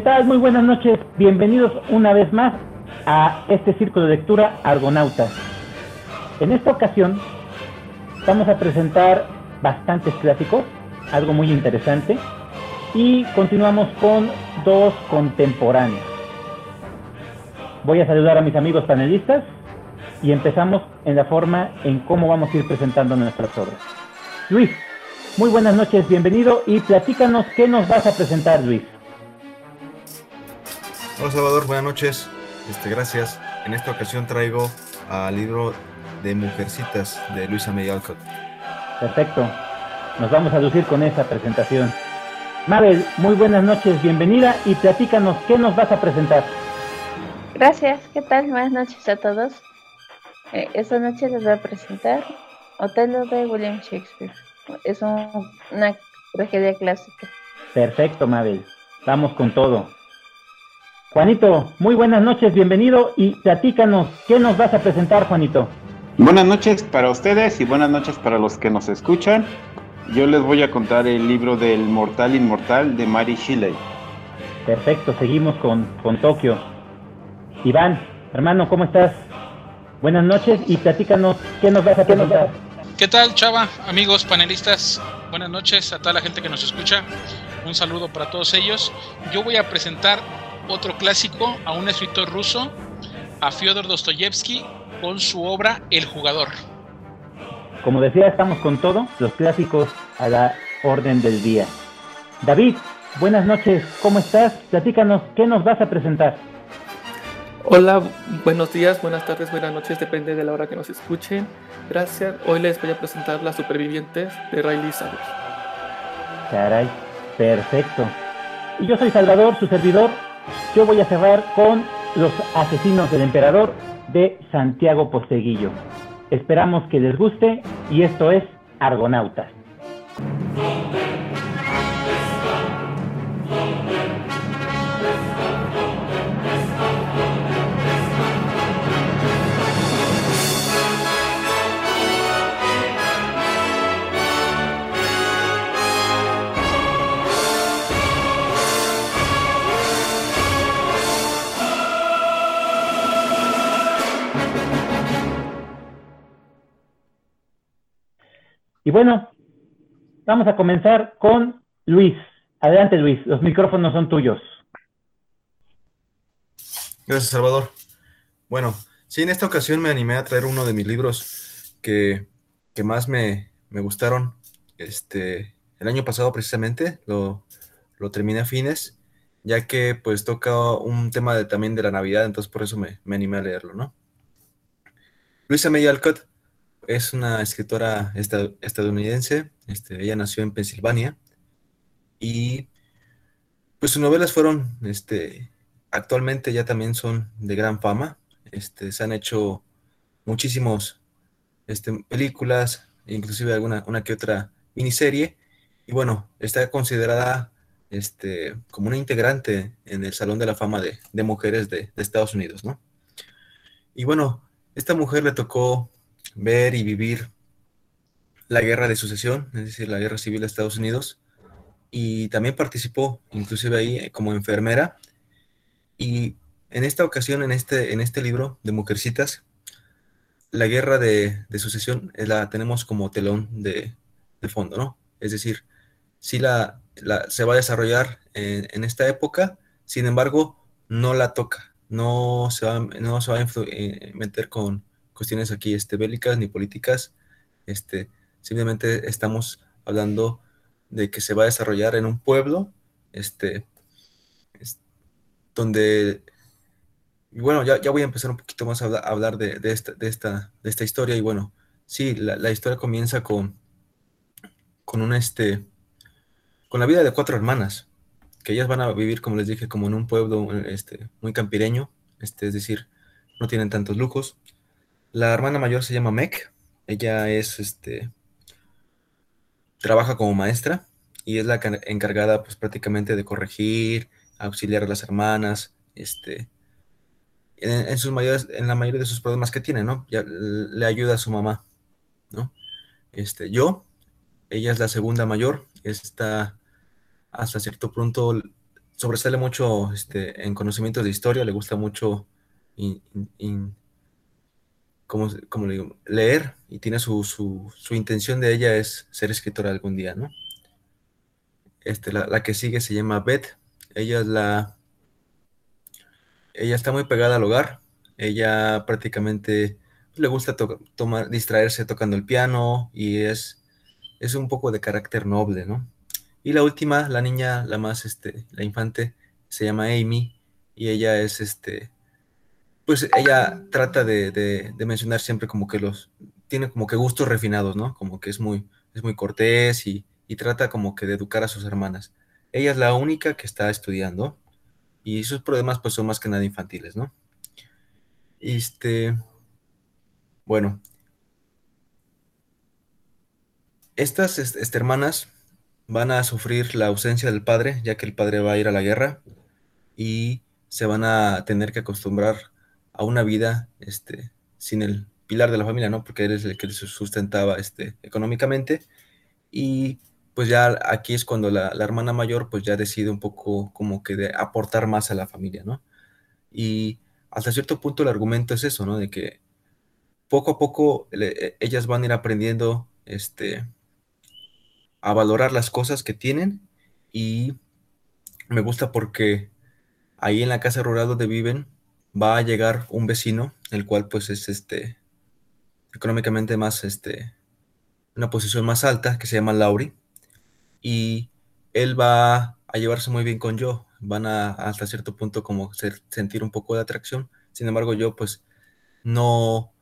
¿Qué tal? Muy buenas noches. Bienvenidos una vez más a este círculo de lectura Argonautas. En esta ocasión vamos a presentar bastantes clásicos, algo muy interesante, y continuamos con dos contemporáneos. Voy a saludar a mis amigos panelistas y empezamos en la forma en cómo vamos a ir presentando nuestras obras. Luis, muy buenas noches, bienvenido y platícanos qué nos vas a presentar, Luis. Hola Salvador, buenas noches. Este, gracias. En esta ocasión traigo al libro de Mujercitas de Luisa May Alcott. Perfecto. Nos vamos a lucir con esa presentación. Mabel, muy buenas noches, bienvenida y platícanos qué nos vas a presentar. Gracias, ¿qué tal? Buenas noches a todos. Eh, esta noche les voy a presentar Otelo de William Shakespeare. Es una tragedia clásica. Perfecto, Mabel. Vamos con todo. Juanito, muy buenas noches, bienvenido y platícanos, ¿qué nos vas a presentar, Juanito? Buenas noches para ustedes y buenas noches para los que nos escuchan. Yo les voy a contar el libro del Mortal Inmortal de Mary Shelley. Perfecto, seguimos con, con Tokio. Iván, hermano, ¿cómo estás? Buenas noches y platícanos qué nos vas a presentar. ¿Qué tal, Chava? Amigos, panelistas, buenas noches a toda la gente que nos escucha. Un saludo para todos ellos. Yo voy a presentar otro clásico a un escritor ruso, a Fyodor Dostoyevsky, con su obra El jugador. Como decía, estamos con todo, los clásicos a la orden del día. David, buenas noches, ¿cómo estás? Platícanos, ¿qué nos vas a presentar? Hola, buenos días, buenas tardes, buenas noches, depende de la hora que nos escuchen. Gracias. Hoy les voy a presentar Las Supervivientes de Riley Savage. Caray, perfecto. Y yo soy Salvador, su servidor. Yo voy a cerrar con Los Asesinos del Emperador de Santiago Posteguillo. Esperamos que les guste y esto es Argonautas. Y bueno, vamos a comenzar con Luis. Adelante, Luis, los micrófonos son tuyos. Gracias, Salvador. Bueno, sí, en esta ocasión me animé a traer uno de mis libros que, más me, gustaron. Este, el año pasado precisamente lo, terminé a fines, ya que pues toca un tema de, también de la Navidad, entonces por eso me, animé a leerlo, ¿no? Luisa May Alcott es una escritora estadounidense, este, ella nació en Pensilvania y pues sus novelas fueron, este, actualmente ya también son de gran fama, este, se han hecho muchísimos este, películas, inclusive alguna una que otra miniserie, y bueno, está considerada este, como una integrante en el Salón de la Fama de, Mujeres de, de, Estados Unidos, ¿no? Y bueno, esta mujer le tocó ver y vivir la guerra de sucesión, es decir, la guerra civil de Estados Unidos, y también participó, inclusive ahí, eh, como enfermera. Y en esta ocasión, en este, en este libro de Mujercitas, la guerra de, sucesión la tenemos como telón de, fondo, ¿no? Es decir, sí la, se va a desarrollar en, esta época, sin embargo, no la toca, no se va, no se va a eh, meter con, cuestiones aquí este, bélicas ni políticas. Este, simplemente estamos hablando de que se va a desarrollar en un pueblo, este, donde, bueno, ya, ya, voy a empezar un poquito más a hablar, de, esta, de, esta, de esta historia. Y bueno, sí, la, historia comienza con, con un este, con la vida de cuatro hermanas, que ellas van a vivir, como les dije, como en un pueblo este, muy campireño, este, es decir, no tienen tantos lujos. La hermana mayor se llama Meg. Ella es, este, trabaja como maestra y es la encargada, pues, prácticamente de corregir, auxiliar a las hermanas, este, en, sus mayores, en la mayoría de sus problemas que tiene, ¿no? Le ayuda a su mamá, ¿no? Este, yo, ella es la segunda mayor, está hasta cierto punto sobresale mucho este, en conocimientos de historia, le gusta mucho como, le digo, leer y tiene su, su, intención de ella es ser escritora algún día, ¿no? Este, la, que sigue se llama Beth. Ella es la. Ella está muy pegada al hogar. Ella prácticamente le gusta tomar, distraerse tocando el piano y es, es un poco de carácter noble, ¿no? Y la última, la niña, la más, este, la infante, se llama Amy y ella es, este, pues ella trata de, mencionar siempre como que los, tiene como que gustos refinados, ¿no? Como que es muy, es muy cortés y, trata como que de educar a sus hermanas. Ella es la única que está estudiando y sus problemas pues son más que nada infantiles, ¿no? Este, bueno, estas este, hermanas van a sufrir la ausencia del padre, ya que el padre va a ir a la guerra y se van a tener que acostumbrar a una vida este, sin el pilar de la familia, ¿no? Porque él es el que les sustentaba este, económicamente. Y pues ya aquí es cuando la, hermana mayor pues ya decide un poco como que de aportar más a la familia, ¿no? Y hasta cierto punto el argumento es eso, ¿no? De que poco a poco e, ellas van a ir aprendiendo este, a valorar las cosas que tienen y me gusta porque ahí en la casa rural donde viven va a llegar un vecino, el cual pues es este económicamente más este una posición más alta que se llama Lauri y él va a llevarse muy bien con yo, van a hasta cierto punto como sentir un poco de atracción. Sin embargo, yo pues no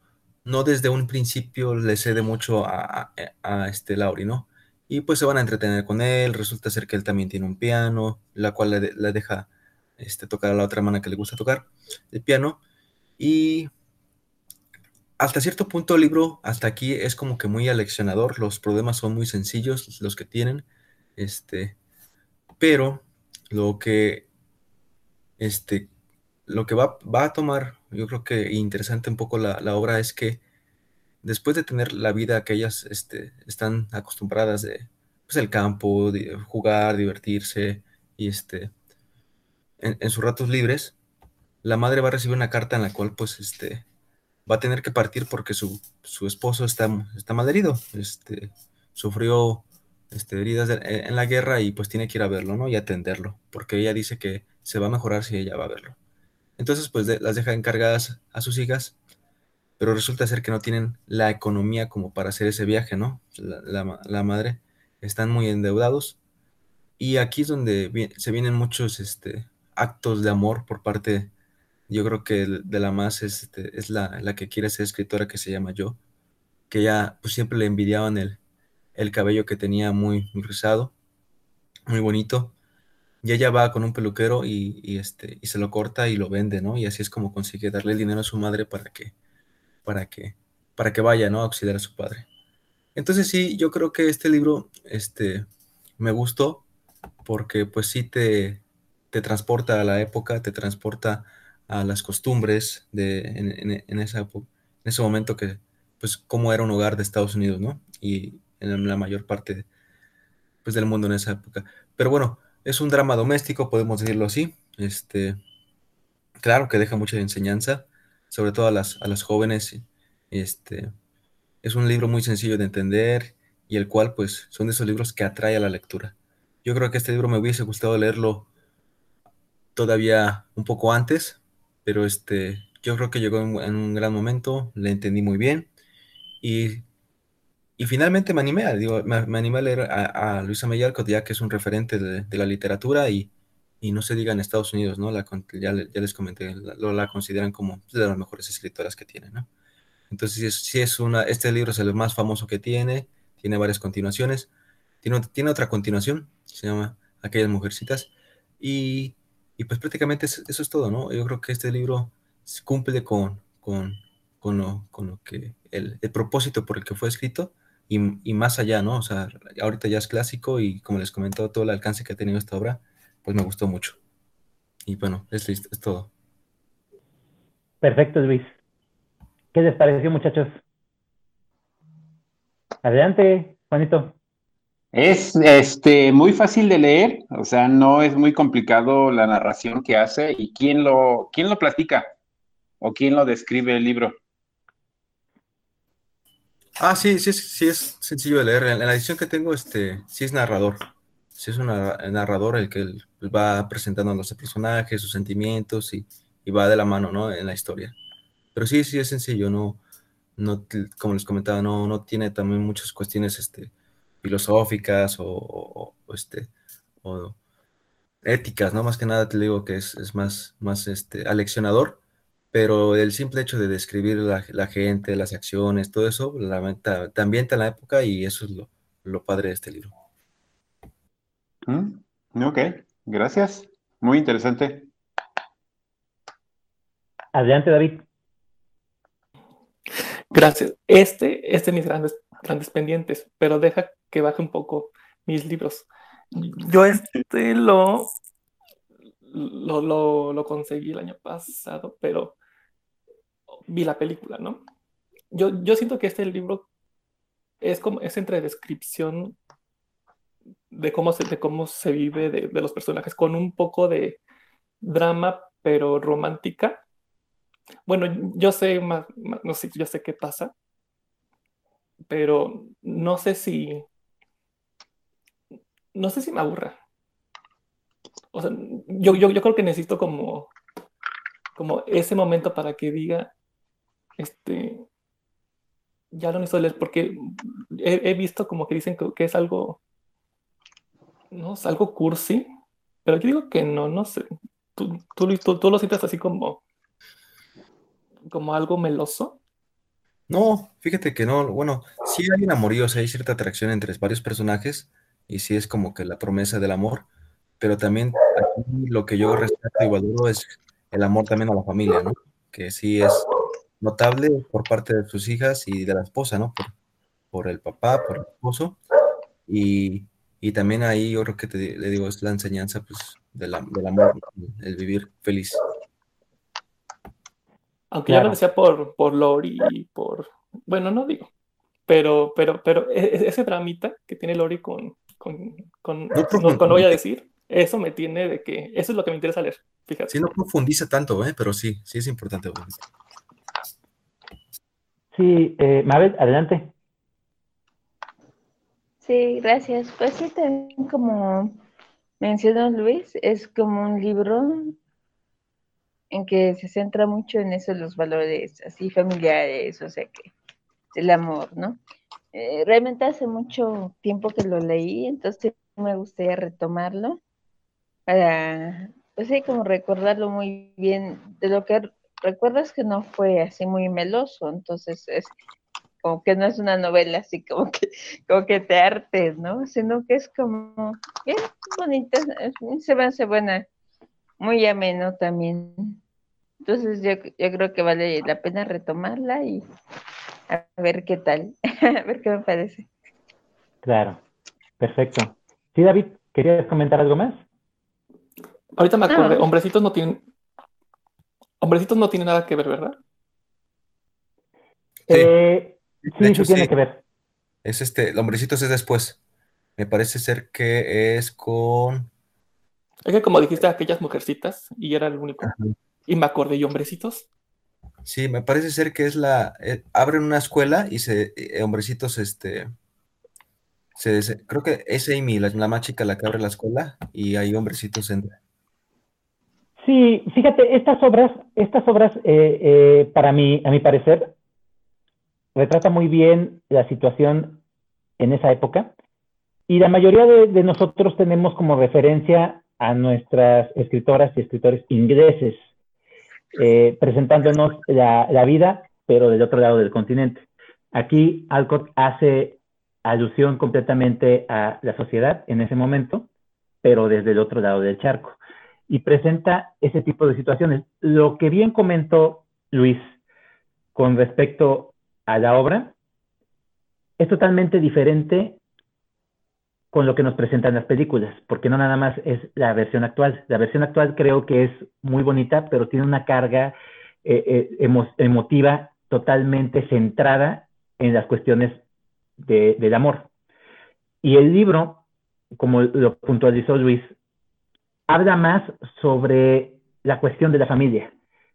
no desde un principio le cede mucho a, a este Lauri, ¿no? y pues se van a entretener con él. Resulta ser que él también tiene un piano, la cual le, deja este, tocar a la otra hermana que le gusta tocar el piano. Y hasta cierto punto el libro, hasta aquí, es como que muy aleccionador. Los problemas son muy sencillos, los que tienen. Este, pero lo que, este, lo que va, va a tomar, yo creo que interesante un poco la, obra es que después de tener la vida que ellas este, están acostumbradas de pues, el campo, de jugar, divertirse y este en, sus ratos libres, la madre va a recibir una carta en la cual pues este va a tener que partir porque su, esposo está, está malherido, este, sufrió este, heridas en la guerra y pues tiene que ir a verlo, ¿no? Y atenderlo, porque ella dice que se va a mejorar si ella va a verlo. Entonces pues las deja encargadas a sus hijas pero resulta ser que no tienen la economía como para hacer ese viaje, ¿no? La, madre, están muy endeudados. Y aquí es donde se vienen muchos este, actos de amor por parte, yo creo que de la más este, es la, la, que quiere ser escritora que se llama yo, que ya pues siempre le envidiaban el, el cabello que tenía muy, rizado, muy bonito. Y ella va con un peluquero y, este, y se lo corta y lo vende, ¿no? Y así es como consigue darle el dinero a su madre para que para que, para que vaya, ¿no? A auxiliar a su padre. Entonces sí, yo creo que este libro este, me gustó porque pues sí te, te transporta a la época, te transporta a las costumbres de, en, en, esa, en ese momento que, pues, cómo era un hogar de Estados Unidos, ¿no? Y en la mayor parte pues, del mundo en esa época. Pero bueno, es un drama doméstico, podemos decirlo así. Este, claro que deja mucha enseñanza sobre todo a las, a las jóvenes. Este, es un libro muy sencillo de entender y el cual pues son de esos libros que atrae a la lectura. Yo creo que este libro me hubiese gustado leerlo todavía un poco antes, pero este, yo creo que llegó en, un gran momento, le entendí muy bien y, y finalmente me animé, digo, me, animé a leer a, Luisa Mayalcott ya que es un referente de, la literatura y, y no se diga en Estados Unidos, ¿no? La, ya, ya, les comenté, la, la consideran como de las mejores escritoras que tiene, ¿no? Entonces, sí es, una, este libro es el más famoso que tiene, tiene varias continuaciones, tiene, tiene otra continuación, se llama Aquellas Mujercitas, y, y pues prácticamente eso es todo, ¿no? Yo creo que este libro cumple con, con, con, lo, con lo que, el, el, propósito por el que fue escrito, y, y más allá, ¿no? O sea, ahorita ya es clásico y como les comentó, todo el alcance que ha tenido esta obra, pues me gustó mucho. Y bueno, es, es todo. Perfecto, Luis. ¿Qué les pareció, muchachos? Adelante, Juanito. Es este muy fácil de leer, o sea, no es muy complicado la narración que hace y quién lo, quién lo platica o quién lo describe el libro. Ah, sí, sí, sí es sencillo de leer. En la edición que tengo, este, sí es narrador. Sí es un narrador el que va presentando a los personajes, sus sentimientos y, va de la mano, ¿no? En la historia. Pero sí, sí es sencillo, no, no, como les comentaba, no, no tiene también muchas cuestiones, este, filosóficas o, este, o éticas, ¿no? Más que nada te digo que es, es más, más este, aleccionador pero el simple hecho de describir la, la gente, las acciones, todo eso, la, te ambienta en la época y eso es lo, lo padre de este libro. Mm, ok, gracias. Muy interesante. Adelante, David. Gracias. Este es de mis grandes, grandes pendientes, pero deja que baje un poco mis libros. Yo este lo, lo, lo, lo conseguí el año pasado, pero vi la película, ¿no? Yo, yo siento que este libro es como es entre descripción de cómo se, de cómo se vive de, los personajes con un poco de drama pero romántica bueno yo sé más, no sé yo sé qué pasa pero no sé si no sé si me aburra o sea yo, yo, yo creo que necesito como como ese momento para que diga este, ya lo necesito leer porque he, visto como que dicen que, es algo, no, es algo cursi, pero yo digo que no, no sé. ¿Tú, tú, tú, lo sientes así como, como algo meloso? No, fíjate que no. Bueno, sí hay un amorío, o hay cierta atracción entre varios personajes y sí es como que la promesa del amor, pero también lo que yo respeto y valoro es el amor también a la familia, ¿no? Que sí es notable por parte de sus hijas y de la esposa, ¿no? Por, por el papá, por el esposo. Y, y también ahí yo creo que te, le digo, es la enseñanza pues, del amor, el vivir feliz. Aunque ya lo decía por, por Lori y por, bueno, no digo, pero, pero, pero e, e, ese dramita que tiene Lori con, con, con, no, voy a decir, eso me tiene de que, eso es lo que me interesa leer, fíjate. Sí, no profundiza tanto, ¿eh? pero sí, sí es importante. Sí, eh, Mabel, adelante. Sí, gracias. Pues sí, también como mencionó Luis, es como un libro en que se centra mucho en eso, los valores así familiares, o sea que el amor, ¿no? Eh, realmente hace mucho tiempo que lo leí, entonces me gustaría retomarlo para, pues sí, como recordarlo muy bien de lo que recuerdas que no fue así muy meloso, entonces es como que no es una novela así como que, como que te artes, ¿no? Sino que es como, es bonita, se va a hacer buena, muy ameno también. Entonces yo, yo creo que vale la pena retomarla y a ver qué tal, a ver qué me parece. Claro, perfecto. Sí, David, ¿querías comentar algo más? Ahorita me acuerdo, hombrecitos no tienen, Hombrecitos no tiene nada que ver, ¿verdad? Sí, eh, sí, sí tiene que ver. Es este, Hombrecitos es después. Me parece ser que es con. Es que como dijiste, aquellas mujercitas, y era el único. Y me acordé, ¿y hombrecitos? Sí, me parece ser que es la. Eh, abren una escuela y se. Eh, hombrecitos, este. Se, creo que es Amy, la, la, más chica, la que abre la escuela, y ahí hombrecitos entra. Sí, fíjate, estas obras, estas obras, eh, eh, para mí, a mi parecer, retrata muy bien la situación en esa época. Y la mayoría de, nosotros tenemos como referencia a nuestras escritoras y escritores ingleses, eh, presentándonos la, la, vida, pero del otro lado del continente. Aquí Alcott hace alusión completamente a la sociedad en ese momento, pero desde el otro lado del charco y presenta ese tipo de situaciones. Lo que bien comentó Luis con respecto a la obra es totalmente diferente con lo que nos presentan las películas, porque no nada más es la versión actual. La versión actual creo que es muy bonita, pero tiene una carga eh, eh, emotiva totalmente centrada en las cuestiones del amor. Y el libro, como lo puntualizó Luis, habla más sobre la cuestión de la familia.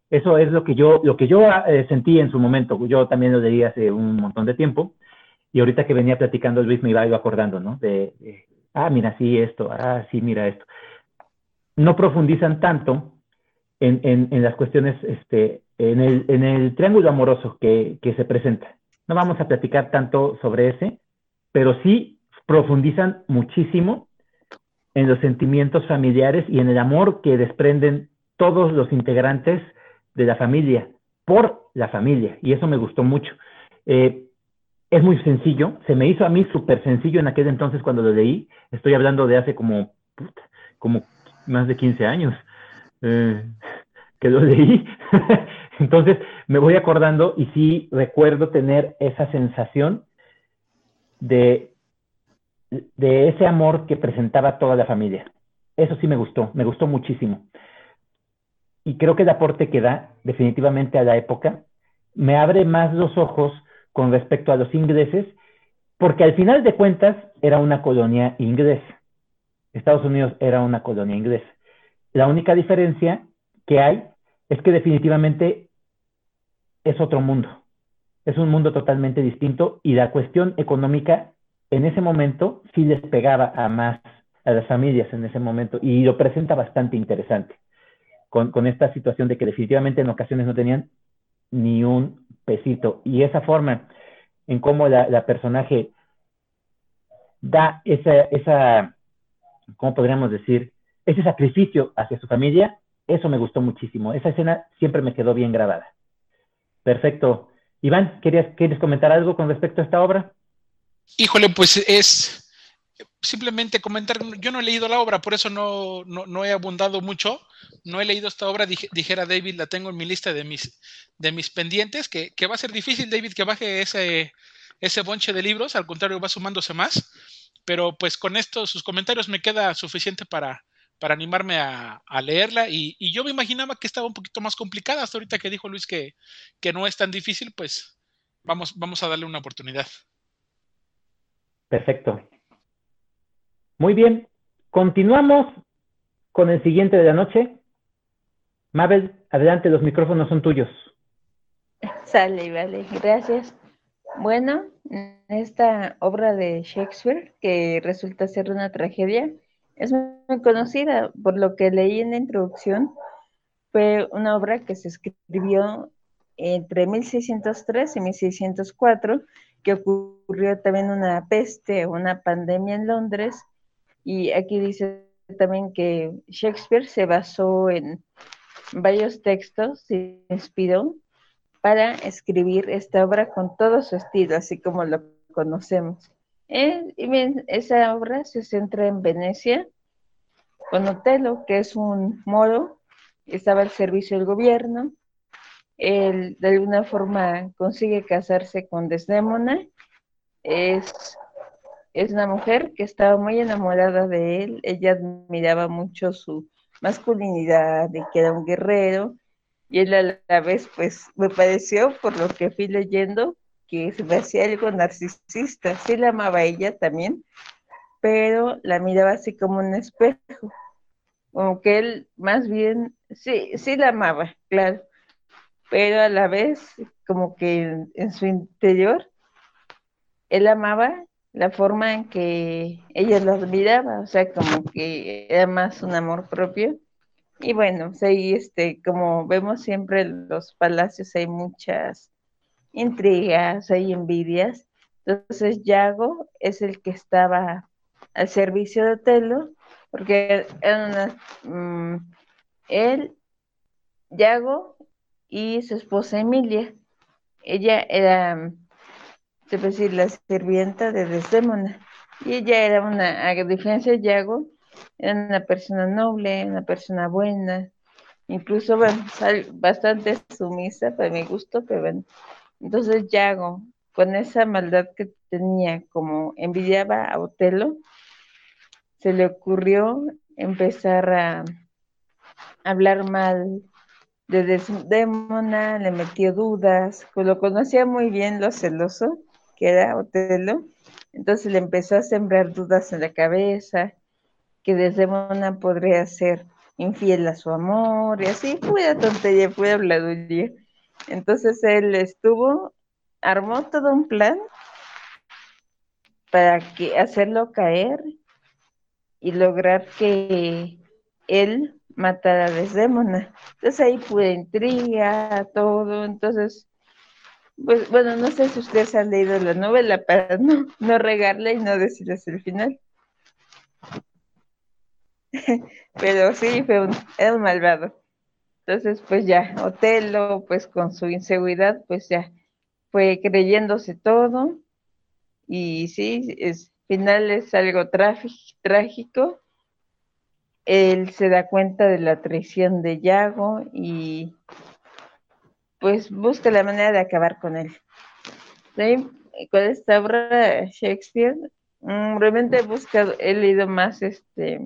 Eso es lo que yo, lo que yo eh, sentí en su momento. Yo también lo leí hace un montón de tiempo. Y ahorita que venía platicando Luis me iba acordando, ¿no? De, ah, mira, sí, esto, ah, sí, mira esto. No profundizan tanto en, las cuestiones, este, en el, en el triángulo amoroso que, que se presenta. No vamos a platicar tanto sobre ese, pero sí profundizan muchísimo en los sentimientos familiares y en el amor que desprenden todos los integrantes de la familia, por la familia, y eso me gustó mucho. Eh, es muy sencillo, se me hizo a mí súper sencillo en aquel entonces cuando lo leí, estoy hablando de hace como, como más de 15 años eh, que lo leí, entonces me voy acordando y sí recuerdo tener esa sensación de, de ese amor que presentaba toda la familia. Eso sí me gustó, me gustó muchísimo. Y creo que el aporte que da definitivamente a la época me abre más los ojos con respecto a los ingleses, porque al final de cuentas era una colonia inglesa. Estados Unidos era una colonia inglesa. La única diferencia que hay es que definitivamente es otro mundo. Es un mundo totalmente distinto y la cuestión económica en ese momento sí les pegaba a más a las familias en ese momento y lo presenta bastante interesante con, esta situación de que definitivamente en ocasiones no tenían ni un pesito. Y esa forma en cómo la, personaje da esa, esa, ¿cómo podríamos decir? Ese sacrificio hacia su familia, eso me gustó muchísimo. Esa escena siempre me quedó bien grabada. Perfecto. Iván, ¿querías, ¿quieres comentar algo con respecto a esta obra? Híjole, pues es simplemente comentar, yo no he leído la obra, por eso no, no, he abundado mucho, no he leído esta obra, dijera David, la tengo en mi lista de mis, de mis pendientes, que, va a ser difícil, David, que baje ese, ese bonche de libros, al contrario, va sumándose más, pero pues con esto, sus comentarios me queda suficiente para, para animarme a, leerla y, yo me imaginaba que estaba un poquito más complicada, hasta ahorita que dijo Luis que, que no es tan difícil, pues vamos, vamos a darle una oportunidad. Perfecto. Muy bien, continuamos con el siguiente de la noche. Mabel, adelante, los micrófonos son tuyos. Sale, vale, gracias. Bueno, esta obra de Shakespeare, que resulta ser una tragedia, es muy conocida, por lo que leí en la introducción, fue una obra que se escribió entre 1603 y 1604, que ocurrió también una peste, una pandemia en Londres, y aquí dice también que Shakespeare se basó en varios textos, se inspiró para escribir esta obra con todo su estilo, así como lo conocemos. Y bien, esa obra se centra en Venecia, con Otelo, que es un moro, estaba al servicio del gobierno. Él de alguna forma consigue casarse con Desdémona, es es una mujer que estaba muy enamorada de él, ella admiraba mucho su masculinidad y que era un guerrero, y él a la vez, pues, me pareció, por lo que fui leyendo, que se me hacía algo narcisista, sí la amaba ella también, pero la miraba así como un espejo, como que él más bien, sí, sí la amaba, claro, pero a la vez, como que en su interior, él amaba la forma en que ella lo admiraba, o sea, como que era más un amor propio. Y bueno, pues ahí, este, como vemos siempre en los palacios hay muchas intrigas, hay envidias. Entonces, Yago es el que estaba al servicio de Otelo, porque eran mm, él, Yago y su esposa Emilia. Ella era se puede decir, la sirvienta de Desdémona. Y ella era una, a diferencia de Yago, era una persona noble, una persona buena, incluso, bueno, bastante sumisa para mi gusto, pero bueno. Entonces Yago, con esa maldad que tenía, como envidiaba a Otelo, se le ocurrió empezar a hablar mal de Desdémona, le metió dudas, pues lo conocía muy bien lo celoso, era Otelo, Entonces le empezó a sembrar dudas en la cabeza, que Desdemona podría ser infiel a su amor, y así fue tontería, fue habladuría. Entonces él estuvo, armó todo un plan para que hacerlo caer y lograr que él matara a Desdémona. Entonces ahí fue intriga, todo, entonces, pues bueno, no sé si ustedes han leído la novela para no, no regarla y no decirles el final. Pero sí, fue un, malvado. Entonces, pues ya, Otelo, pues con su inseguridad, pues ya fue creyéndose todo. Y sí, es, final es algo trágico. Él se da cuenta de la traición de Yago y pues busca la manera de acabar con él. Con esta obra Shakespeare, mm, realmente he buscado, he leído más este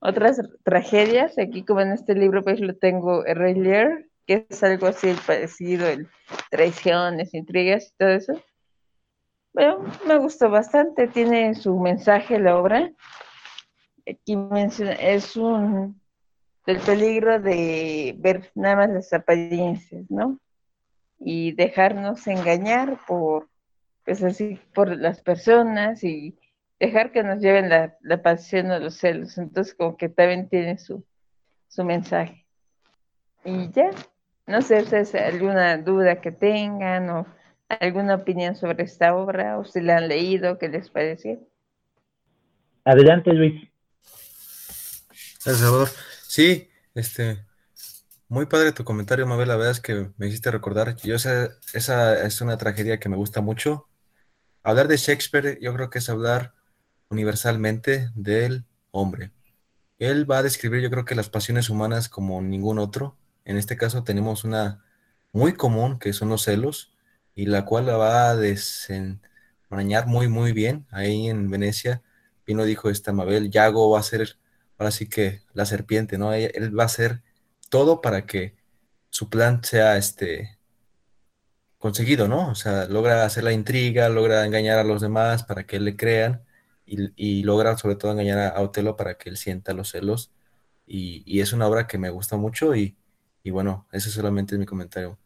otras tragedias. Aquí, como en este libro, pues lo tengo Rey Lear, que es algo así parecido, el traiciones, intrigas y todo eso. Bueno, me gustó bastante, tiene su mensaje la obra. Aquí menciona, es un del peligro de ver nada más las apariencias, ¿no? Y dejarnos engañar por, pues así, por las personas y dejar que nos lleven la, pasión o los celos. Entonces, como que también tiene su, su mensaje. Y ya, no sé si es alguna duda que tengan o alguna opinión sobre esta obra o si la han leído, ¿qué les parece? Adelante, Luis. Gracias, Salvador. Sí, este, muy padre tu comentario, Mabel. La verdad es que me hiciste recordar. Yo esa es una tragedia que me gusta mucho. Hablar de Shakespeare, yo creo que es hablar universalmente del hombre. Él va a describir, yo creo que las pasiones humanas como ningún otro. En este caso tenemos una muy común, que son los celos, y la cual la va a desenmarañar muy, muy bien. Ahí en Venecia vino, dijo esta Mabel, Yago va a ser, ahora sí que la serpiente, ¿no? Él va a hacer todo para que su plan sea este conseguido, ¿no? O sea, logra hacer la intriga, logra engañar a los demás para que le crean y, logra sobre todo engañar a, Otelo para que él sienta los celos. Y, es una obra que me gusta mucho y, y bueno, ese solamente es mi comentario.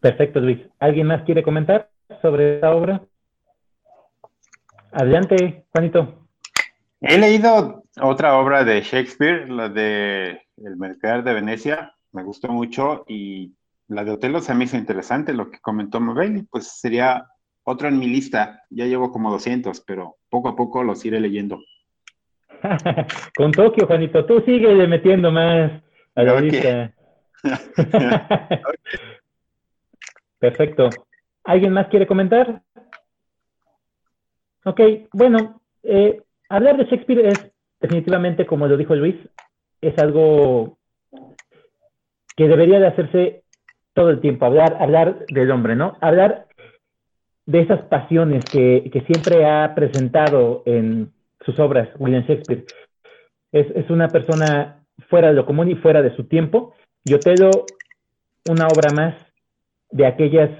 Perfecto, Luis. ¿Alguien más quiere comentar sobre esta obra? Adelante, Juanito. He leído otra obra de Shakespeare, la de El Mercader de Venecia, me gustó mucho y la de Otelo se me hizo interesante, lo que comentó Mabel, pues sería otro en mi lista. Ya llevo como 200, pero poco a poco los iré leyendo. Con Tokio, Juanito, tú sigue metiendo más a la lista. Perfecto. ¿Alguien más quiere comentar? Ok, bueno, eh, hablar de Shakespeare es definitivamente, como lo dijo Luis, es algo que debería de hacerse todo el tiempo, hablar, hablar del hombre, ¿no? Hablar de esas pasiones que, siempre ha presentado en sus obras William Shakespeare. Es, es, una persona fuera de lo común y fuera de su tiempo. Yo te doy una obra más de aquellas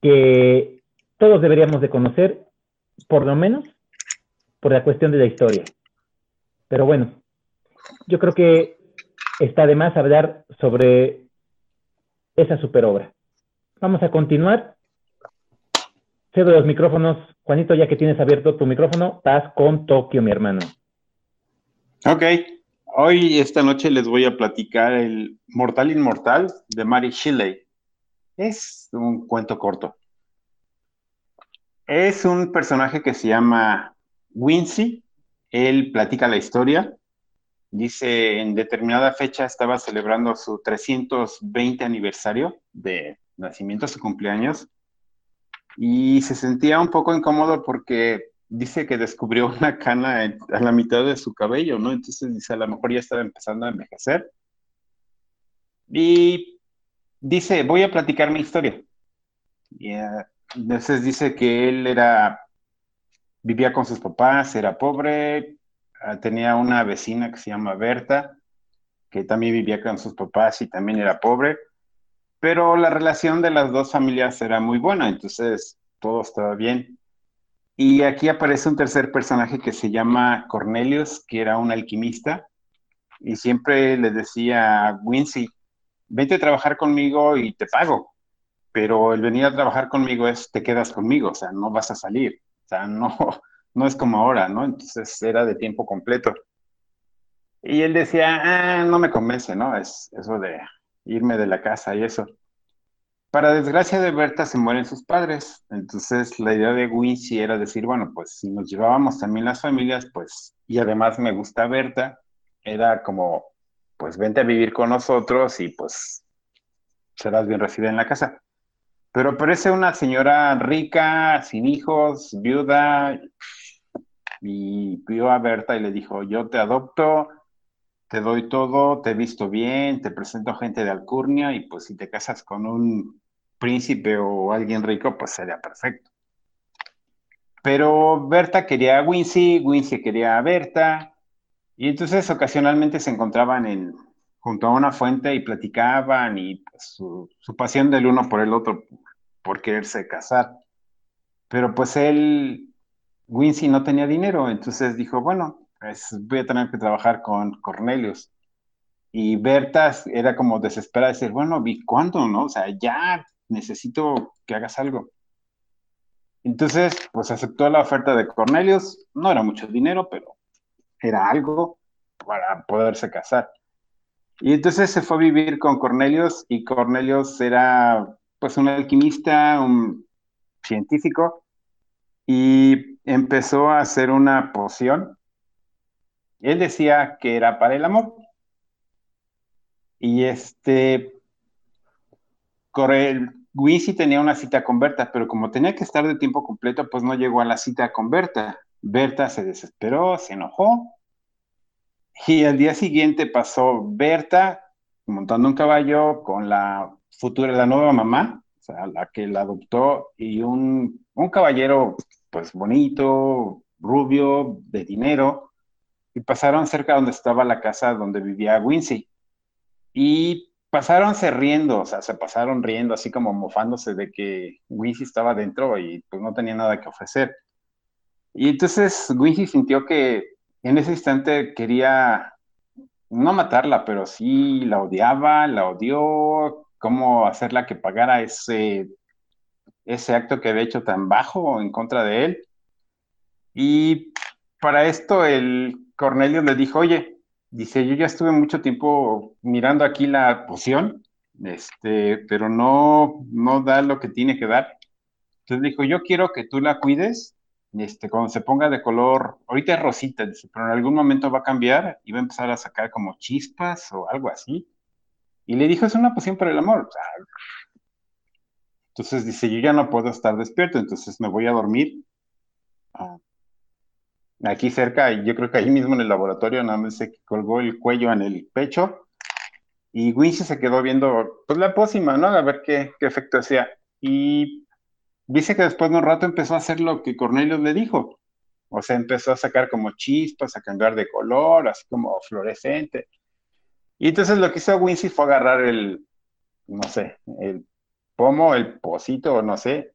que todos deberíamos de conocer, por lo menos por la cuestión de la historia. Pero bueno, yo creo que está de más hablar sobre esa superobra. Vamos a continuar. Cedo los micrófonos. Juanito, ya que tienes abierto tu micrófono, estás con Tokio, mi hermano. Ok. Hoy, esta noche, les voy a platicar el Mortal Inmortal de Mary Shelley. Es un cuento corto. Es un personaje que se llama Wincy. Él platica la historia. Dice, en determinada fecha estaba celebrando su 320 aniversario de nacimiento, su cumpleaños, y se sentía un poco incómodo porque dice que descubrió una cana a la mitad de su cabello, ¿no? Entonces dice, a lo mejor ya estaba empezando a envejecer. Y dice, voy a platicar mi historia. Y, entonces dice que él era, vivía con sus papás, era pobre, ah, tenía una vecina que se llama Berta, que también vivía con sus papás y también era pobre, pero la relación de las dos familias era muy buena, entonces todo estaba bien. Y aquí aparece un tercer personaje que se llama Cornelius, que era un alquimista, y siempre le decía a Wincy, vente a trabajar conmigo y te pago, pero el venir a trabajar conmigo es te quedas conmigo, o sea, no vas a salir, sea, no, no es como ahora, ¿no? Entonces era de tiempo completo. Y él decía, ah, no me convence, ¿no? Es eso de irme de la casa y eso. Para desgracia de Berta se mueren sus padres, entonces la idea de Wincy era decir, bueno, pues si nos llevábamos también las familias, pues, y además me gusta Berta, era como, pues vente a vivir con nosotros y pues serás bien recibida en la casa. Pero parece una señora rica, sin hijos, viuda, y vio a Berta y le dijo, yo te adopto, te doy todo, te visto bien, te presento gente de Alcurnia y pues si te casas con un príncipe o alguien rico, pues sería perfecto. Pero Berta quería a Wincy, Wincy quería a Berta, y entonces ocasionalmente se encontraban en, junto a una fuente y platicaban y pues, su, pasión del uno por el otro por quererse casar. Pero pues él, Wincy no tenía dinero, entonces dijo, bueno, pues voy a tener que trabajar con Cornelius. Y Berta era como desesperada, decir, bueno, ¿y cuándo, no? O sea, ya necesito que hagas algo. Entonces, pues aceptó la oferta de Cornelius, no era mucho dinero, pero era algo para poderse casar. Y entonces se fue a vivir con Cornelius y Cornelius era pues un alquimista, un científico, y empezó a hacer una poción él decía que era para el amor. Y este, Wincy tenía una cita con Berta, pero como tenía que estar de tiempo completo, pues no llegó a la cita con Berta. Berta se desesperó, se enojó. Y al día siguiente pasó Berta montando un caballo con la futura, la nueva mamá, o sea, la que la adoptó, y un, un caballero, pues bonito, rubio, de dinero, y pasaron cerca donde estaba la casa donde vivía Wincy. Y pasaron se riendo, o sea, se pasaron riendo, así como mofándose de que Wincy estaba dentro y pues no tenía nada que ofrecer. Y entonces Wincy sintió que en ese instante quería no matarla, pero sí la odiaba, la odió, cómo hacerla que pagara ese, ese acto que había hecho tan bajo en contra de él. Y para esto el Cornelio le dijo, oye, dice, yo ya estuve mucho tiempo mirando aquí la poción, este, pero no, no da lo que tiene que dar. Entonces dijo, yo quiero que tú la cuides, este, cuando se ponga de color, ahorita es rosita, pero en algún momento va a cambiar y va a empezar a sacar como chispas o algo así. Y le dijo, es una poción para el amor. Entonces dice, yo ya no puedo estar despierto, entonces me voy a dormir. Ah, aquí cerca, yo creo que ahí mismo en el laboratorio, nada más se colgó el cuello en el pecho y Wincy se quedó viendo pues la pócima, ¿no? A ver qué, qué efecto hacía. Y dice que después de un rato empezó a hacer lo que Cornelius le dijo. O sea, empezó a sacar como chispas, a cambiar de color, así como fluorescente. Y entonces lo que hizo Wincy fue agarrar el, no sé, el pomo, el pocito, no sé.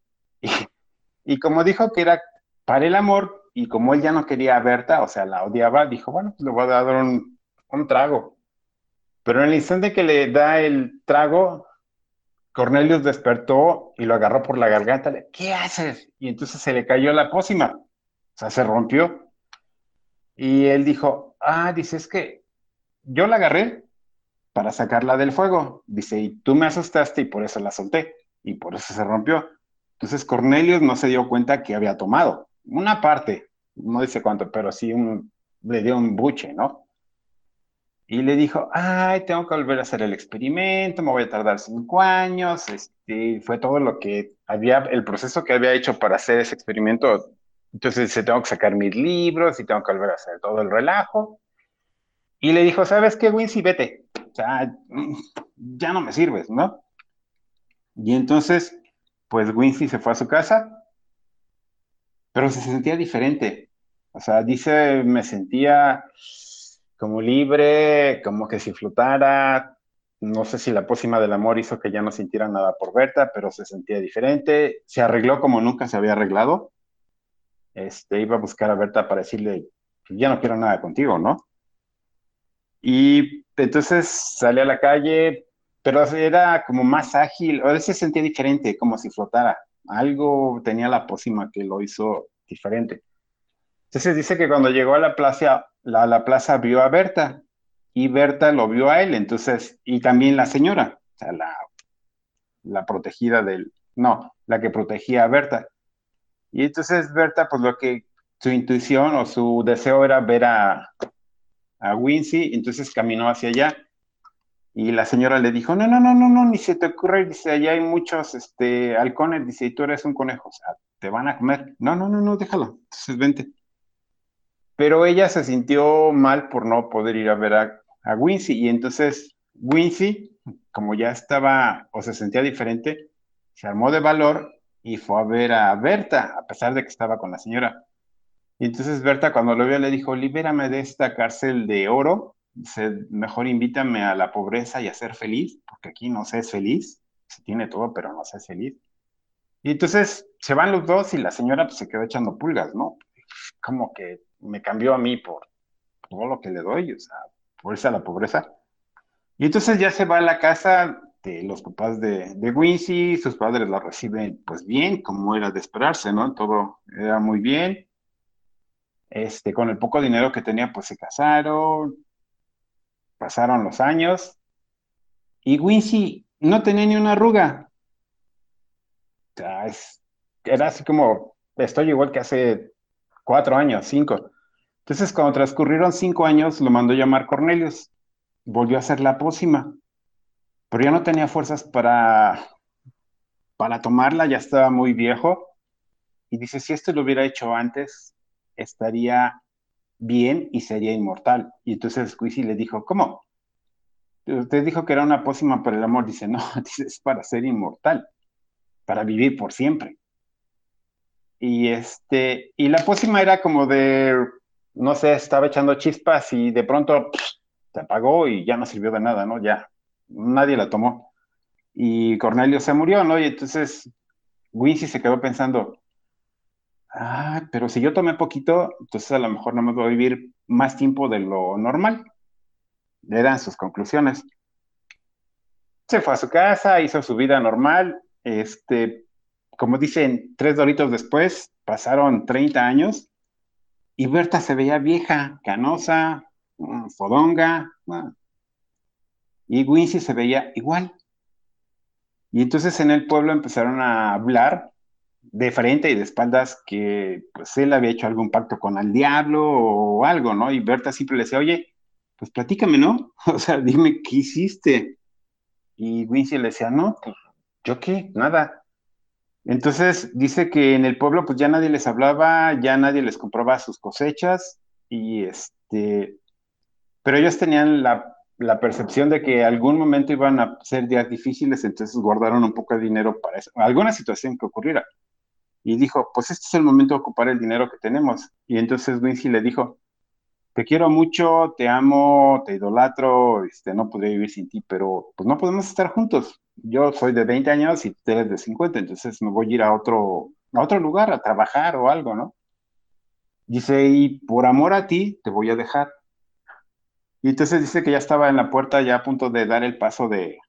Y, como dijo que era para el amor, y como él ya no quería a Berta, o sea, la odiaba, dijo, bueno, pues le voy a dar un, trago. Pero en el instante que le da el trago, Cornelius despertó y lo agarró por la garganta. Le, ¿Qué haces? Y entonces se le cayó la pócima. O sea, se rompió. Y él dijo, ah, dice, es que yo la agarré para sacarla del fuego. Dice, y tú me asustaste y por eso la solté. Y por eso se rompió. Entonces Cornelius no se dio cuenta que había tomado una parte, no dice cuánto, pero sí le dio un buche, ¿no? Y le dijo, ay, tengo que volver a hacer el experimento, me voy a tardar cinco años, este, fue todo lo que había, el proceso que había hecho para hacer ese experimento, entonces se tengo que sacar mis libros y tengo que volver a hacer todo el relajo. Y le dijo, ¿sabes qué, Wincy? Vete, o sea, ya no me sirves, ¿no? Y entonces, pues Wincy se fue a su casa pero se sentía diferente. O sea, dice, me sentía como libre, como que si flotara, no sé si la pócima del amor hizo que ya no sintiera nada por Berta, pero se sentía diferente. Se arregló como nunca se había arreglado. Este, iba a buscar a Berta para decirle, ya no quiero nada contigo, ¿no? Y entonces sale a la calle, pero era como más ágil, a veces se sentía diferente, como si flotara. Algo tenía la pócima que lo hizo diferente. Entonces dice que cuando llegó a la plaza, la, la plaza vio a Berta y Berta lo vio a él, entonces, y también la señora, o sea, la, la protegida del, no, la que protegía a Berta. Y entonces Berta, pues lo que su intuición o su deseo era ver a, a Wincy, entonces caminó hacia allá. Y la señora le dijo, no, no, no, no, no, ni se te ocurre, dice, allá hay muchos este, halcones, dice, y tú eres un conejo, o sea, te van a comer. No, no, no, no, déjalo, entonces vente. Pero ella se sintió mal por no poder ir a ver a, a Wincy. Y entonces Wincy, como ya estaba o se sentía diferente, se armó de valor y fue a ver a Berta, a pesar de que estaba con la señora. Y entonces Berta cuando lo vio le dijo, libérame de esta cárcel de oro, mejor invítame a la pobreza y a ser feliz, porque aquí no se es feliz, se tiene todo, pero no se es feliz. Y entonces se van los dos y la señora pues, se quedó echando pulgas, ¿no? Como que me cambió a mí por todo lo que le doy, o sea, por esa la pobreza. Y entonces ya se va a la casa de los papás de, de Wincy, sus padres la reciben pues bien, como era de esperarse, ¿no? Todo era muy bien. Este, con el poco dinero que tenía, pues se casaron, pasaron los años, y Wincy no tenía ni una arruga. O sea, era así como, estoy igual que hace cuatro años, cinco. Entonces, cuando transcurrieron cinco años, lo mandó llamar Cornelius. Volvió a hacer la pócima, pero ya no tenía fuerzas para, para tomarla, ya estaba muy viejo. Y dice, si esto lo hubiera hecho antes, estaría bien y sería inmortal. Y entonces Squeezy le dijo, ¿cómo? Usted dijo que era una pócima para el amor. Dice, no, es para ser inmortal, para vivir por siempre. Y este, y la pócima era como de no sé, estaba echando chispas y de pronto se apagó y ya no sirvió de nada, ¿no? Ya, nadie la tomó. Y Cornelio se murió, ¿no? Y entonces Wincy se quedó pensando, ah, pero si yo tomé poquito, entonces a lo mejor no me voy a vivir más tiempo de lo normal. Eran sus conclusiones. Se fue a su casa, hizo su vida normal. Este, como dicen, tres doritos después, pasaron 30 años y Berta se veía vieja, canosa, mm, fodonga, y Wincy se veía igual. Y entonces en el pueblo empezaron a hablar de frente y de espaldas que pues él había hecho algún pacto con el diablo o algo, ¿no? Y Berta siempre le decía, oye, pues platícame, ¿no? O sea, dime qué hiciste. Y Wincy le decía, no, pues yo qué, nada. Entonces dice que en el pueblo pues ya nadie les hablaba, ya nadie les compraba sus cosechas y este, pero ellos tenían la, percepción de que algún momento iban a ser días difíciles, entonces guardaron un poco de dinero para eso, alguna situación que ocurriera. Y dijo, pues este es el momento de ocupar el dinero que tenemos. Y entonces Wincy le dijo, te quiero mucho, te amo, te idolatro, este, no podría vivir sin ti, pero pues no podemos estar juntos. Yo soy de 20 años y tú eres de 50, entonces me voy a ir a otro, a otro lugar a trabajar o algo, ¿no? Dice, y por amor a ti te voy a dejar. Y entonces dice que ya estaba en la puerta, ya a punto de dar el paso de,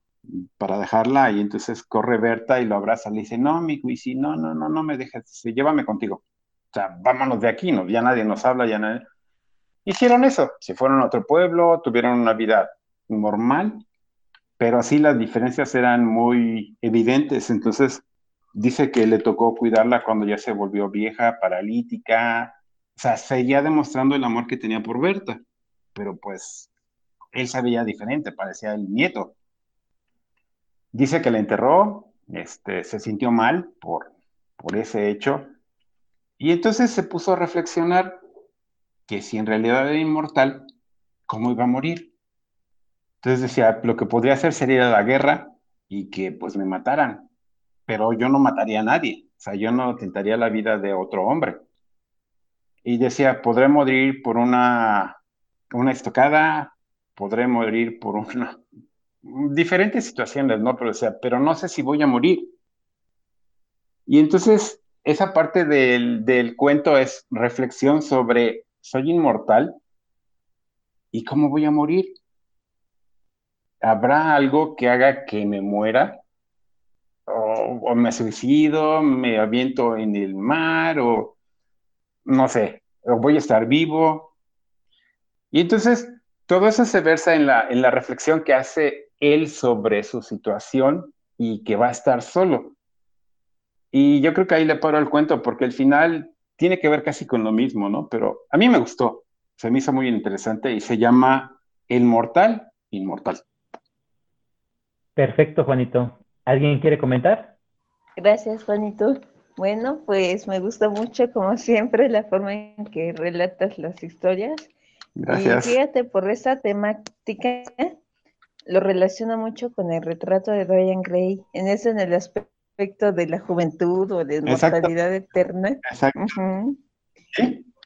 para dejarla, y entonces corre Berta y lo abraza, le dice, no, mi Wisi, no, no, no, no me dejes, dice, llévame contigo. O sea, vámonos de aquí, ¿no? ya nadie nos habla, ya nadie hicieron eso. Se fueron a otro pueblo, tuvieron una vida normal, pero así las diferencias eran muy evidentes. Entonces, dice que le tocó cuidarla cuando ya se volvió vieja, paralítica. O sea, seguía demostrando el amor que tenía por Berta, pero pues él se veía diferente, parecía el nieto. Dice que la enterró, este, se sintió mal por, por ese hecho, y entonces se puso a reflexionar que si en realidad era inmortal, ¿cómo iba a morir? Entonces decía, lo que podría hacer sería ir a la guerra y que pues me mataran, pero yo no mataría a nadie, o sea, yo no tentaría la vida de otro hombre. Y decía, podré morir por una, una estocada, podré morir por una, diferentes situaciones, ¿no? Pero, pero no sé si voy a morir. Y entonces, esa parte del, del cuento es reflexión sobre, soy inmortal y cómo voy a morir. ¿Habrá algo que haga que me muera? O, o, me suicido, me aviento en el mar, o no sé, o voy a estar vivo. Y entonces todo eso se versa en la, en la reflexión que hace él sobre su situación y que va a estar solo. Y yo creo que ahí le paro el cuento porque el final tiene que ver casi con lo mismo, ¿no? Pero a mí me gustó, se me hizo muy interesante y se llama El Mortal Inmortal. Perfecto, Juanito. ¿Alguien quiere comentar? Gracias, Juanito. Bueno, pues me gusta mucho, como siempre, la forma en que relatas las historias. Gracias. Y fíjate, por esa temática, lo relaciona mucho con el retrato de Dorian Gray, en eso, en el aspecto de la juventud o de inmortalidad eterna. Exacto.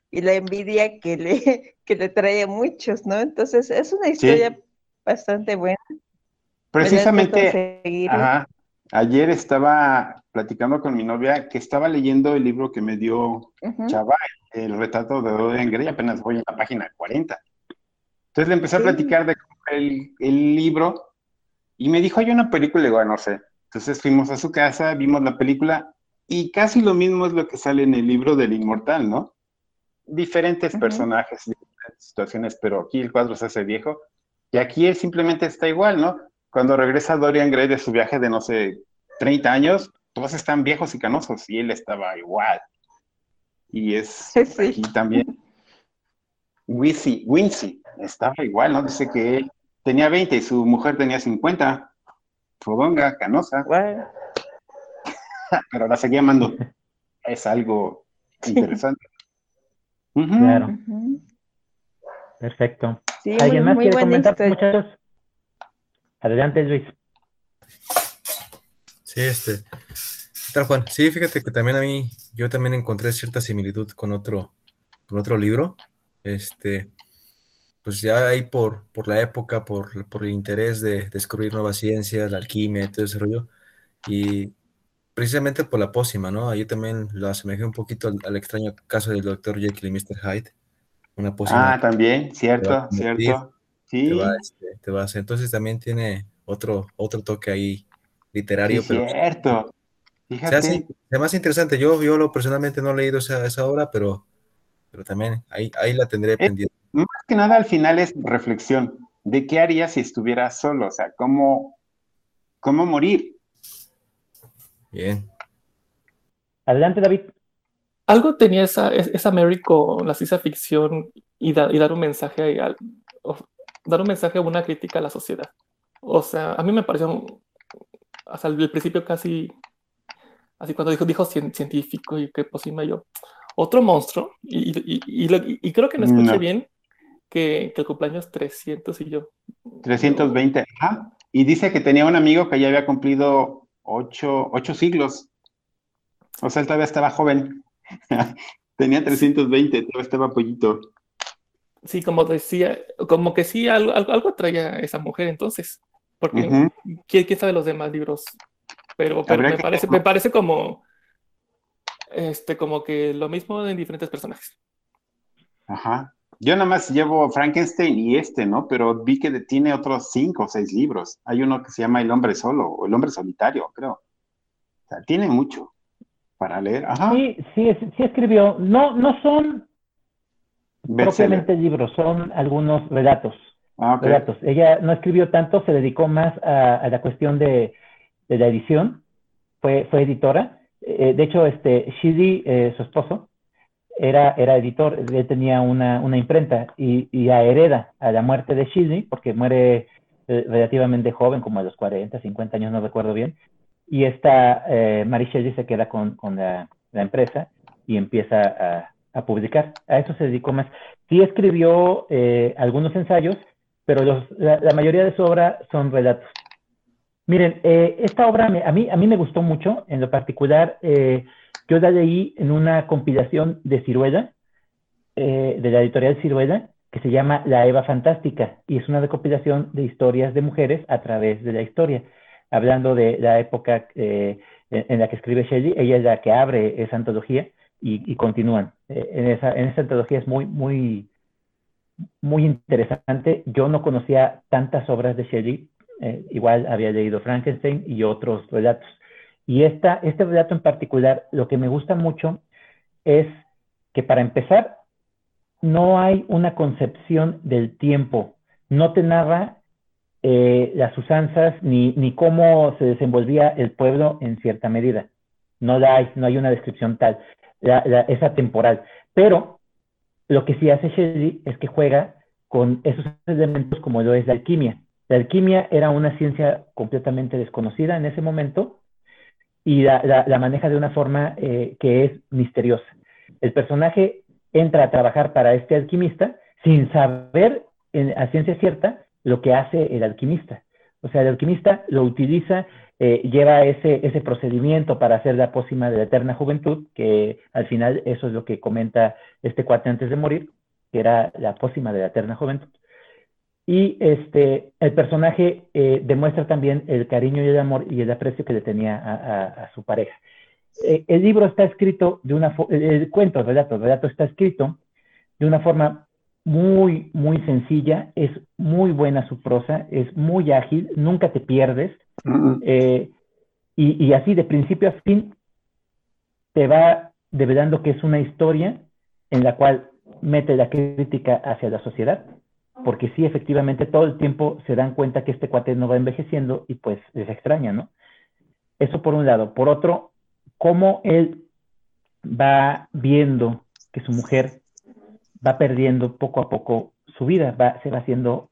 Y la envidia que le, que le trae a muchos, ¿no? Entonces, es una historia bastante buena. Precisamente, ajá, ayer estaba platicando con mi novia que estaba leyendo el libro que me dio. Chava, el retrato de Dorian Gray, apenas voy en la página 40. Entonces le empecé a platicar de el, el libro y me dijo, hay una película, y digo, "Ah, no sé. Entonces fuimos a su casa, vimos la película y casi lo mismo es lo que sale en el libro del Inmortal, ¿no? Diferentes personajes, diferentes situaciones, pero aquí el cuadro se hace viejo y aquí él simplemente está igual, ¿no? Cuando regresa Dorian Gray de su viaje de, no sé, 30 años, todos están viejos y canosos y él estaba igual. Y es Sí. aquí también. Wincy, Wincy estaba igual, ¿no? Dice que él tenía 20 y su mujer tenía 50. Fodonga, canosa, pero la seguía amando. Es algo interesante. Claro. Ujú. Perfecto. Sí, ¿Alguien muy, más muy quiere buena comentar, historia. muchachos? Adelante, Luis. Sí, este. ¿Qué tal, Juan? Sí, fíjate que también a mí, yo también encontré cierta similitud con otro, con otro libro. Este, pues ya ahí por, por la época, por, por el interés de descubrir nuevas ciencias, la alquimia y todo ese rollo. Y precisamente por la pócima, ¿no? Ahí también lo asemejé un poquito al, al extraño caso del Dr. Jekyll y Mr. Hyde. Una pócima Ah, también, a cierto, cierto. te Sí, va, este, te va a hacer. Entonces también tiene otro, otro toque ahí sí, literario, pero cierto. Fíjate. se hace interesante. Yo, yo lo personalmente no he leído esa, esa obra, pero, pero también ahí, ahí la tendré Eh, pendiente. Más que nada al final es reflexión de qué harías si estuvieras solo, o sea, cómo, cómo morir. Bien. Adelante, David. Algo tenía esa, es- esa Mary con la ciencia ficción y, da- y dar un mensaje al- o dar un mensaje o una crítica a la sociedad. O sea, a mí me pareció hasta el principio casi así cuando dijo, dijo cien- científico y qué posible yo. Otro monstruo, y, y- y- y creo que no escuché No. bien que, que el cumpleaños 300 y yo. 320. Ajá. Y dice que tenía un amigo que ya había cumplido ocho, ocho siglos. O sea, él todavía estaba joven. Tenía 320, todavía estaba pollito. Sí, como decía, como que sí, algo, algo, algo traía esa mujer entonces. Porque. ¿quién, quién sabe los demás libros? Pero, pero me que- parece, me parece como este, como que lo mismo en diferentes personajes. Ajá. Yo nada más llevo Frankenstein y este, ¿no? Pero vi que tiene otros cinco o seis libros. Hay uno que se llama El hombre solo o El hombre solitario, creo. O sea, tiene mucho para leer. Ajá. Sí, sí, sí escribió. No, no son. Propiamente libros, son algunos relatos. Ah, relatos. Ella no escribió tanto, se dedicó más a, a la cuestión de, de la edición, fue, fue editora. Eh, de hecho, este, Shidi, eh, su esposo, era, era editor, él tenía una, una imprenta y, y a hereda a la muerte de Shidi, porque muere eh, relativamente joven, como a los 40, 50 años, no recuerdo bien, y esta eh, Mary Shelley se queda con, con la, la empresa y empieza a, a publicar. A eso se dedicó más. Sí escribió eh, algunos ensayos, pero los, la, la, mayoría de su obra son relatos. Miren, eh, esta obra me, a, mí, a mí me gustó mucho, en lo particular, eh, yo la leí en una compilación de Ciruela, eh, de la editorial Ciruela, que se llama La Eva Fantástica y es una recopilación de historias de mujeres a través de la historia, hablando de la época eh, en la que escribe Shelley, ella es la que abre esa antología y, continúan. Eh, en, esa, en esa antología es muy, muy, muy interesante. Yo no conocía tantas obras de Shelley, eh, igual había leído Frankenstein y otros relatos. Y esta, este relato en particular, lo que me gusta mucho es que para empezar, no hay una concepción del tiempo, no te narra eh, las usanzas ni, ni, cómo se desenvolvía el pueblo en cierta medida. No la hay, no hay una descripción tal, la, esa temporal. Pero lo que sí hace Shelley es que juega con esos elementos como lo es la alquimia. La alquimia era una ciencia completamente desconocida en ese momento y la, la, maneja de una forma eh, que es misteriosa. El personaje entra a trabajar para este alquimista sin saber en, a ciencia cierta lo que hace el alquimista. O sea, el alquimista lo utiliza, eh, lleva ese, ese procedimiento para hacer la pócima de la eterna juventud, que al final eso es lo que comenta este cuate antes de morir, que era la pócima de la eterna juventud. Y este, el personaje eh, demuestra también el cariño y el amor y el aprecio que le tenía a su pareja. Eh, el libro está escrito de una el cuento, el relato, el relato está escrito de una forma muy, muy sencilla, es muy buena su prosa, es muy ágil, nunca te pierdes, eh, y, y, así de principio a fin te va develando que es una historia en la cual mete la crítica hacia la sociedad, porque sí, efectivamente, todo el tiempo se dan cuenta que este cuate no va envejeciendo y pues les extraña, ¿no? Eso por un lado. Por otro, cómo él va viendo que su mujer va perdiendo poco a poco su vida, va, se va haciendo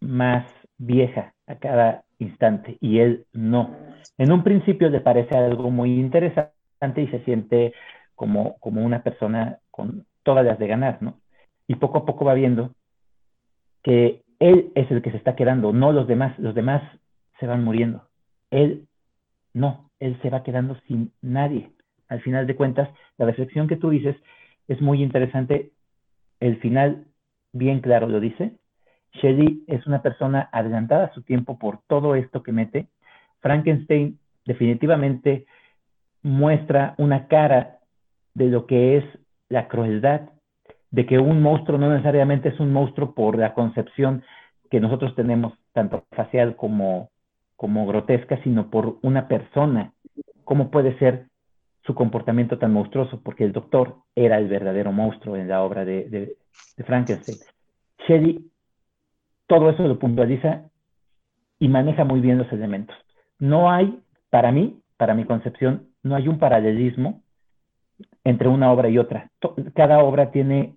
más vieja a cada instante y él no. En un principio le parece algo muy interesante y se siente como, como una persona con todas las de ganar, ¿no? Y poco a poco va viendo que él es el que se está quedando, no los demás, los demás se van muriendo. Él no, él se va quedando sin nadie. Al final de cuentas, la reflexión que tú dices es muy interesante. El final, bien claro, lo dice. Shelley es una persona adelantada a su tiempo por todo esto que mete. Frankenstein definitivamente muestra una cara de lo que es la crueldad, de que un monstruo no necesariamente es un monstruo por la concepción que nosotros tenemos, tanto facial como como grotesca, sino por una persona. ¿Cómo puede ser su comportamiento tan monstruoso? Porque el doctor era el verdadero monstruo en la obra de, Frankenstein. Shelley todo eso lo puntualiza y maneja muy bien los elementos. No hay, para mí, para mi concepción, no hay un paralelismo entre una obra y otra. Cada obra tiene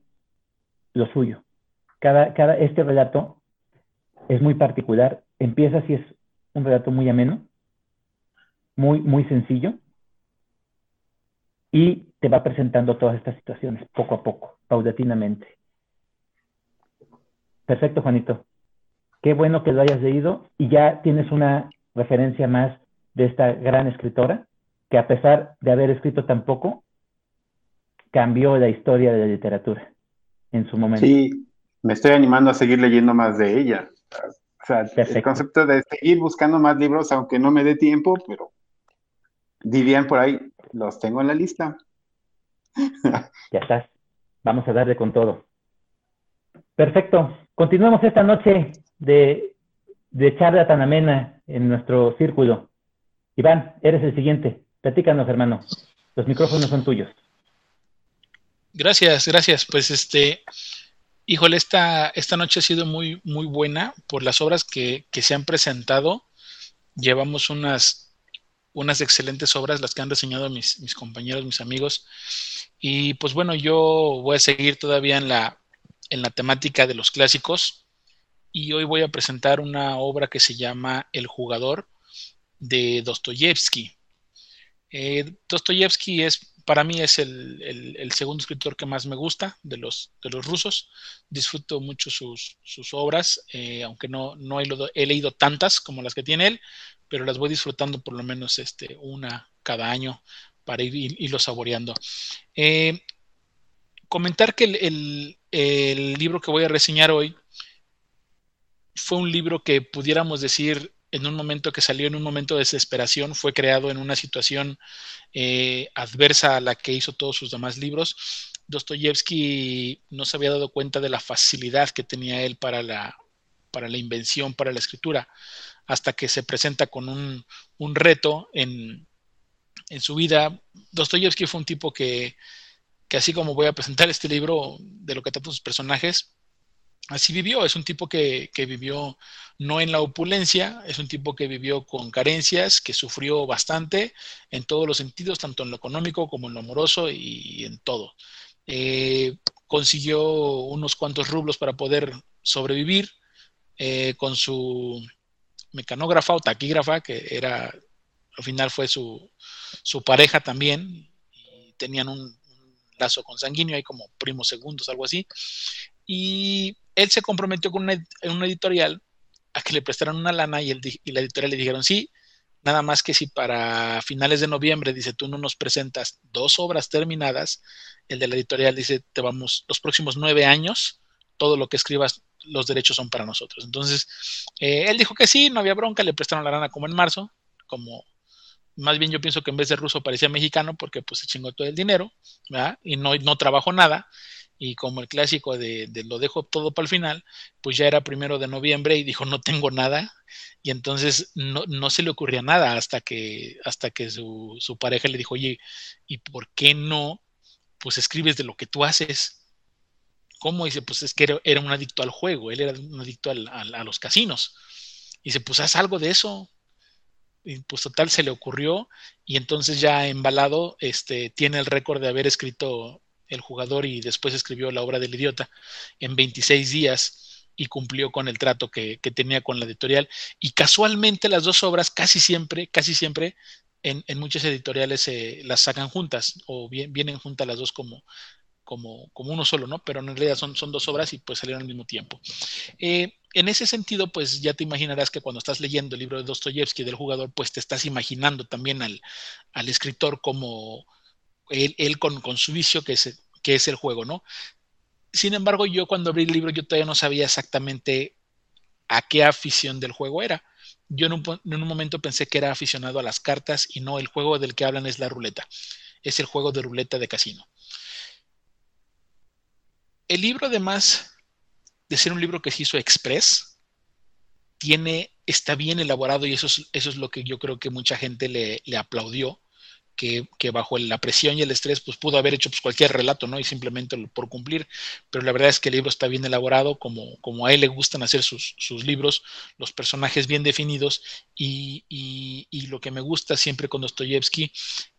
lo suyo. Cada, cada, este relato es muy particular. Empieza si es un relato muy ameno, muy, muy sencillo, y te va presentando todas estas situaciones poco a poco, paulatinamente. Perfecto, Juanito. Qué bueno que lo hayas leído y ya tienes una referencia más de esta gran escritora que a pesar de haber escrito tan poco, cambió la historia de la literatura en su momento. Sí, me estoy animando a seguir leyendo más de ella sea, el concepto de seguir buscando más libros, aunque no me dé tiempo, pero dirían por ahí, los tengo en la lista. ya estás. Vamos a darle con todo. Perfecto. Continuamos esta noche de, de charla tan amena en nuestro círculo. Iván, eres el siguiente. Platícanos, hermano. Los micrófonos son tuyos. Gracias, gracias. Pues este, Híjole, esta, esta noche ha sido muy, muy buena por las obras que, se han presentado. Llevamos unas, unas excelentes obras, las que han reseñado mis, mis compañeros, mis amigos. Y pues bueno, yo voy a seguir todavía en la, en la temática de los clásicos. Y hoy voy a presentar una obra que se llama El jugador de Dostoyevsky. Eh, Dostoyevsky es para mí es el, segundo escritor que más me gusta de los, rusos. Disfruto mucho sus, obras, eh, aunque no, he, leído tantas como las que tiene él, pero las voy disfrutando por lo menos este, una cada año para ir, irlo saboreando. Eh, comentar que el, libro que voy a reseñar hoy fue un libro que pudiéramos decir en un momento que salió en un momento de desesperación, fue creado en una situación eh, adversa a la que hizo todos sus demás libros. Dostoyevsky no se había dado cuenta de la facilidad que tenía él para la, para la invención, para la escritura, hasta que se presenta con un, un reto en, en, su vida. Dostoyevsky fue un tipo que, que, así como voy a presentar este libro de lo que tratan sus personajes, así vivió. Es un tipo que, que, vivió no en la opulencia, es un tipo que vivió con carencias, que sufrió bastante en todos los sentidos, tanto en lo económico como en lo amoroso y en todo. Eh, consiguió unos cuantos rublos para poder sobrevivir eh, con su mecanógrafa o taquígrafa, que era, al final fue su, su pareja también, y tenían un, lazo consanguíneo, ahí como primos segundos, algo así. Y él se comprometió con una, editorial a que le prestaran una lana y, el, y, la editorial le dijeron, sí, nada más que si para finales de noviembre, dice, tú no nos presentas dos obras terminadas, el de la editorial dice, te vamos, los próximos nueve años, todo lo que escribas, los derechos son para nosotros. Entonces, eh, él dijo que sí, no había bronca, le prestaron la lana como en marzo, como más bien yo pienso que en vez de ruso parecía mexicano porque pues se chingó todo el dinero, ¿verdad? Y no, no trabajó nada. Y como el clásico de, de, lo dejo todo para el final, pues ya era primero de noviembre y dijo no tengo nada. Y entonces no, no se le ocurría nada hasta que, hasta que su, su pareja le dijo, oye, ¿y por qué no? Pues escribes de lo que tú haces. ¿Cómo? dice, pues es que era, era, un adicto al juego, él era un adicto al, a los casinos. Y dice, pues haz algo de eso, y pues total se le ocurrió y entonces ya embalado este, tiene el récord de haber escrito el jugador y después escribió la obra del idiota en 26 días y cumplió con el trato que, que tenía con la editorial y casualmente las dos obras casi siempre, casi siempre en, en muchas editoriales eh, las sacan juntas o bien, vienen juntas las dos como, como, como, uno solo, ¿no? Pero en realidad son, son dos obras y pues salieron al mismo tiempo. Eh, en ese sentido, pues ya te imaginarás que cuando estás leyendo el libro de Dostoyevsky del jugador, pues te estás imaginando también al, al escritor como él, con, con, su vicio que es, que es el juego, ¿no? Sin embargo, yo cuando abrí el libro, yo todavía no sabía exactamente a qué afición del juego era. Yo en un, en un momento pensé que era aficionado a las cartas y no, el juego del que hablan es la ruleta. Es el juego de ruleta de casino. El libro, además, de ser un libro que se hizo express, tiene, está bien elaborado y eso es, eso es lo que yo creo que mucha gente le, le aplaudió, que, bajo la presión y el estrés pues pudo haber hecho pues, cualquier relato, ¿no? Y simplemente por cumplir, pero la verdad es que el libro está bien elaborado, como, como a él le gustan hacer sus, sus libros, los personajes bien definidos y, y, lo que me gusta siempre con Dostoyevsky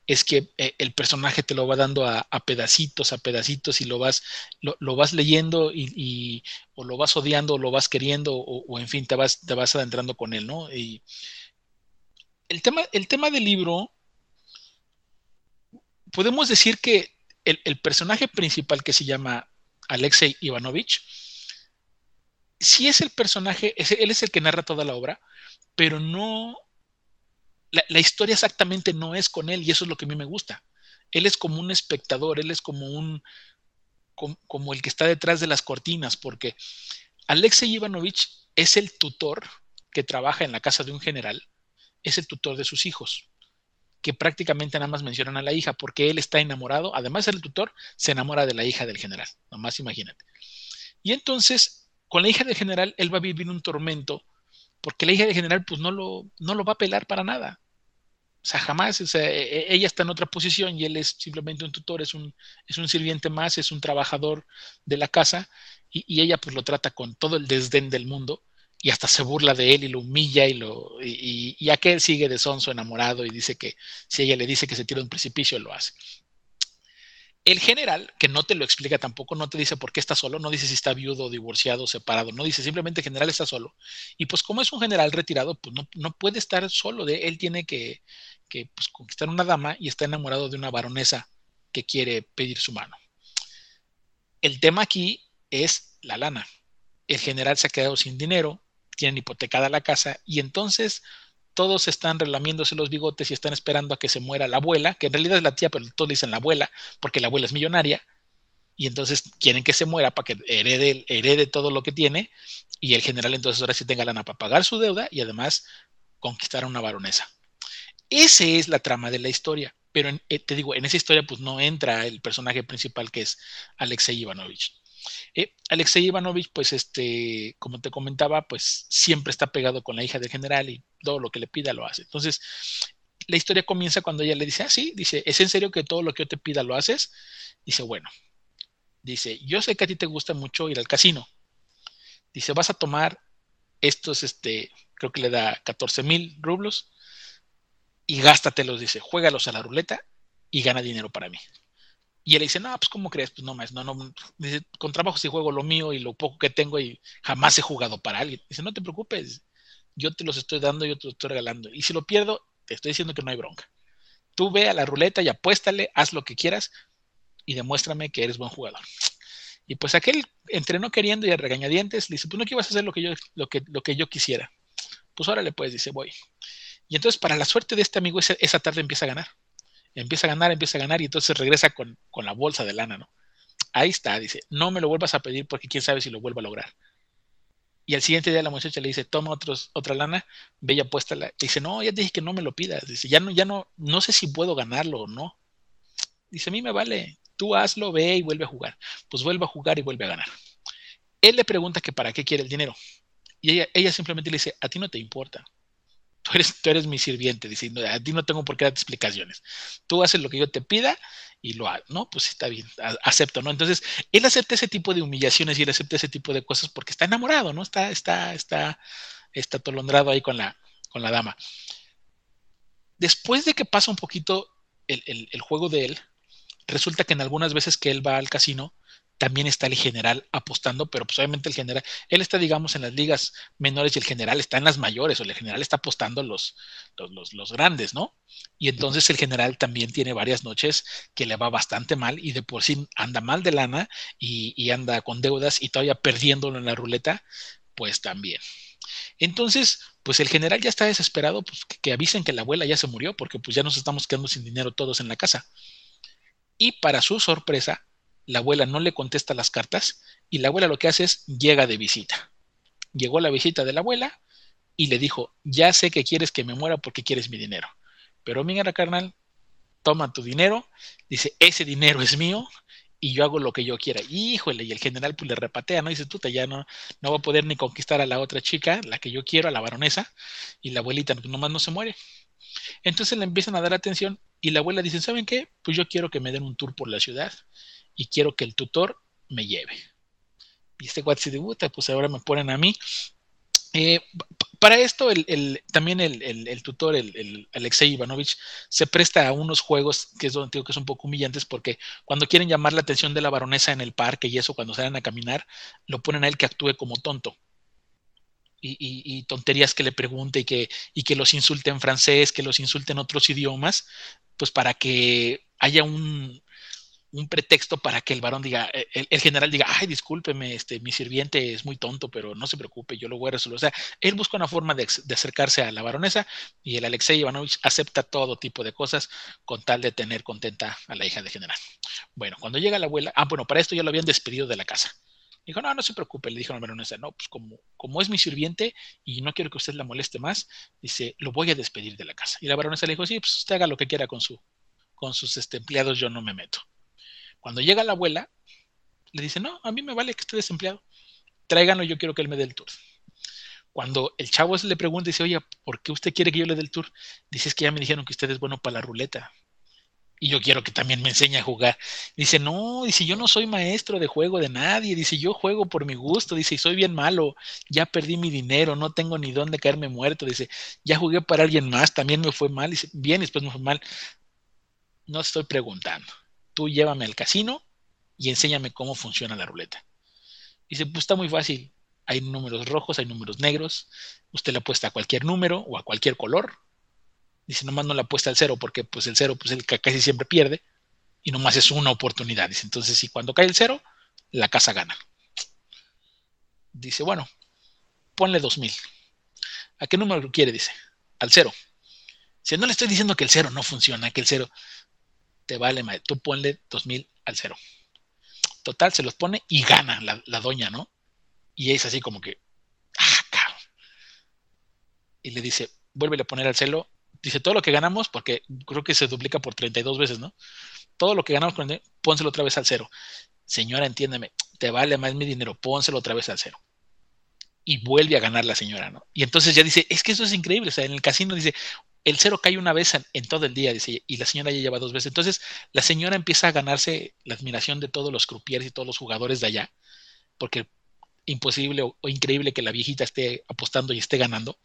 es que eh, el personaje te lo va dando a, pedacitos, a pedacitos y lo vas, lo, lo vas leyendo y, y, o lo vas odiando o lo vas queriendo o, o, en fin, te vas, te vas adentrando con él, ¿no? Y el tema, el tema del libro, podemos decir que el, personaje principal que se llama Alexei Ivanovich, sí es el personaje, es, él es el que narra toda la obra, pero no la, historia exactamente no es con él y eso es lo que a mí me gusta. Él es como un espectador, él es como un como el que está detrás de las cortinas, porque Alexei Ivanovich es el tutor que trabaja en la casa de un general, es el tutor de sus hijos, que prácticamente nada más mencionan a la hija, porque él está enamorado, además el tutor, se enamora de la hija del general, nomás imagínate. Y entonces, con la hija del general, él va a vivir un tormento porque la hija del general pues no lo, no lo va a pelar para nada. O sea, jamás, o sea, e, e, ella está en otra posición y él es simplemente un tutor, es un, es un sirviente más, es un trabajador de la casa y, y, ella pues lo trata con todo el desdén del mundo y hasta se burla de él y lo humilla y lo y, y aquel sigue de sonso enamorado y dice que si ella le dice que se tira un precipicio, lo hace. El general, que no te lo explica tampoco, no te dice por qué está solo, no dice si está viudo, divorciado, separado, no dice simplemente general está solo. Y pues como es un general retirado, pues no, no puede estar solo, de él tiene que, que pues, conquistar una dama y está enamorado de una baronesa que quiere pedir su mano. El tema aquí es la lana. El general se ha quedado sin dinero, tienen hipotecada la casa y entonces todos están relamiéndose los bigotes y están esperando a que se muera la abuela, que en realidad es la tía, pero todos dicen la abuela, porque la abuela es millonaria, y entonces quieren que se muera para que herede, herede todo lo que tiene y el general entonces ahora sí tenga lana para pagar su deuda y además conquistar a una baronesa. Esa es la trama de la historia, pero eh, te digo, en esa historia pues no entra el personaje principal que es Alexei Ivanovich. Eh, Alexei Ivanovich, pues este, como te comentaba, pues siempre está pegado con la hija del general y todo lo que le pida lo hace. Entonces, la historia comienza cuando ella le dice, ah, sí, dice, ¿es en serio que todo lo que yo te pida lo haces? Dice, bueno, dice, yo sé que a ti te gusta mucho ir al casino. Dice, vas a tomar estos, este, creo que le da 14 mil rublos y gástatelos, dice, juégalos a la ruleta y gana dinero para mí. Y él dice, no, pues ¿cómo crees? Pues no más, no, no, con trabajo si juego lo mío y lo poco que tengo y jamás he jugado para alguien. Dice, no te preocupes, yo te los estoy dando, yo te los estoy regalando. Y si lo pierdo, te estoy diciendo que no hay bronca. Tú ve a la ruleta y apuéstale, haz lo que quieras y demuéstrame que eres buen jugador. Y pues aquel entrenó queriendo y a regañadientes le dice, pues no que hacer lo que yo, lo que, lo que yo quisiera. Pues ahora le puedes, dice, voy. Y entonces para la suerte de este amigo esa tarde empieza a ganar empieza a ganar, empieza a ganar y entonces regresa con, la bolsa de lana, ¿no? Ahí está, dice, no me lo vuelvas a pedir porque quién sabe si lo vuelvo a lograr. Y al siguiente día la muchacha le dice, toma otra lana, ve y apuéstala. Dice, no, ya te dije que no me lo pidas. Dice, ya no, ya no, no sé si puedo ganarlo o no. Dice, a mí me vale, tú hazlo, ve y vuelve a jugar. Pues vuelve a jugar y vuelve a ganar. Él le pregunta que para qué quiere el dinero. Y ella simplemente le dice, a ti no te importa tú eres, tú eres mi sirviente, diciendo, a ti no tengo por qué darte explicaciones. Tú haces lo que yo te pida y lo hago, ¿no? Pues está bien, acepto, ¿no? Entonces, él acepta ese tipo de humillaciones y él acepta ese tipo de cosas porque está enamorado, ¿no? Está, está, está, está atolondrado ahí con la, con la dama. Después de que pasa un poquito el, el juego de él, resulta que en algunas veces que él va al casino, también está el general apostando, pero pues obviamente el general, él está, digamos, en las ligas menores y el general está en las mayores, o el general está apostando los, los, los, grandes, ¿no? Y entonces el general también tiene varias noches que le va bastante mal y de por sí anda mal de lana y, anda con deudas y todavía perdiéndolo en la ruleta, pues también. Entonces, pues el general ya está desesperado, pues que, que avisen que la abuela ya se murió, porque pues ya nos estamos quedando sin dinero todos en la casa. Y para su sorpresa, la abuela no le contesta las cartas y la abuela lo que hace es llega de visita. Llegó la visita de la abuela y le dijo, ya sé que quieres que me muera porque quieres mi dinero, pero mira carnal, toma tu dinero, dice, ese dinero es mío y yo hago lo que yo quiera. Híjole, y el general pues le repatea, ¿no? Dice, tú ya no, no va a poder ni conquistar a la otra chica, la que yo quiero, a la baronesa, y la abuelita pues, nomás no se muere. Entonces le empiezan a dar atención y la abuela dice, ¿saben qué? Pues yo quiero que me den un tour por la ciudad y quiero que el tutor me lleve. Y este se debuta, pues ahora me ponen a mí. Eh, para esto, también el, tutor, el, Alexei Ivanovich, se presta a unos juegos que es donde digo que son un poco humillantes porque cuando quieren llamar la atención de la baronesa en el parque y eso, cuando salen a caminar, lo ponen a él que actúe como tonto. Y, tonterías que le pregunte y que, y que los insulte en francés, que los insulte en otros idiomas, pues para que haya un, un pretexto para que el varón diga, eh, el, general diga, ay, discúlpeme, este, mi sirviente es muy tonto, pero no se preocupe, yo lo voy a resolver. O sea, él busca una forma de, acercarse a la baronesa y el Alexei Ivanovich acepta todo tipo de cosas con tal de tener contenta a la hija del general. Bueno, cuando llega la abuela, ah, bueno, para esto ya lo habían despedido de la casa. Dijo, no, no se preocupe, le dijo la baronesa, no, pues como, como es mi sirviente y no quiero que usted la moleste más, dice, lo voy a despedir de la casa. Y la baronesa le dijo, sí, pues usted haga lo que quiera con, su, con sus este, empleados, yo no me meto. Cuando llega la abuela, le dice, no, a mí me vale que esté desempleado. Tráiganlo, yo quiero que él me dé el tour. Cuando el chavo le pregunta y dice, oye, ¿por qué usted quiere que yo le dé el tour? Dice, es que ya me dijeron que usted es bueno para la ruleta. Y yo quiero que también me enseñe a jugar. Dice, no, dice, yo no soy maestro de juego de nadie. Dice, yo juego por mi gusto. Dice, y soy bien malo. Ya perdí mi dinero, no tengo ni dónde caerme muerto. Dice, ya jugué para alguien más, también me fue mal. Dice, bien, después me fue mal. No estoy preguntando tú llévame al casino y enséñame cómo funciona la ruleta. Dice, pues está muy fácil. Hay números rojos, hay números negros. Usted le apuesta a cualquier número o a cualquier color. Dice, nomás no le apuesta al cero porque pues el cero pues el casi siempre pierde y nomás es una oportunidad. Dice, entonces si cuando cae el cero, la casa gana. Dice, bueno, ponle 2000. ¿A qué número quiere? Dice, al cero. Si no le estoy diciendo que el cero no funciona, que el cero, te vale, tú ponle 2000 al cero. Total, se los pone y gana la, doña, ¿no? Y es así como que, ah, cabrón. Y le dice, vuelve a poner al celo. Dice, todo lo que ganamos, porque creo que se duplica por 32 veces, ¿no? Todo lo que ganamos, pónselo otra vez al cero. Señora, entiéndeme, te vale más mi dinero, pónselo otra vez al cero. Y vuelve a ganar la señora, ¿no? Y entonces ya dice, es que eso es increíble. O sea, en el casino dice, el cero cae una vez en, todo el día, dice, y la señora ya lleva dos veces. Entonces, la señora empieza a ganarse la admiración de todos los croupiers y todos los jugadores de allá, porque imposible o, increíble que la viejita esté apostando y esté ganando.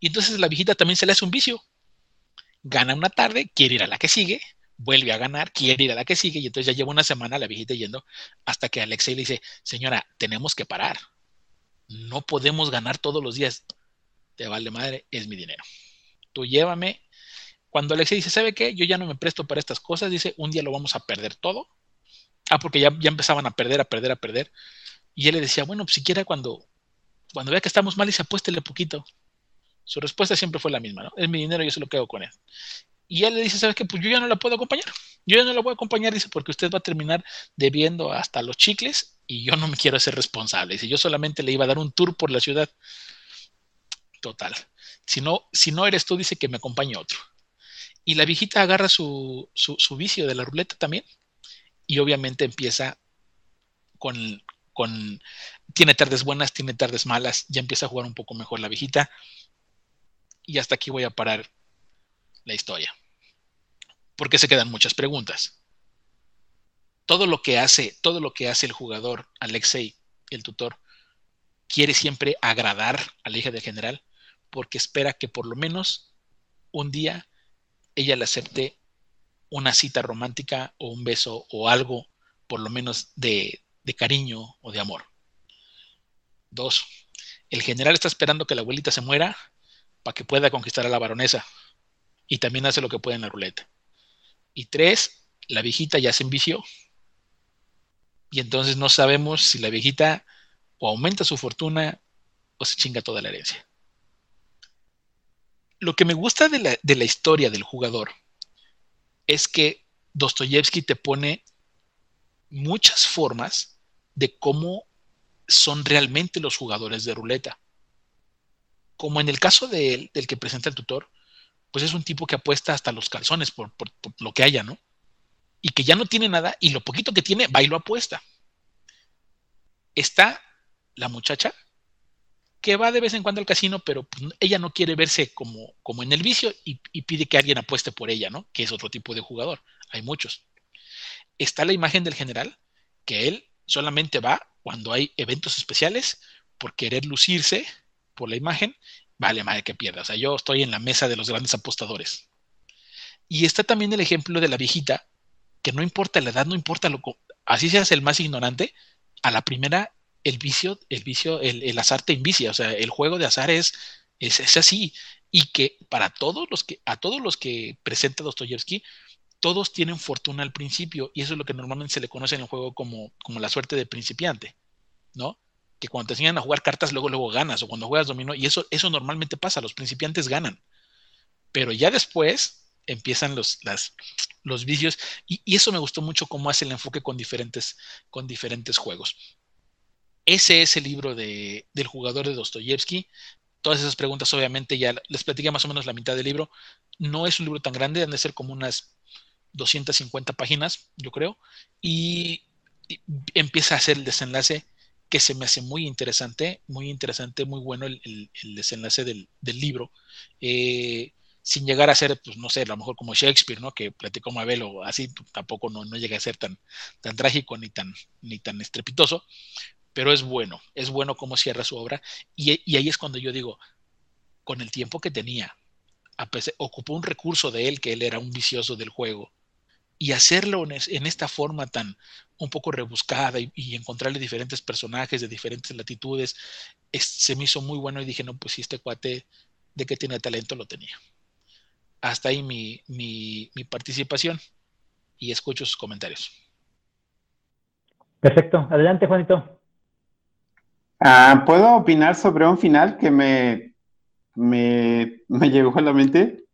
Y entonces la viejita también se le hace un vicio. Gana una tarde, quiere ir a la que sigue, vuelve a ganar, quiere ir a la que sigue, y entonces ya lleva una semana la viejita yendo hasta que Alexei le dice, señora, tenemos que parar. No podemos ganar todos los días. Te vale madre, es mi dinero. Tú llévame. Cuando Alexei dice, ¿sabe qué? Yo ya no me presto para estas cosas, dice, un día lo vamos a perder todo. Ah, porque ya, ya empezaban a perder, a perder, a perder. Y él le decía, bueno, pues siquiera cuando, cuando vea que estamos mal, y se apuéstele poquito. Su respuesta siempre fue la misma, ¿no? Es mi dinero, yo se lo quedo con él. Y él le dice, ¿sabes qué? Pues yo ya no la puedo acompañar. Yo ya no la voy a acompañar, dice, porque usted va a terminar debiendo hasta los chicles y yo no me quiero hacer responsable. Dice, yo solamente le iba a dar un tour por la ciudad. Total. Si no, si no eres tú, dice que me acompañe otro. Y la viejita agarra su, su, su vicio de la ruleta también y obviamente empieza con, con, tiene tardes buenas, tiene tardes malas, ya empieza a jugar un poco mejor la viejita. Y hasta aquí voy a parar la historia. Porque se quedan muchas preguntas. Todo lo que hace, todo lo que hace el jugador, Alexei, el tutor, quiere siempre agradar a la hija del general porque espera que por lo menos un día ella le acepte una cita romántica o un beso o algo, por lo menos de, cariño o de amor. Dos, el general está esperando que la abuelita se muera para que pueda conquistar a la baronesa y también hace lo que puede en la ruleta. Y tres, la viejita ya se envició y entonces no sabemos si la viejita o aumenta su fortuna o se chinga toda la herencia. Lo que me gusta de la, de la historia del jugador es que Dostoyevsky te pone muchas formas de cómo son realmente los jugadores de ruleta. Como en el caso de él, del que presenta el tutor, pues es un tipo que apuesta hasta los calzones por, lo que haya, ¿no? Y que ya no tiene nada y lo poquito que tiene va y lo apuesta. Está la muchacha que va de vez en cuando al casino, pero pues, ella no quiere verse como, como en el vicio y, pide que alguien apueste por ella, ¿no? Que es otro tipo de jugador. Hay muchos. Está la imagen del general, que él solamente va cuando hay eventos especiales por querer lucirse por la imagen, vale madre que pierda. O sea, yo estoy en la mesa de los grandes apostadores. Y está también el ejemplo de la viejita, que no importa la edad, no importa lo así seas el más ignorante, a la primera el vicio, el vicio, el, azar te invicia, o sea, el juego de azar es, es, es, así. Y que para todos los que, a todos los que presenta Dostoyevsky, todos tienen fortuna al principio y eso es lo que normalmente se le conoce en el juego como, como la suerte de principiante, ¿no? Que cuando te enseñan a jugar cartas, luego, luego ganas, o cuando juegas dominó, y eso, eso normalmente pasa, los principiantes ganan. Pero ya después empiezan los, las, los vicios, y, y, eso me gustó mucho cómo hace el enfoque con diferentes, con diferentes juegos. Ese es el libro de, del jugador de Dostoyevsky. Todas esas preguntas, obviamente, ya les platiqué más o menos la mitad del libro. No es un libro tan grande, han de ser como unas 250 páginas, yo creo, y, empieza a hacer el desenlace que se me hace muy interesante, muy interesante, muy bueno el, desenlace del, libro, eh, sin llegar a ser, pues no sé, a lo mejor como Shakespeare, ¿no? Que platicó Mabel o así, tampoco no, no llega a ser tan, tan trágico ni tan, ni tan estrepitoso, pero es bueno, es bueno cómo cierra su obra, y, ahí es cuando yo digo, con el tiempo que tenía, ocupó un recurso de él, que él era un vicioso del juego, y hacerlo en, esta forma tan un poco rebuscada y, encontrarle diferentes personajes de diferentes latitudes, se me hizo muy bueno y dije, no, pues este cuate de que tiene talento lo tenía. Hasta ahí mi, mi participación y escucho sus comentarios. Perfecto, adelante Juanito. Ah, ¿Puedo opinar sobre un final que me, me, me llegó a la mente?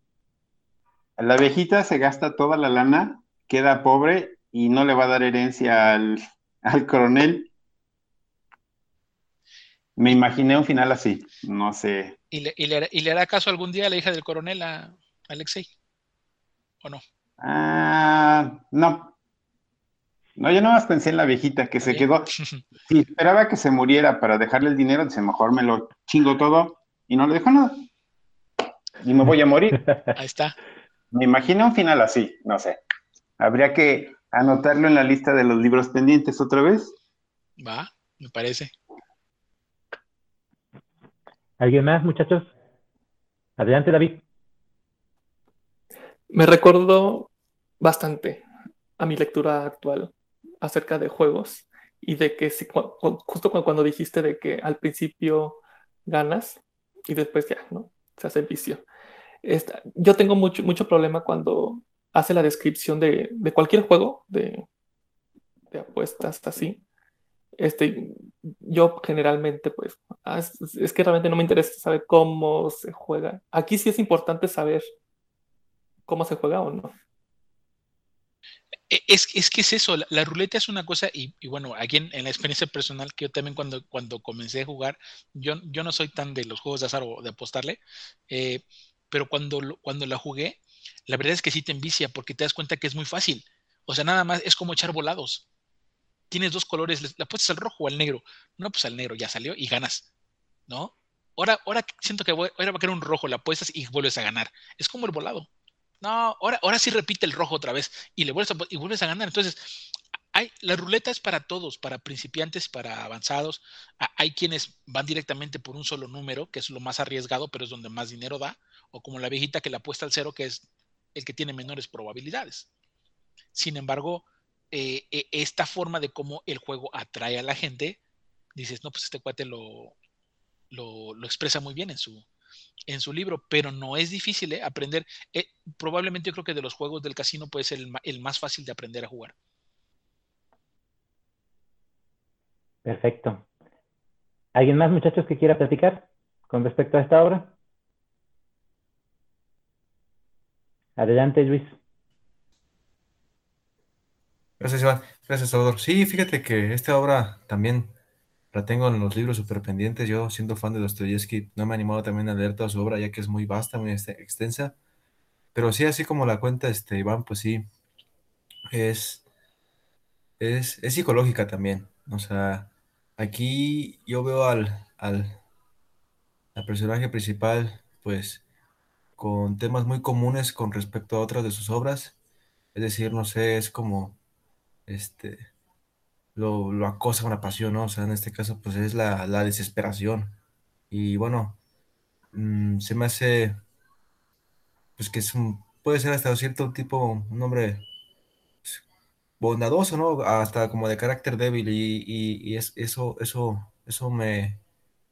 La viejita se gasta toda la lana queda pobre y no le va a dar herencia al, al coronel. Me imaginé un final así, no sé. ¿Y le, y le hará- y le hará caso algún día a la hija del coronel a Alexei? ¿O no? Ah, no. No, yo nomás pensé en la viejita que se quedó. Si esperaba que se muriera para dejarle el dinero, dice, mejor me lo chingo todo y no le dejo nada. Y me voy a morir. Ahí está. Me imagino un final así, no sé. Habría que anotarlo en la lista de los libros pendientes otra vez. Va, me parece. ¿Alguien más, muchachos? Adelante, David. Me recordó bastante a mi lectura actual acerca de juegos y de que si, cu- justo cu- cuando dijiste de que al principio ganas y después ya, ¿no? Se hace vicio. Esta- yo tengo mucho, mucho problema cuando hace la descripción de, de cualquier juego de, de apuestas así. Este, yo generalmente, pues, ah, es, es que realmente no me interesa saber cómo se juega. Aquí sí es importante saber cómo se juega o no. E- Es, es que es eso, la, la ruleta es una cosa, y, bueno, aquí en, en la experiencia personal, que yo también cuando, cuando comencé a jugar, yo, yo no soy tan de los juegos de azar o de apostarle, eh, pero cuando, cuando la jugué, la verdad es que sí te envicia porque te das cuenta que es muy fácil. O sea, nada más es como echar volados. Tienes dos colores, le apuestas al rojo o al negro. No, pues al negro ya salió y ganas, ¿no? Ahora, ahora siento que voy, ahora va a quedar un rojo, la apuestas y vuelves a ganar. Es como el volado. No, ahora, ahora sí repite el rojo otra vez y le vuelves a, ganar. Entonces, hay, la ruleta es para todos, para principiantes, para avanzados. Hay quienes van directamente por un solo número, que es lo más arriesgado, pero es donde más dinero da, o como la viejita que le apuesta al cero, que es el que tiene menores probabilidades. Sin embargo, eh, eh, esta forma de cómo el juego atrae a la gente, dices, no, pues este cuate lo expresa muy bien en su, en su libro, pero no es difícil ¿eh? aprender. Eh, probablemente yo creo que de los juegos del casino puede ser el, el más fácil de aprender a jugar. Perfecto. ¿Alguien más, muchachos, que quiera platicar con respecto a esta obra? Adelante, Luis. Gracias, Iván. Gracias, Salvador. Sí, fíjate que esta obra también la tengo en los libros super pendientes. Yo, siendo fan de Dostoyevsky, no me he animado también a leer toda su obra, ya que es muy vasta, muy extensa. Pero sí, así como la cuenta este Iván, pues sí, es, es, es psicológica también. O sea, aquí yo veo al, al, al personaje principal, pues, con temas muy comunes con respecto a otras de sus obras. Es decir, no sé, es como este lo, lo acosa una pasión, ¿no? O sea, en este caso, pues es la, la desesperación. Y bueno, mm, se me hace, pues que es un, puede ser hasta cierto tipo un hombre pues, bondadoso, ¿no? Hasta como de carácter débil y, y- y es, eso, eso, eso me,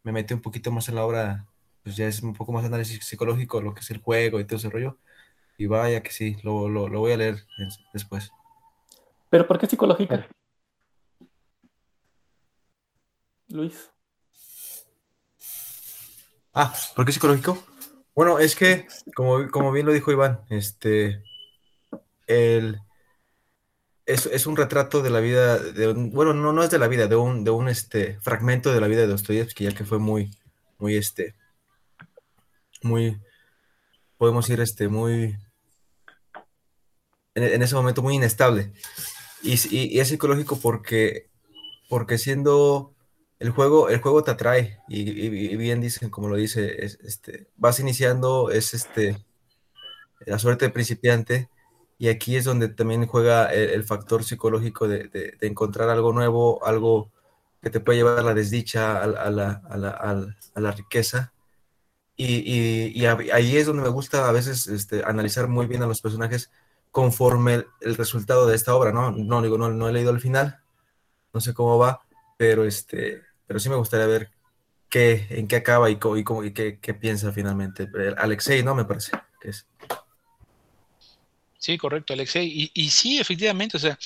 me metió un poquito más en la obra, pues ya es un poco más análisis psicológico, lo que es el juego y todo ese rollo. Y vaya que sí, lo, lo, lo voy a leer después. ¿Pero por qué psicológica? Luis. Ah, ¿por qué psicológico? Bueno, es que, como, como bien lo dijo Iván, este, el, es, es un retrato de la vida, de un- bueno, no, no es de la vida, de un, de un este, fragmento de la vida de Dostoyevsky, ya que fue muy, muy, este, muy, podemos decir, este, muy, en, en ese momento muy inestable. Y, y- y es psicológico porque, porque siendo el juego, el juego te atrae, y, y- y bien dicen, como lo dice, es, este, vas iniciando, es este, la suerte de principiante, y aquí es donde también juega el, el factor psicológico de, de- de encontrar algo nuevo, algo que te puede llevar a la desdicha, a, a la, a la- a la riqueza. Y, y- ahí es donde me gusta a veces este, analizar muy bien a los personajes conforme el, el resultado de esta obra, ¿no? No, digo, no, no he leído el final, no sé cómo va, pero, este, pero sí me gustaría ver qué, en qué acaba y, cómo, y, qué, piensa finalmente. Alexei, ¿no? Me parece que es. Sí, correcto, Alexei. Y, sí, efectivamente, o sea,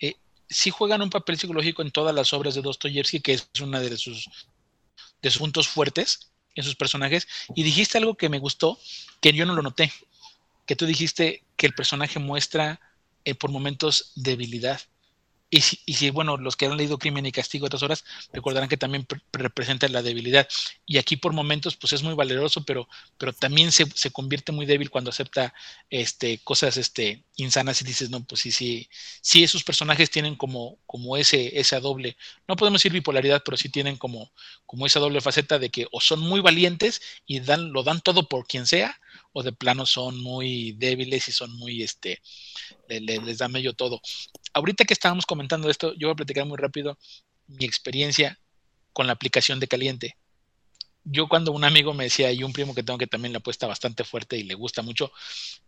eh, sí juegan un papel psicológico en todas las obras de Dostoyevsky, que es una de sus, de sus puntos fuertes en sus personajes. Y dijiste algo que me gustó, que yo no lo noté, que tú dijiste que el personaje muestra eh, por momentos debilidad. Y si, y si, bueno, los que han leído Crimen y Castigo otras horas recordarán que también representa la debilidad. Y aquí por momentos, pues es muy valeroso, pero, pero también se, se, convierte muy débil cuando acepta este, cosas este, insanas y dices, no, pues sí, sí, sí, esos personajes tienen como, como ese, esa doble, no podemos decir bipolaridad, pero sí tienen como, como esa doble faceta de que o son muy valientes y dan, lo dan todo por quien sea, o de plano son muy débiles y son muy, este, le, le, les da medio todo. Ahorita que estábamos comentando esto, yo voy a platicar muy rápido mi experiencia con la aplicación de caliente. Yo cuando un amigo me decía, y un primo que tengo que también le apuesta bastante fuerte y le gusta mucho,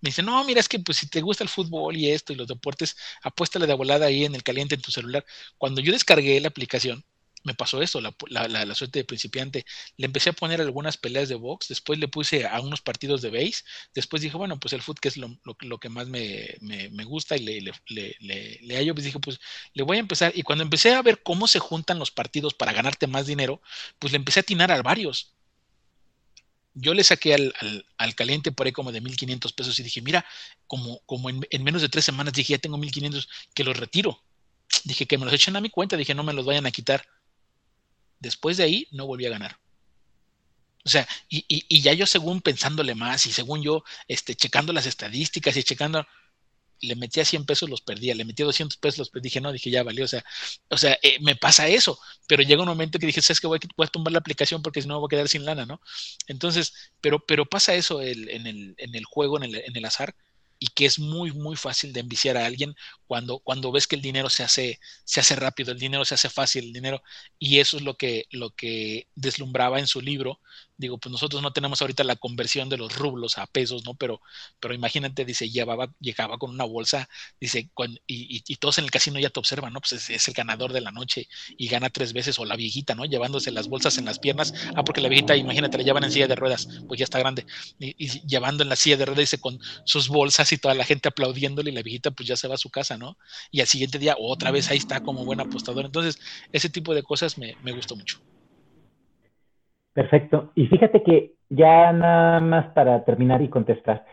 me dice, no, mira, es que pues si te gusta el fútbol y esto y los deportes, apuéstale de volada ahí en el caliente en tu celular. Cuando yo descargué la aplicación, me pasó esto, la, la, la, suerte de principiante. Le empecé a poner algunas peleas de box, después le puse a unos partidos de base, después dije, bueno, pues el foot que es lo, lo, lo que más me, me, me, gusta y le, le, le, le, hallo, pues dije, pues le voy a empezar. Y cuando empecé a ver cómo se juntan los partidos para ganarte más dinero, pues le empecé a atinar a varios. Yo le saqué al, al, al, caliente por ahí como de 1500 pesos y dije, mira, como, como en, en menos de tres semanas dije, ya tengo 1500, que los retiro. Dije que me los echen a mi cuenta, dije, no me los vayan a quitar después de ahí no volví a ganar. O sea, y, y, ya yo según pensándole más y según yo este, checando las estadísticas y checando, le metía 100 pesos, los perdía, le metía 200 pesos, los perdí, dije, no, dije, ya valió, o sea, o sea eh, me pasa eso, pero llega un momento que dije, sabes que voy, a tumbar la aplicación porque si no voy a quedar sin lana, ¿no? Entonces, pero, pero pasa eso en, el, en el juego, en el, en el azar, y que es muy, muy fácil de enviciar a alguien cuando, cuando ves que el dinero se hace, se hace rápido, el dinero se hace fácil, el dinero, y eso es lo que, lo que deslumbraba en su libro. Digo, pues nosotros no tenemos ahorita la conversión de los rublos a pesos, ¿no? Pero, pero imagínate, dice, llevaba, llegaba con una bolsa, dice, con, y, y, todos en el casino ya te observan, ¿no? Pues es, es, el ganador de la noche y gana tres veces, o la viejita, ¿no? Llevándose las bolsas en las piernas, ah, porque la viejita, imagínate, la llevan en silla de ruedas, pues ya está grande, y, y llevando en la silla de ruedas, dice, con sus bolsas y toda la gente aplaudiéndole y la viejita pues ya se va a su casa, ¿no? Y al siguiente día otra vez ahí está como buen apostador. Entonces, ese tipo de cosas me, me gustó mucho. Perfecto. Y fíjate que ya nada más para terminar y contestar,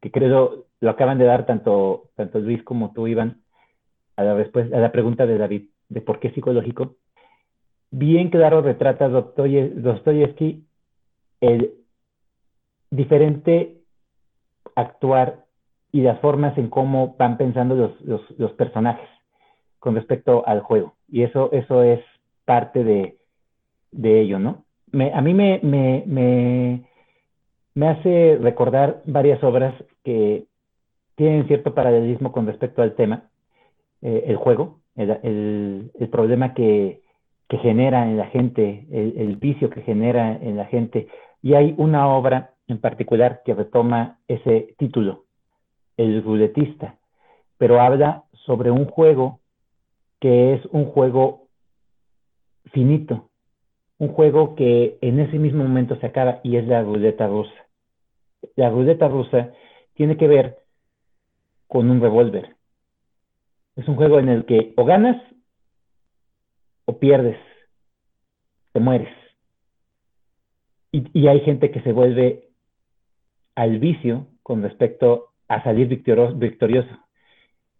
que creo lo acaban de dar tanto, tanto Luis como tú, Iván, a la, después, a la pregunta de David, de por qué psicológico. Bien claro retrata Dostoyevsky el diferente actuar y las formas en cómo van pensando los, los, los personajes con respecto al juego. Y eso, eso es parte de, de ello, ¿no? Me, a mí me, me, me, me, hace recordar varias obras que tienen cierto paralelismo con respecto al tema, eh, el juego, el, el, problema que, que, genera en la gente, el, el, vicio que genera en la gente. Y hay una obra en particular que retoma ese título, El ruletista, pero habla sobre un juego que es un juego finito, un juego que en ese mismo momento se acaba y es la ruleta rusa. La ruleta rusa tiene que ver con un revólver. Es un juego en el que o ganas o pierdes, te mueres. Y, hay gente que se vuelve al vicio con respecto a salir victorioso.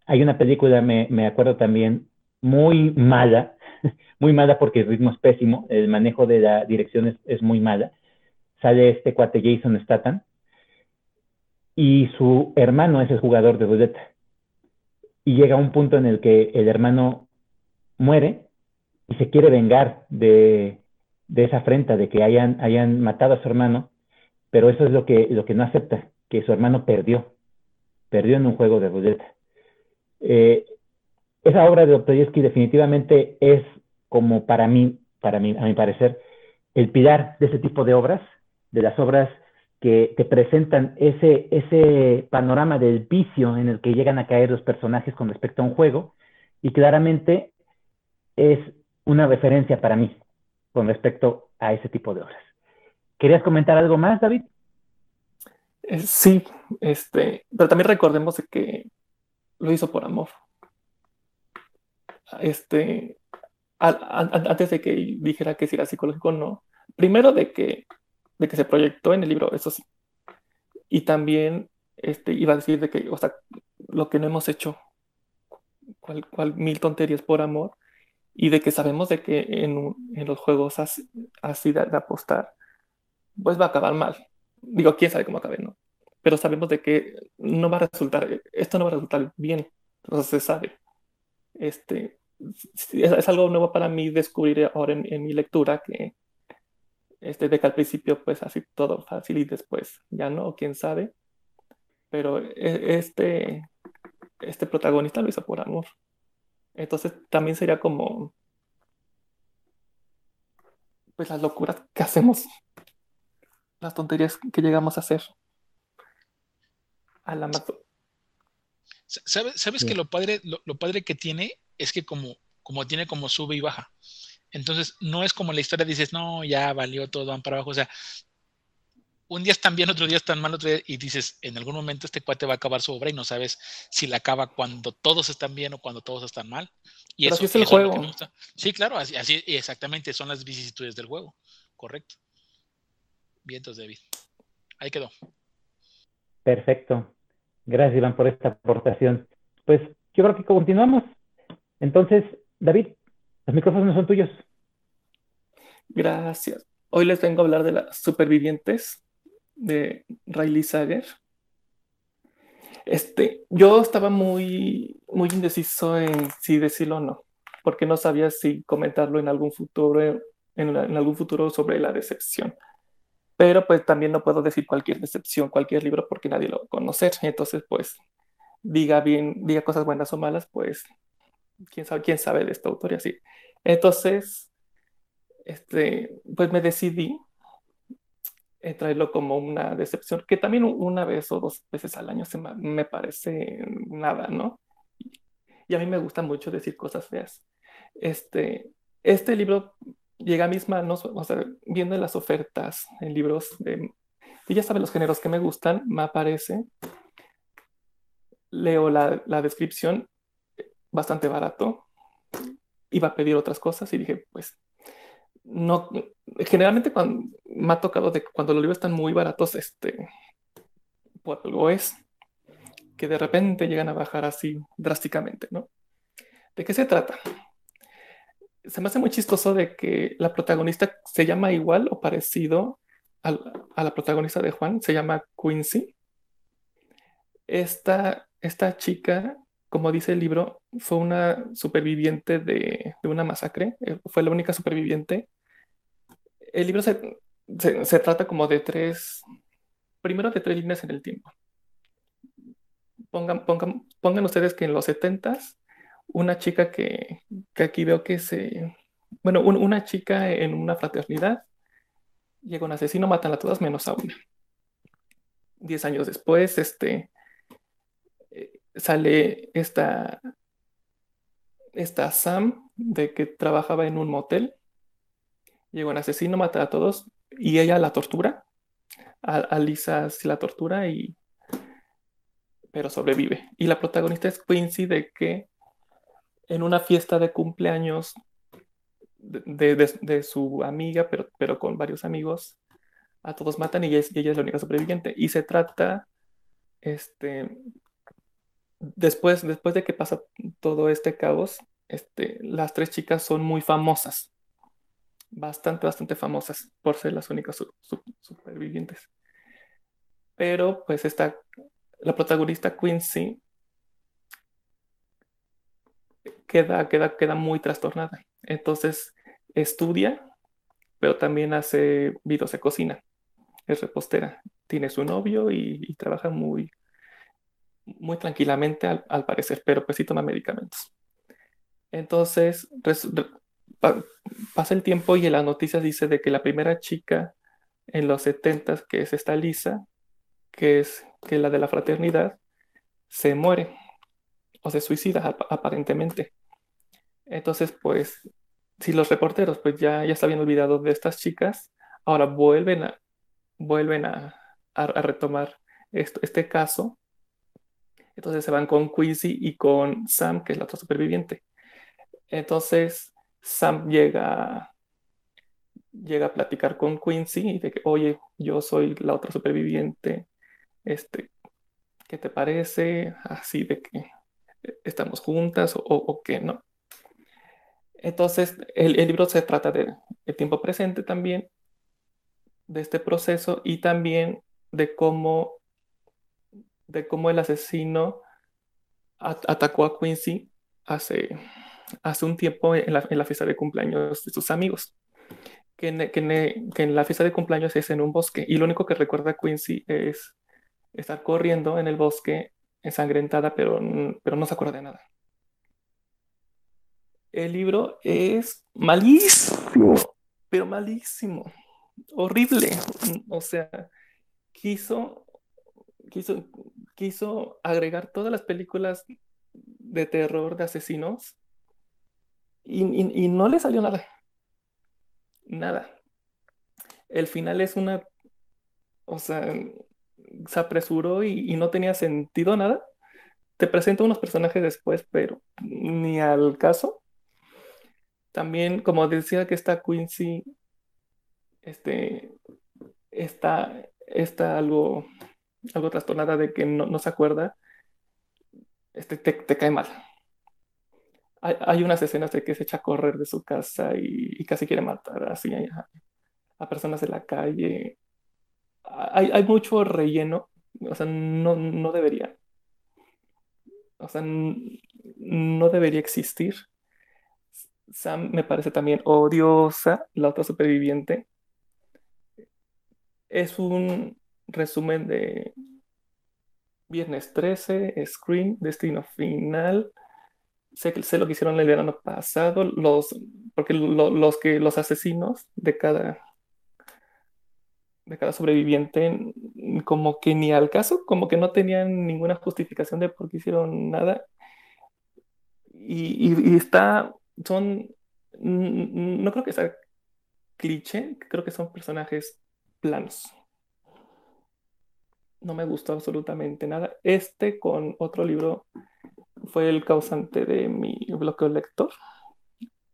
Hay una película, me acuerdo también, muy mala, muy mala porque el ritmo es pésimo, el manejo de la dirección es, es muy mala. Sale este cuate Jason Statham y su hermano es el jugador de ruleta. Y llega un punto en el que el hermano muere y se quiere vengar de, de esa afrenta, de que hayan, hayan matado a su hermano, pero eso es lo que, lo que no acepta, que su hermano perdió, perdió en un juego de ruleta. Eh, esa obra de Dostoyevsky definitivamente es como para mí, para mí, a mi parecer, el pilar de ese tipo de obras, de las obras que te presentan ese, ese panorama del vicio en el que llegan a caer los personajes con respecto a un juego, y claramente es una referencia para mí con respecto a ese tipo de obras. ¿Querías comentar algo más, David? Eh, sí, este, pero también recordemos que lo hizo por amor este, antes de que dijera que si era psicológico o no, primero de que, de que se proyectó en el libro, eso sí. Y también este, iba a decir de que, o sea, lo que no hemos hecho cual, mil tonterías por amor y de que sabemos de que en, en los juegos así, así de, apostar, pues va a acabar mal. Digo, quién sabe cómo acabe, ¿no? Pero sabemos de que no va a resultar, esto no va a resultar bien, entonces se sabe. Este, es, algo nuevo para mí descubrir ahora en, mi lectura que este, de que al principio pues así todo fácil y después ya no, quién sabe. Pero e, este, este protagonista lo hizo por amor. Entonces también sería como pues las locuras que hacemos, las tonterías que llegamos a hacer. A la ¿Sabes, sabes que lo padre, lo, padre que tiene es que como, como tiene como sube y baja. Entonces, no es como la historia dices, no, ya valió todo, van para abajo. O sea, un día están bien, otro día están mal, otro día, y dices, en algún momento este cuate va a acabar su obra y no sabes si la acaba cuando todos están bien o cuando todos están mal. Y eso, es el juego. sí, claro, así, así, exactamente son las vicisitudes del juego. Correcto. Vientos, David. Ahí quedó. Perfecto. Gracias, Iván, por esta aportación. Pues yo creo que continuamos. Entonces, David, los micrófonos son tuyos. Gracias. Hoy les vengo a hablar de las supervivientes de Riley Sager. Este, yo estaba muy, muy indeciso en si decirlo o no, porque no sabía si comentarlo en algún futuro, en, en algún futuro sobre la decepción. Pero pues también no puedo decir cualquier decepción, cualquier libro, porque nadie lo va a conocer. Entonces, pues, diga bien, diga cosas buenas o malas, pues, quién sabe, quién sabe de esta autor y así. Entonces, este, pues me decidí traerlo como una decepción, que también una vez o dos veces al año se me, parece nada, ¿no? Y a mí me gusta mucho decir cosas feas. Este, este libro llega a mis manos, o sea, viendo las ofertas en libros y ya saben los géneros que me gustan, me aparece, leo la, la descripción, bastante barato, iba a pedir otras cosas y dije, pues no, generalmente me ha tocado de cuando los libros están muy baratos, este, por algo es que de repente llegan a bajar así drásticamente, ¿no? ¿De qué se trata? Se me hace muy chistoso de que la protagonista se llama igual o parecido a, la protagonista de Juan, se llama Quincy. Esta, esta chica, como dice el libro, fue una superviviente de, de una masacre, eh, fue la única superviviente el libro se, se, trata como de tres, primero de tres líneas en el tiempo. Pongan, pongan, pongan ustedes que en los 70 una chica que, que, aquí veo que se, bueno, una chica en una fraternidad, llega un asesino, matan a todas menos a una. Diez años después, este, eh, sale esta, esta Sam de que trabajaba en un motel Llega un asesino, mata a todos y ella la tortura. A, Lisa sí la tortura y... pero sobrevive. Y la protagonista es Quincy de que en una fiesta de cumpleaños de, su amiga, pero, pero con varios amigos, a todos matan y ella, es, ella es la única sobreviviente. Y se trata, este, después, después de que pasa todo este caos, este, las tres chicas son muy famosas bastante, bastante famosas por ser las únicas supervivientes. Pero pues está la protagonista Quincy queda, queda, queda muy trastornada. Entonces estudia, pero también hace videos de cocina. Es repostera. Tiene su novio y, trabaja muy, muy tranquilamente al, parecer, pero pues sí toma medicamentos. Entonces, pasa el tiempo y en las noticias dice de que la primera chica en los 70 que es esta Lisa, que es que la de la fraternidad, se muere o se suicida aparentemente. Entonces, pues, si los reporteros pues ya, ya se habían olvidado de estas chicas, ahora vuelven a, vuelven a, retomar esto, este caso. Entonces se van con Quincy y con Sam, que es la otra superviviente. Entonces, Sam llega, llega a platicar con Quincy y de que, oye, yo soy la otra superviviente, este, ¿qué te parece? Así de que estamos juntas o, o ¿no? Entonces, el, libro se trata del tiempo presente también, de este proceso y también de cómo, de cómo el asesino atacó a Quincy hace, hace un tiempo en la, en la, fiesta de cumpleaños de sus amigos. Que en, que, en, la fiesta de cumpleaños es en un bosque y lo único que recuerda a Quincy es estar corriendo en el bosque ensangrentada, pero, pero no se acuerda de nada. El libro es malísimo, pero malísimo, horrible. O sea, quiso, quiso, quiso agregar todas las películas de terror de asesinos y, y no le salió nada. Nada. El final es una, o sea, se apresuró y, no tenía sentido nada. Te presento unos personajes después, pero ni al caso. También, como decía que está Quincy, este, está, está algo, algo trastornada de que no, se acuerda, este, te, cae mal. Hay, unas escenas de que se echa a correr de su casa y, casi quiere matar así a personas de la calle hay, mucho relleno, o sea, no, no debería. O sea, no debería existir. Sam me parece también odiosa, la otra superviviente. Es un resumen de Viernes 13, Scream, Destino Final. Sé, sé lo que hicieron el verano pasado, los, porque los, que, los asesinos de cada de cada sobreviviente como que ni al caso, como que no tenían ninguna justificación de por qué hicieron nada. Y, está, son, no creo que sea cliché, creo que son personajes planos. No me gustó absolutamente nada. Este con otro libro fue el causante de mi bloqueo lector.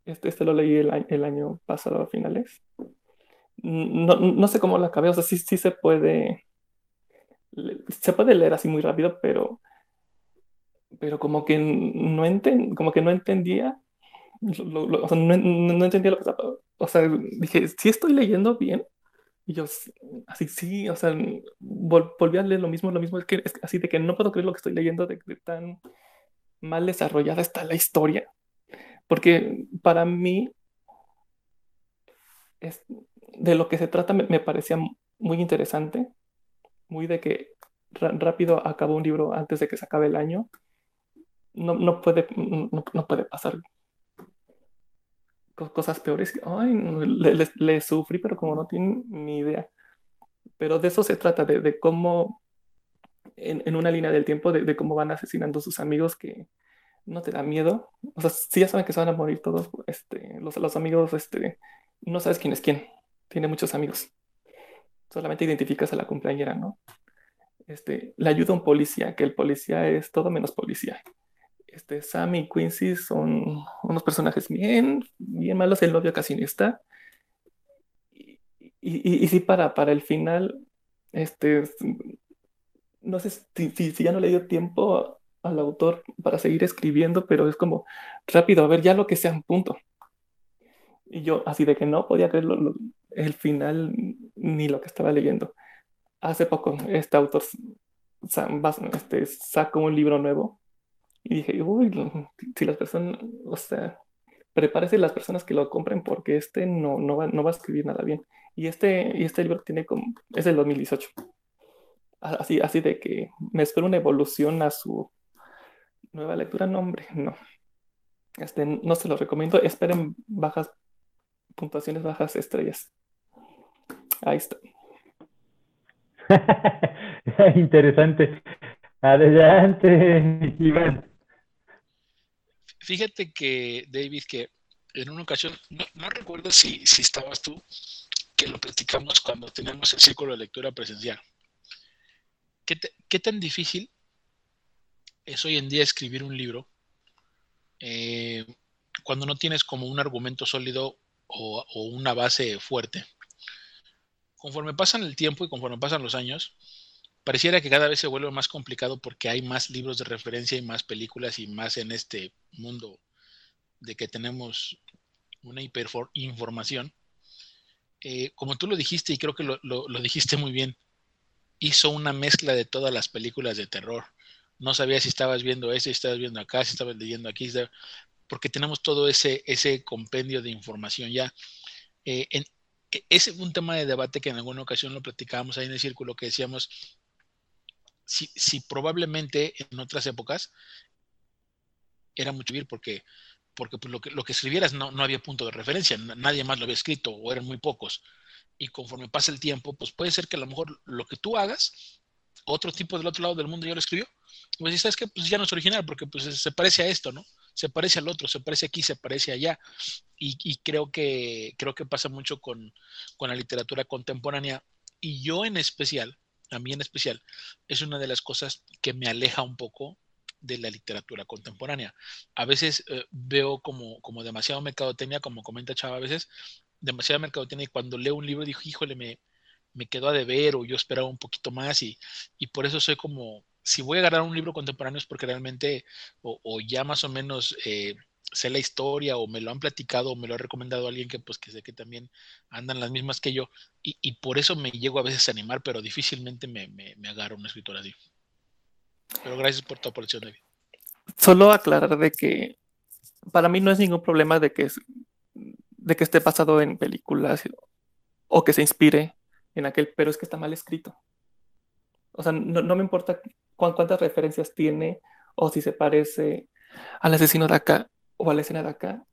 Este, este lo leí el, año pasado a finales no, sé cómo la acabé, o sea, sí, sí se puede, se puede leer así muy rápido, pero, pero como que no, enten, como que no entendía, o sea, no, entendía lo que estaba, o sea, dije, sí estoy leyendo bien, y yo, así, sí, o sea, volví a leer lo mismo, lo mismo, es que, es así de que no puedo creer lo que estoy leyendo, de, de tan mal desarrollada está la historia, porque para mí, es, de lo que se trata me, parecía muy interesante, muy de que rápido acabó un libro antes de que se acabe el año. No, no puede, no, puede pasar cosas peores. Ay, le, sufrí, pero como no tienen ni idea. Pero de eso se trata, de, cómo, en, una línea del tiempo, de, cómo van asesinando sus amigos que no te da miedo. O sea, si ya saben que se van a morir todos, este, los, los amigos, este, no sabes quién es quién tiene muchos amigos. Solamente identificas a la compañera, ¿no? Este, le ayuda un policía, que el policía es todo menos policía. Este, Sam y Quincy son unos personajes bien, bien malos, el novio casi no está. Y, y, sí, para, para el final, este, no sé si, si, ya no le dio tiempo al autor para seguir escribiendo, pero es como rápido, a ver ya lo que sea, un punto. Y yo así de que no podía creerlo, el final ni lo que estaba leyendo. Hace poco este autor este, sacó un libro nuevo y dije, uy, si las personas, o sea, prepárese las personas que lo compren porque este no, no, va, no va a escribir nada bien. Y este, y este libro tiene como, es del 2018. Así, así de que me espero una evolución a su nueva lectura. No, hombre, no. Este, no se lo recomiendo. Esperen bajas puntuaciones, bajas estrellas. Ahí está. Interesante. Adelante, Iván. Fíjate que, David, que en una ocasión, no, recuerdo si, si estabas tú, que lo platicamos cuando teníamos el círculo de lectura presencial. ¿Qué, ¿Qué, tan difícil es hoy en día escribir un libro eh, cuando no tienes como un argumento sólido o, o, una base fuerte? conforme pasan el tiempo y conforme pasan los años, pareciera que cada vez se vuelve más complicado porque hay más libros de referencia y más películas y más en este mundo de que tenemos una hiperinformación. Eh, como tú lo dijiste, y creo que lo, dijiste muy bien, hizo una mezcla de todas las películas de terror. No sabía si estabas viendo ese, si estabas viendo acá, si estabas leyendo aquí, porque tenemos todo ese, ese compendio de información ya. Eh, e, ese un tema de debate que en alguna ocasión lo platicábamos ahí en el círculo, que decíamos, si, probablemente en otras épocas era mucho vivir porque porque pues, lo, que, lo que escribieras no, no había punto de referencia, nadie más lo había escrito o eran muy pocos. Y conforme pasa el tiempo, pues puede ser que a lo mejor lo que tú hagas, otro tipo del otro lado del mundo ya lo escribió. Y pues sabes que pues ya no es original porque pues se parece a esto, ¿no? Se parece al otro, se parece aquí, se parece allá. Y, y creo, que, creo que pasa mucho con, con la literatura contemporánea. Y yo en especial, a mí en especial, es una de las cosas que me aleja un poco de la literatura contemporánea. A veces eh, veo como, como demasiado mercadotecnia, como comenta Chava, a veces demasiada mercadotecnia y cuando leo un libro digo, híjole, me, me quedó a deber o yo esperaba un poquito más y, y por eso soy como, si voy a agarrar un libro contemporáneo es porque realmente o, ya más o menos eh, sé la historia o me lo han platicado o me lo ha recomendado alguien que pues que sé que también andan las mismas que yo y, y por eso me llego a veces a animar, pero difícilmente me, me, me agarro una escritora así. Pero gracias por tu aportación, David. Solo aclarar de que para mí no es ningún problema de que, de que esté basado en películas o que se inspire en aquel, pero es que está mal escrito. O sea, no, me importa cuántas referencias tiene o si se parece al asesino de acá o a la escena de acá.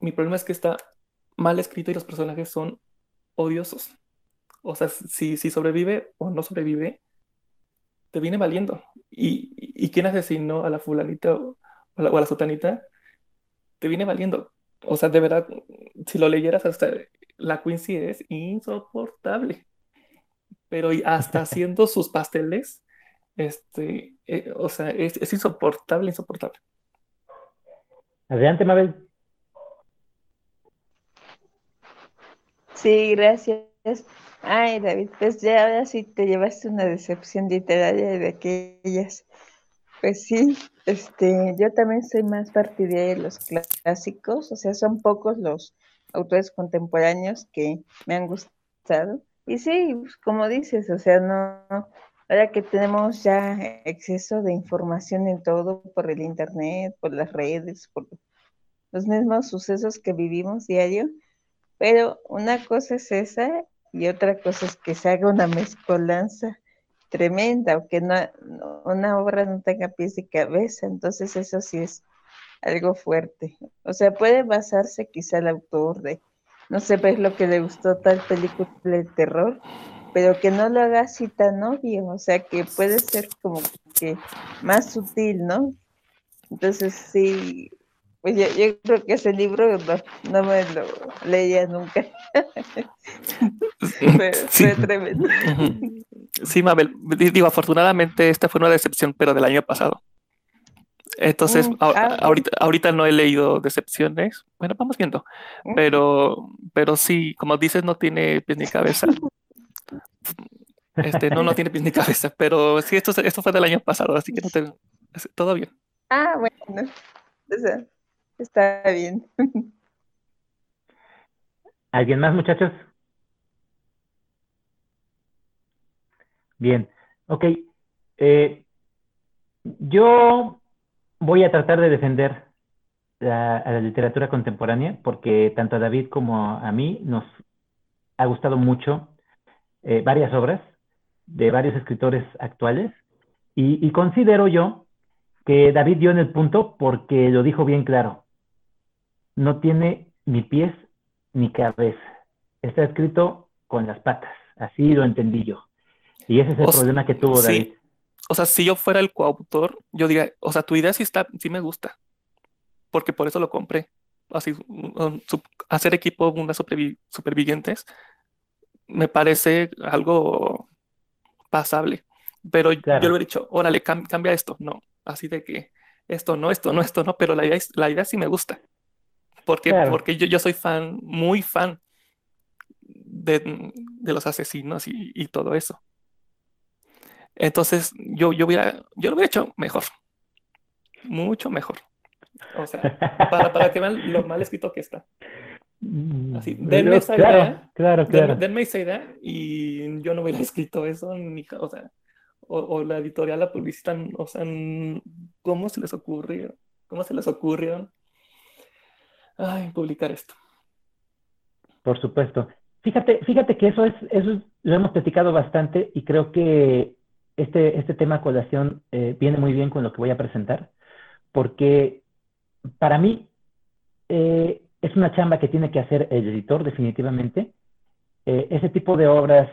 Mi problema es que está mal escrito y los personajes son odiosos. O sea, si, si sobrevive o no sobrevive, te viene valiendo. ¿Y, y quién asesinó a la fulanita o a la, o a la sotanita? Te viene valiendo. O sea, de verdad, si lo leyeras hasta la Quincy es insoportable. Pero hasta haciendo sus pasteles, este, eh, o sea, es, es, insoportable, insoportable. Adelante, Mabel. Sí, gracias. Ay, David, pues ya ahora sí te llevaste una decepción literaria de aquellas. Pues sí, este, yo también soy más partidaria de los clásicos, o sea, son pocos los autores contemporáneos que me han gustado. Y sí, pues, como dices, o sea, no, ahora que tenemos ya exceso de información en todo por el internet, por las redes, por los mismos sucesos que vivimos diario, pero una cosa es esa y otra cosa es que se haga una mezcolanza tremenda o que no, una obra no tenga pies y cabeza. Entonces eso sí es algo fuerte. O sea, puede basarse quizá el autor de, no sé, ves lo que le gustó tal película de terror, pero que no lo haga así tan obvio, o sea, que puede ser como que más sutil, ¿no? Entonces sí, pues yo, creo que ese libro no, me lo leía nunca. fue, sí. tremendo. Sí, Mabel, digo, afortunadamente esta fue una decepción, pero del año pasado. Entonces, mm, ah, ahorita, ahorita no he leído decepciones. Bueno, vamos viendo. Mm. Pero, pero sí, como dices, no tiene pies ni cabeza. Este, no, no tiene pies ni cabeza. Pero sí, esto, esto fue del año pasado, así que no te, todo bien. Ah, bueno. O sea, Está bien. ¿Alguien más, muchachos? Bien, ok. Eh, yo voy a tratar de defender la, a la literatura contemporánea porque tanto a David como a mí nos ha gustado mucho eh, varias obras de varios escritores actuales y, y considero yo que David dio en el punto porque lo dijo bien claro no tiene ni pies ni cabeza. Está escrito con las patas. Así lo entendí yo. Y ese es el problema que tuvo David. O sea, si yo fuera el coautor, yo diría, o sea, tu idea sí está, sí me gusta. Porque por eso lo compré. Así, hacer equipo unas supervivientes me parece algo pasable. Pero yo lo he dicho, órale, cambia esto. No, así de que esto no, esto no, esto no, pero la idea, la idea sí me gusta. Porque, porque yo, yo soy fan, muy fan de, de los asesinos y, y, todo eso. Entonces, yo, yo, hubiera, yo lo hubiera hecho mejor. Mucho mejor. O sea, para, para que vean lo mal escrito que está. Así, Mm, denme esa claro, idea. claro, claro. denme esa idea y yo no hubiera escrito eso, ni, o sea, o, o la editorial, la publicitan, o sea, ¿cómo se les ocurrió? ¿Cómo se les ocurrió? Ay, publicar esto. Por supuesto. Fíjate, fíjate que eso es, eso es- lo hemos platicado bastante y creo que este, este tema colación eh, viene muy bien con lo que voy a presentar, porque para mí eh, es una chamba que tiene que hacer el editor definitivamente. Eh, ese tipo de obras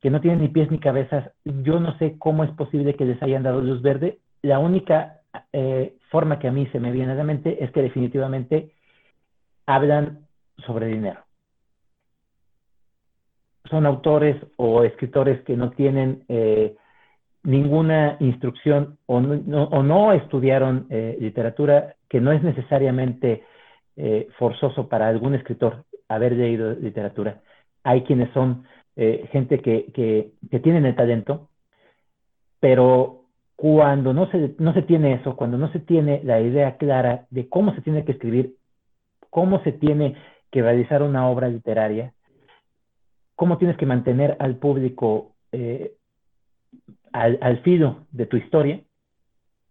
que no tienen ni pies ni cabezas, yo no sé cómo es posible que les hayan dado luz verde. La única eh, forma que a mí se me viene a la mente es que definitivamente hablan sobre dinero son autores o escritores que no tienen eh, ninguna instrucción o no, estudiaron literatura, que no es necesariamente eh, forzoso para algún escritor haber leído literatura. Hay quienes son eh, gente que, que, que tienen el talento, pero cuando no se, no se tiene eso, cuando no se tiene la idea clara de cómo se tiene que escribir, cómo se tiene que realizar una obra literaria, cómo tienes que mantener al público eh, al, al filo de tu historia,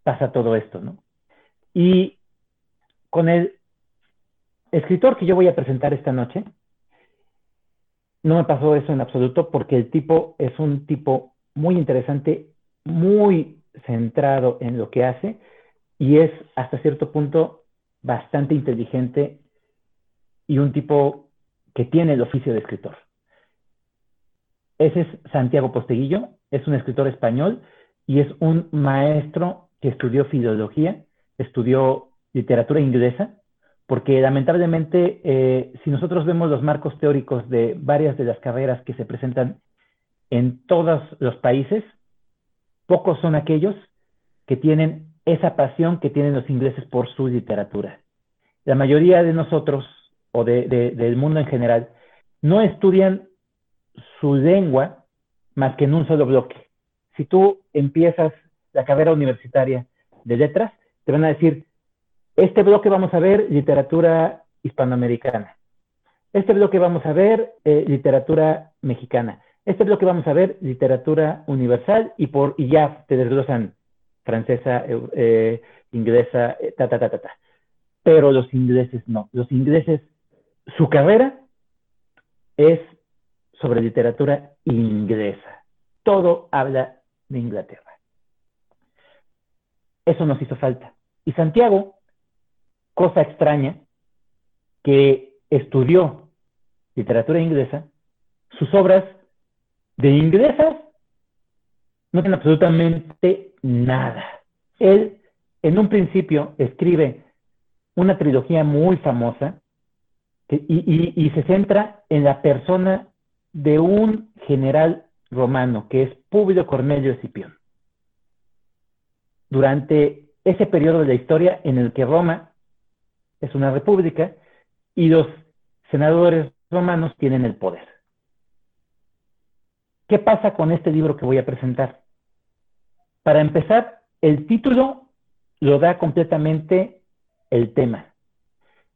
pasa todo esto, ¿no? Y con el escritor que yo voy a presentar esta noche, no me pasó eso en absoluto porque el tipo es un tipo muy interesante, muy centrado en lo que hace y es hasta cierto punto bastante inteligente y un tipo que tiene el oficio de escritor. Ese es Santiago Posteguillo, es un escritor español y es un maestro que estudió filología, estudió literatura inglesa, porque lamentablemente eh, si nosotros vemos los marcos teóricos de varias de las carreras que se presentan en todos los países, pocos son aquellos que tienen esa pasión que tienen los ingleses por su literatura. La mayoría de nosotros, o de, de, del mundo en general, no estudian su lengua más que en un solo bloque. Si tú empiezas la carrera universitaria de letras, te van a decir, este bloque vamos a ver literatura hispanoamericana, este bloque vamos a ver eh, literatura mexicana, este bloque vamos a ver literatura universal y, por, y ya te desglosan francesa, eh, inglesa, eh, ta, ta, ta, ta, ta. Pero los ingleses no. Los ingleses, su carrera es sobre literatura inglesa. Todo habla de Inglaterra. Eso nos hizo falta. Y Santiago, cosa extraña, que estudió literatura inglesa, sus obras de inglesas no tienen absolutamente nada. Él, en un principio, escribe una trilogía muy famosa y se centra en la persona de un general romano, que es Publio Cornelio Escipión. Durante ese periodo de la historia en el que Roma es una república y los senadores romanos tienen el poder. ¿Qué pasa con este libro que voy a presentar? Para empezar, el título lo da completamente el tema.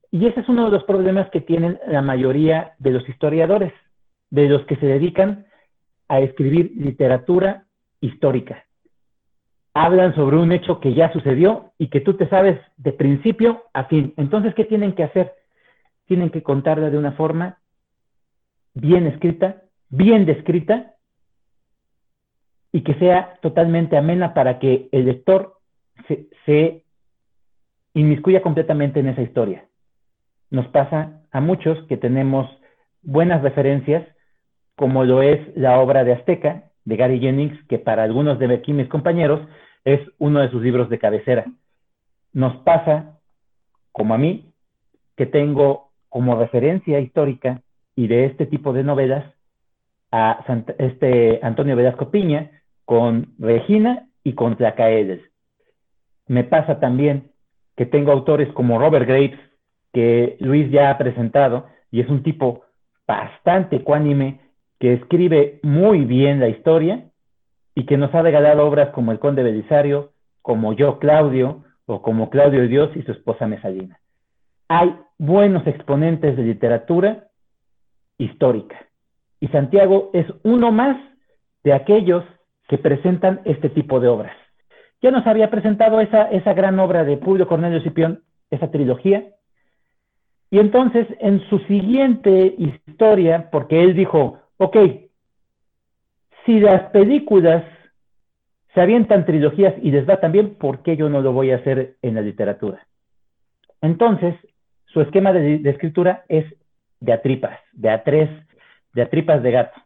Y ese es uno de los problemas que tienen la mayoría de los historiadores, de los que se dedican a escribir literatura histórica. Hablan sobre un hecho que ya sucedió y que tú te sabes de principio a fin. Entonces, ¿qué tienen que hacer? Tienen que contarla de una forma bien escrita, bien descrita y que sea totalmente amena para que el lector se, se inmiscuya completamente en esa historia. Nos pasa a muchos que tenemos buenas referencias, como lo es la obra de Azteca, de Gary Jennings, que para algunos de aquí mis compañeros es uno de sus libros de cabecera. Nos pasa, como a mí, que tengo como referencia histórica y de este tipo de novelas a este Antonio Velasco Piña con Regina y con Tlacaedes. Me pasa también que tengo autores como Robert Graves, que Luis ya ha presentado, y es un tipo bastante ecuánime, que escribe muy bien la historia, y que nos ha regalado obras como El Conde Belisario, como Yo Claudio, o como Claudio Dios y su esposa Mesalina. Hay buenos exponentes de literatura histórica. Y Santiago es uno más de aquellos que presentan este tipo de obras. Ya nos había presentado esa, esa gran obra de Publio Cornelio Cipión, esa trilogía, y entonces en su siguiente historia, porque él dijo, ok, si las películas se avientan trilogías y les va también, ¿por qué yo no lo voy a hacer en la literatura? Entonces, su esquema de, escritura es de atripas, de a tres, de atripas de gato.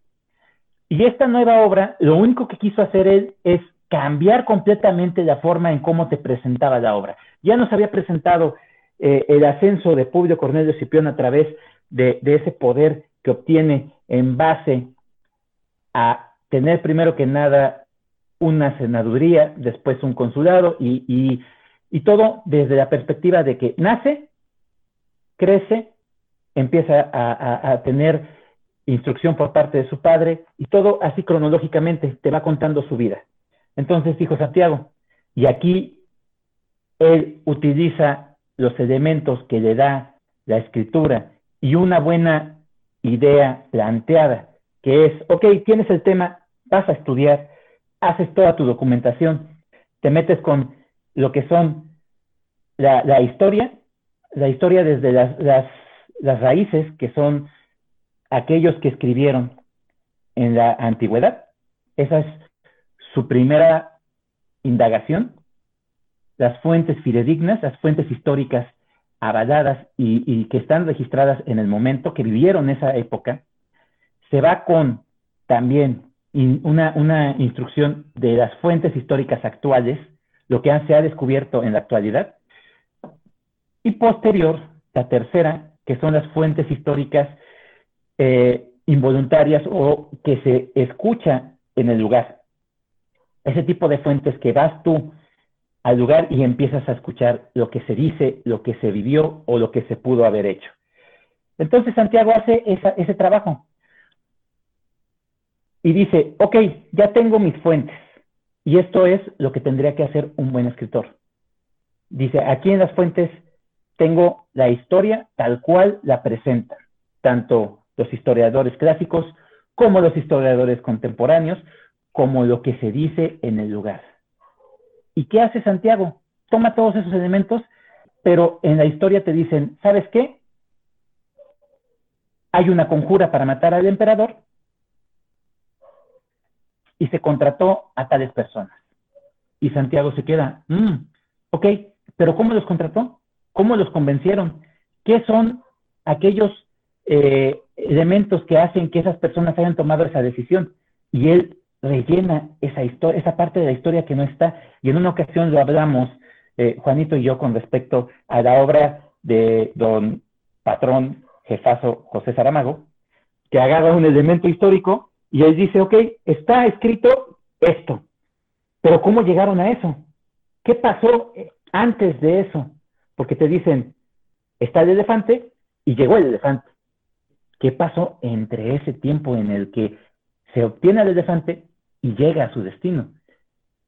Y esta nueva obra, lo único que quiso hacer él es cambiar completamente la forma en cómo te presentaba la obra. Ya nos había presentado eh, el ascenso de Publio Cornelio Cipión a través de ese poder que obtiene en base a tener primero que nada una senaduría, después un consulado y, todo desde la perspectiva de que nace, crece, empieza a, tener instrucción por parte de su padre y todo así cronológicamente te va contando su vida. Entonces dijo Santiago, y aquí él utiliza los elementos que le da la escritura y una buena idea planteada, que es, ok, tienes el tema, vas a estudiar, haces toda tu documentación, te metes con lo que son la, historia, la historia desde las, las, raíces, que son aquellos que escribieron en la antigüedad. Esa es su primera indagación. Las fuentes fidedignas, las fuentes históricas avaladas y, que están registradas en el momento, que vivieron esa época, se va con también una, una instrucción de las fuentes históricas actuales, lo que se ha descubierto en la actualidad, y posterior, la tercera, que son las fuentes históricas eh, involuntarias o que se escucha en el lugar. Ese tipo de fuentes que vas tú al lugar y empiezas a escuchar lo que se dice, lo que se vivió o lo que se pudo haber hecho. Entonces Santiago hace ese trabajo y dice, ok, ya tengo mis fuentes. Y esto es lo que tendría que hacer un buen escritor. Dice, aquí en las fuentes tengo la historia tal cual la presentan, tanto los historiadores clásicos como los historiadores contemporáneos, como lo que se dice en el lugar. ¿Y qué hace Santiago? Toma todos esos elementos, pero en la historia te dicen, ¿sabes qué? Hay una conjura para matar al emperador, y se contrató a tales personas. Y Santiago se queda, mm, ok, pero ¿cómo los contrató? ¿Cómo los convencieron? ¿Qué son aquellos eh, elementos que hacen que esas personas hayan tomado esa decisión? Y él rellena esa historia, esa parte de la historia que no está. Y en una ocasión lo hablamos, eh, Juanito y yo, con respecto a la obra de don patrón jefazo José Saramago, que agarra un elemento histórico y él dice, ok, está escrito esto, pero ¿cómo llegaron a eso? ¿Qué pasó antes de eso? Porque te dicen, está el elefante y llegó el elefante. ¿Qué pasó entre ese tiempo en el que se obtiene el elefante y llega a su destino?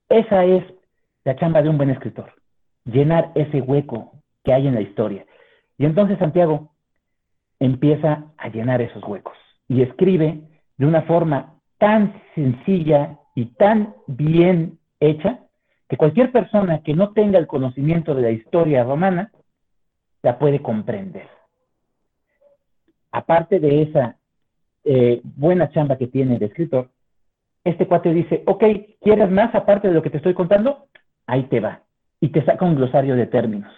Esa es la chamba de un buen escritor, llenar ese hueco que hay en la historia. Y entonces Santiago empieza a llenar esos huecos y escribe de una forma tan sencilla y tan bien hecha que cualquier persona que no tenga el conocimiento de la historia romana la puede comprender. Aparte de esa eh, buena chamba que tiene el escritor, este cuate dice, ok, ¿quieres más aparte de lo que te estoy contando? Ahí te va. Y te saca un glosario de términos.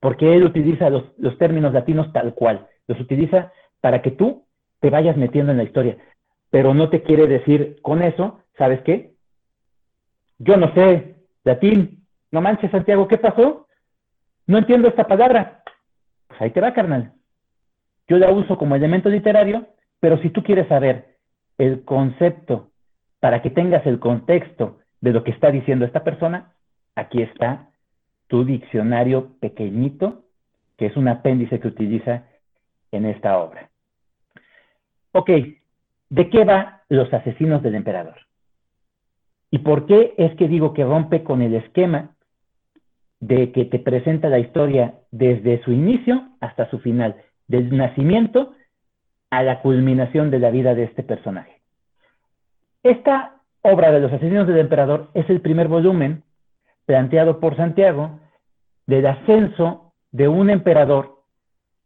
Porque él utiliza los, términos latinos tal cual. Los utiliza para que tú te vayas metiendo en la historia. Pero no te quiere decir con eso, ¿sabes qué? Yo no sé latín. No manches, Santiago, ¿qué pasó? No entiendo esta palabra. Pues ahí te va, carnal. Yo la uso como elemento literario, pero si tú quieres saber el concepto para que tengas el contexto de lo que está diciendo esta persona, aquí está tu diccionario pequeñito, que es un apéndice que utiliza en esta obra. Ok, ¿de qué va los asesinos del emperador? ¿Y por qué es que digo que rompe con el esquema de que te presenta la historia desde su inicio hasta su final, del nacimiento a la culminación de la vida de este personaje? Esta obra de los asesinos del emperador es el primer volumen planteado por Santiago del ascenso de un emperador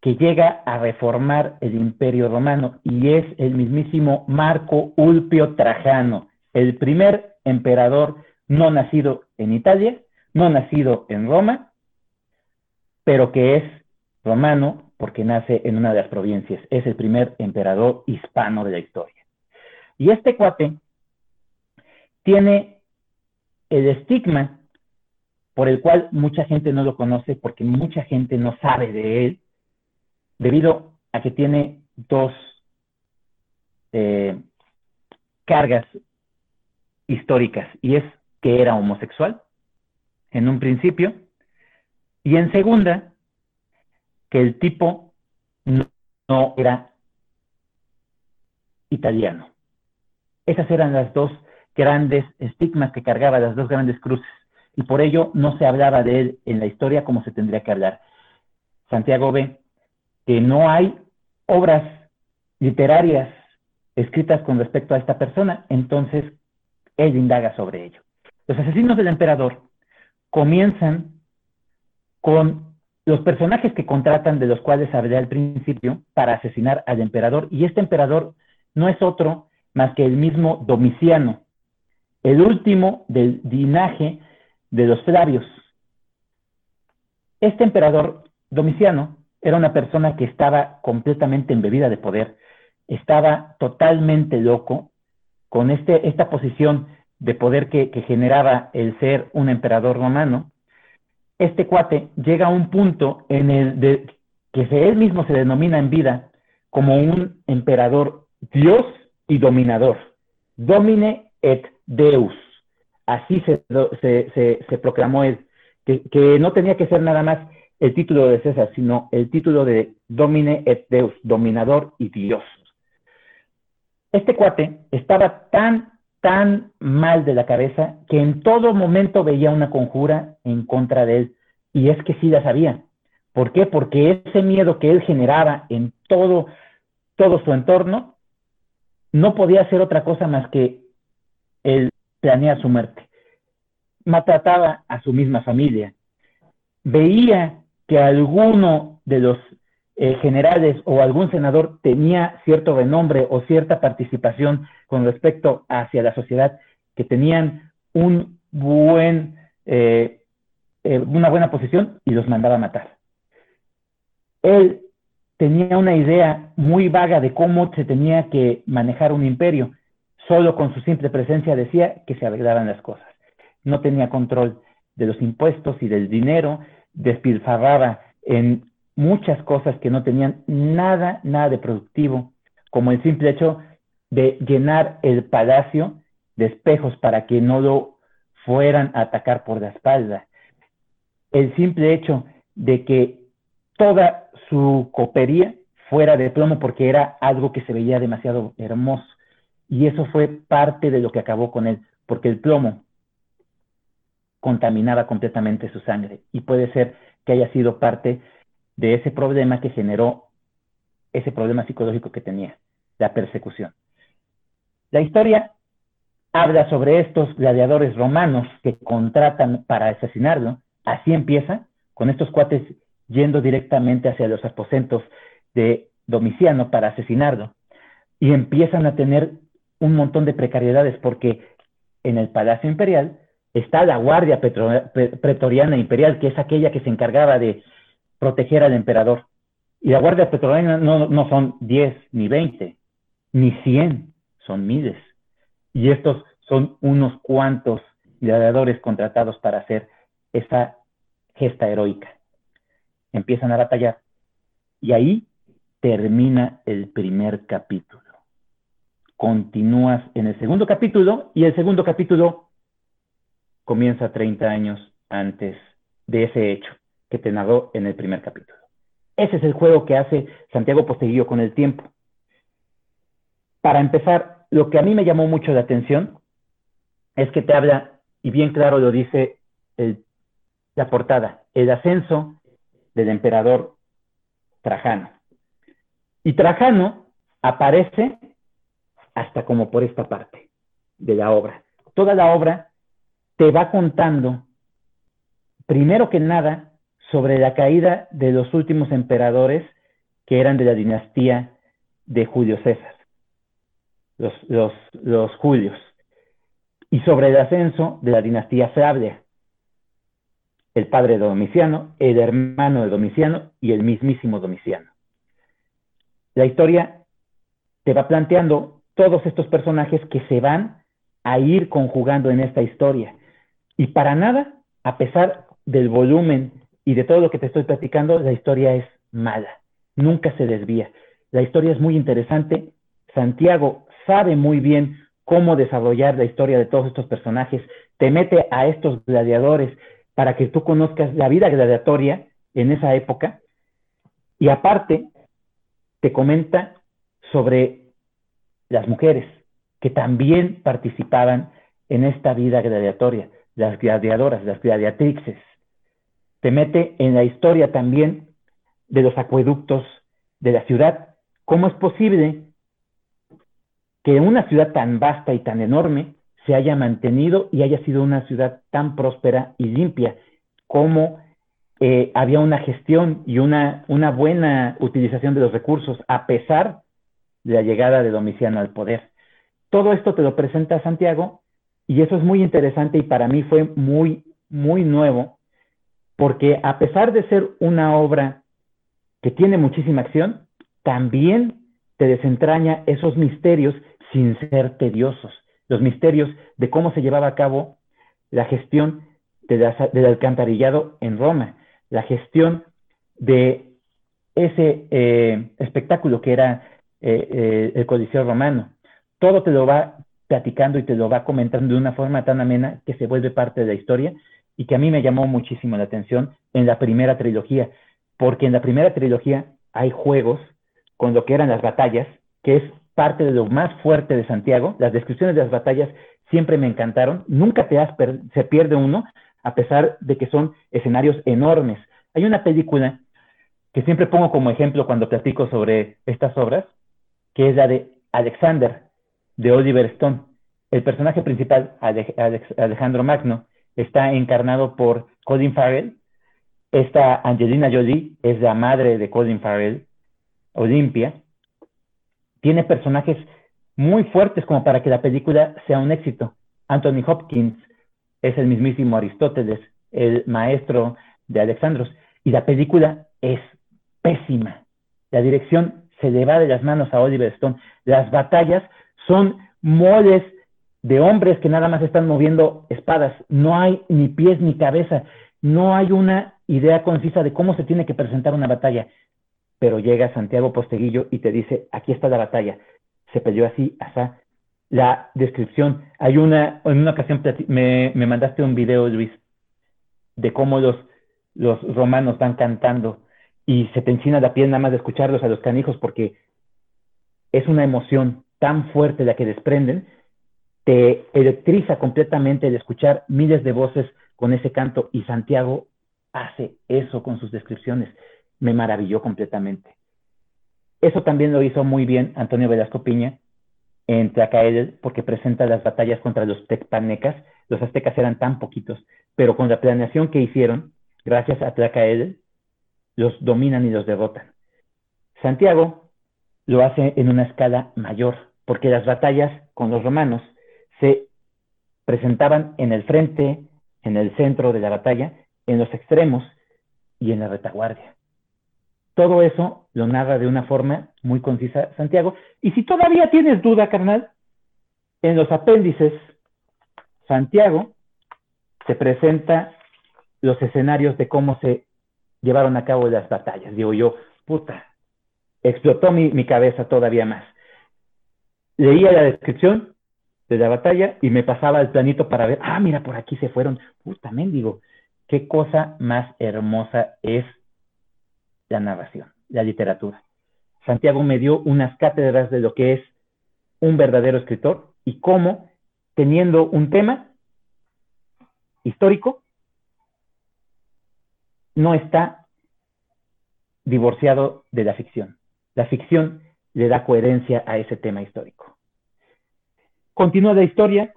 que llega a reformar el imperio romano y es el mismísimo Marco Ulpio Trajano, el primer emperador no nacido en Italia, no nacido en Roma, pero que es romano porque nace en una de las provincias. Es el primer emperador hispano de la historia. Y este cuate tiene el estigma por el cual mucha gente no lo conoce porque mucha gente no sabe de él, debido a que tiene dos eh, cargas históricas, y es que era homosexual, en un principio, y en segunda, que el tipo no, no era italiano. Esas eran las dos grandes estigmas que cargaba, las dos grandes cruces y por ello no se hablaba de él en la historia como se tendría que hablar. Santiago ve que no hay obras literarias escritas con respecto a esta persona, entonces él indaga sobre ello. Los asesinos del emperador comienzan con los personajes que contratan, de los cuales hablé al principio, para asesinar al emperador, y este emperador no es otro más que el mismo Domiciano, el último del linaje de los Flavios. Este emperador Domiciano era una persona que estaba completamente embebida de poder, estaba totalmente loco con este, esta posición de poder que, generaba el ser un emperador romano. Este cuate llega a un punto en el que él mismo se denomina en vida como un emperador Dios y dominador. Domine et Deus así se, proclamó él, que, no tenía que ser nada más el título de César, sino el título de Domine et Deus, dominador y Dios. Este cuate estaba tan, tan mal de la cabeza que en todo momento veía una conjura en contra de él. Y es que sí la sabía. ¿Por qué? Porque ese miedo que él generaba en todo, todo su entorno no podía ser otra cosa más que el planear su muerte. Maltrataba a su misma familia. Veía que alguno de los eh, generales o algún senador tenía cierto renombre o cierta participación con respecto hacia la sociedad, que tenían un buen, eh, eh, una buena posición y los mandaba a matar. Él tenía una idea muy vaga de cómo se tenía que manejar un imperio Solo con su simple presencia decía que se arreglaban las cosas. No tenía control de los impuestos y del dinero, despilfarraba en muchas cosas que no tenían nada, nada de productivo, como el simple hecho de llenar el palacio de espejos para que no lo fueran a atacar por la espalda. El simple hecho de que toda su copería fuera de plomo porque era algo que se veía demasiado hermoso. Y eso fue parte de lo que acabó con él, porque el plomo contaminaba completamente su sangre y puede ser que haya sido parte de ese problema que generó ese problema psicológico que tenía, la persecución. La historia habla sobre estos gladiadores romanos que contratan para asesinarlo. Así empieza, con estos cuates yendo directamente hacia los aposentos de Domiciano para asesinarlo. Y empiezan a tener un montón de precariedades porque en el Palacio Imperial está la Guardia Pretoriana Imperial, que es aquella que se encargaba de proteger al emperador. Y la Guardia Pretoriana no, son 10 ni 20, ni 100, son miles. Y estos son unos cuantos gladiadores contratados para hacer esa gesta heroica. Empiezan a batallar. Y ahí termina el primer capítulo continúas en el segundo capítulo y el segundo capítulo comienza 30 años antes de ese hecho que te narró en el primer capítulo. Ese es el juego que hace Santiago Posteguillo con el tiempo. Para empezar, lo que a mí me llamó mucho la atención es que te habla, y bien claro lo dice la portada, el ascenso del emperador Trajano. Y Trajano aparece hasta como por esta parte de la obra. Toda la obra te va contando, primero que nada, sobre la caída de los últimos emperadores que eran de la dinastía de Julio César, los, los, Julios, y sobre el ascenso de la dinastía Flavia, el padre de Domiciano, el hermano de Domiciano y el mismísimo Domiciano. La historia te va planteando todos estos personajes que se van a ir conjugando en esta historia. Y para nada, a pesar del volumen y de todo lo que te estoy platicando, la historia es mala, nunca se desvía. La historia es muy interesante. Santiago sabe muy bien cómo desarrollar la historia de todos estos personajes, te mete a estos gladiadores para que tú conozcas la vida gladiatoria en esa época y aparte te comenta sobre las mujeres que también participaban en esta vida gladiatoria, las gladiadoras, las gladiatrixes. Te mete en la historia también de los acueductos de la ciudad. ¿Cómo es posible que una ciudad tan vasta y tan enorme se haya mantenido y haya sido una ciudad tan próspera y limpia, como eh, había una gestión y una, una buena utilización de los recursos a pesar la llegada de Domiciano al poder. Todo esto te lo presenta Santiago y eso es muy interesante y para mí fue muy, muy nuevo, porque a pesar de ser una obra que tiene muchísima acción, también te desentraña esos misterios sin ser tediosos. Los misterios de cómo se llevaba a cabo la gestión del alcantarillado en Roma, la gestión de ese eh, espectáculo que era eh, eh, el Coliseo Romano. Todo te lo va platicando y te lo va comentando de una forma tan amena que se vuelve parte de la historia y que a mí me llamó muchísimo la atención en la primera trilogía, porque en la primera trilogía hay juegos con lo que eran las batallas, que es parte de lo más fuerte de Santiago. Las descripciones de las batallas siempre me encantaron. Nunca te se pierde uno, a pesar de que son escenarios enormes. Hay una película que siempre pongo como ejemplo cuando platico sobre estas obras, que es la de Alexander, de Oliver Stone. El personaje principal, Alejandro Magno, está encarnado por Colin Farrell. Esta Angelina Jolie es la madre de Colin Farrell, Olimpia tiene personajes muy fuertes como para que la película sea un éxito. Anthony Hopkins es el mismísimo Aristóteles, el maestro de Alexandros, y la película es pésima. La dirección se le va de las manos a Oliver Stone. Las batallas son moles de hombres que nada más están moviendo espadas. No hay ni pies ni cabeza. No hay una idea concisa de cómo se tiene que presentar una batalla pero llega Santiago Posteguillo y te dice, aquí está la batalla, se peleó así, asá. La descripción, hay una, en una ocasión me, me mandaste un video, Luis, de cómo los, los romanos van cantando y se te encina la piel nada más de escucharlos a los canijos porque es una emoción tan fuerte la que desprenden, te electriza completamente el escuchar miles de voces con ese canto y Santiago hace eso con sus descripciones me maravilló completamente. Eso también lo hizo muy bien Antonio Velasco Piña en Tlacael, porque presenta las batallas contra los tecpanecas. Los aztecas eran tan poquitos, pero con la planeación que hicieron, gracias a Tlacael, los dominan y los derrotan. Santiago lo hace en una escala mayor, porque las batallas con los romanos se presentaban en el frente, en el centro de la batalla, en los extremos y en la retaguardia. Todo eso lo narra de una forma muy concisa Santiago. Y si todavía tienes duda, carnal, en los apéndices, Santiago te presenta los escenarios de cómo se llevaron a cabo las batallas. Digo yo, puta, explotó mi, cabeza todavía más. Leía la descripción de la batalla y me pasaba el planito para ver, ah, mira, por aquí se fueron. Puta, mendigo, qué cosa más hermosa es la narración, la literatura. Santiago me dio unas cátedras de lo que es un verdadero escritor y cómo teniendo un tema histórico, no está divorciado de la ficción. La ficción le da coherencia a ese tema histórico. Continúa la historia,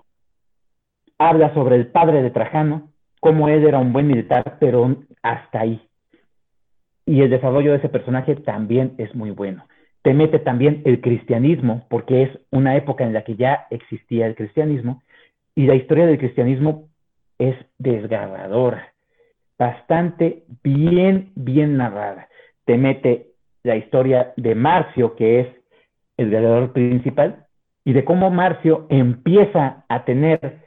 habla sobre el padre de Trajano, cómo él era un buen militar, pero hasta ahí. Y el desarrollo de ese personaje también es muy bueno. Te mete también el cristianismo, porque es una época en la que ya existía el cristianismo, y la historia del cristianismo es desgarradora, bastante bien, bien narrada. Te mete la historia de Marcio, que es el gladiador principal, y de cómo Marcio empieza a tener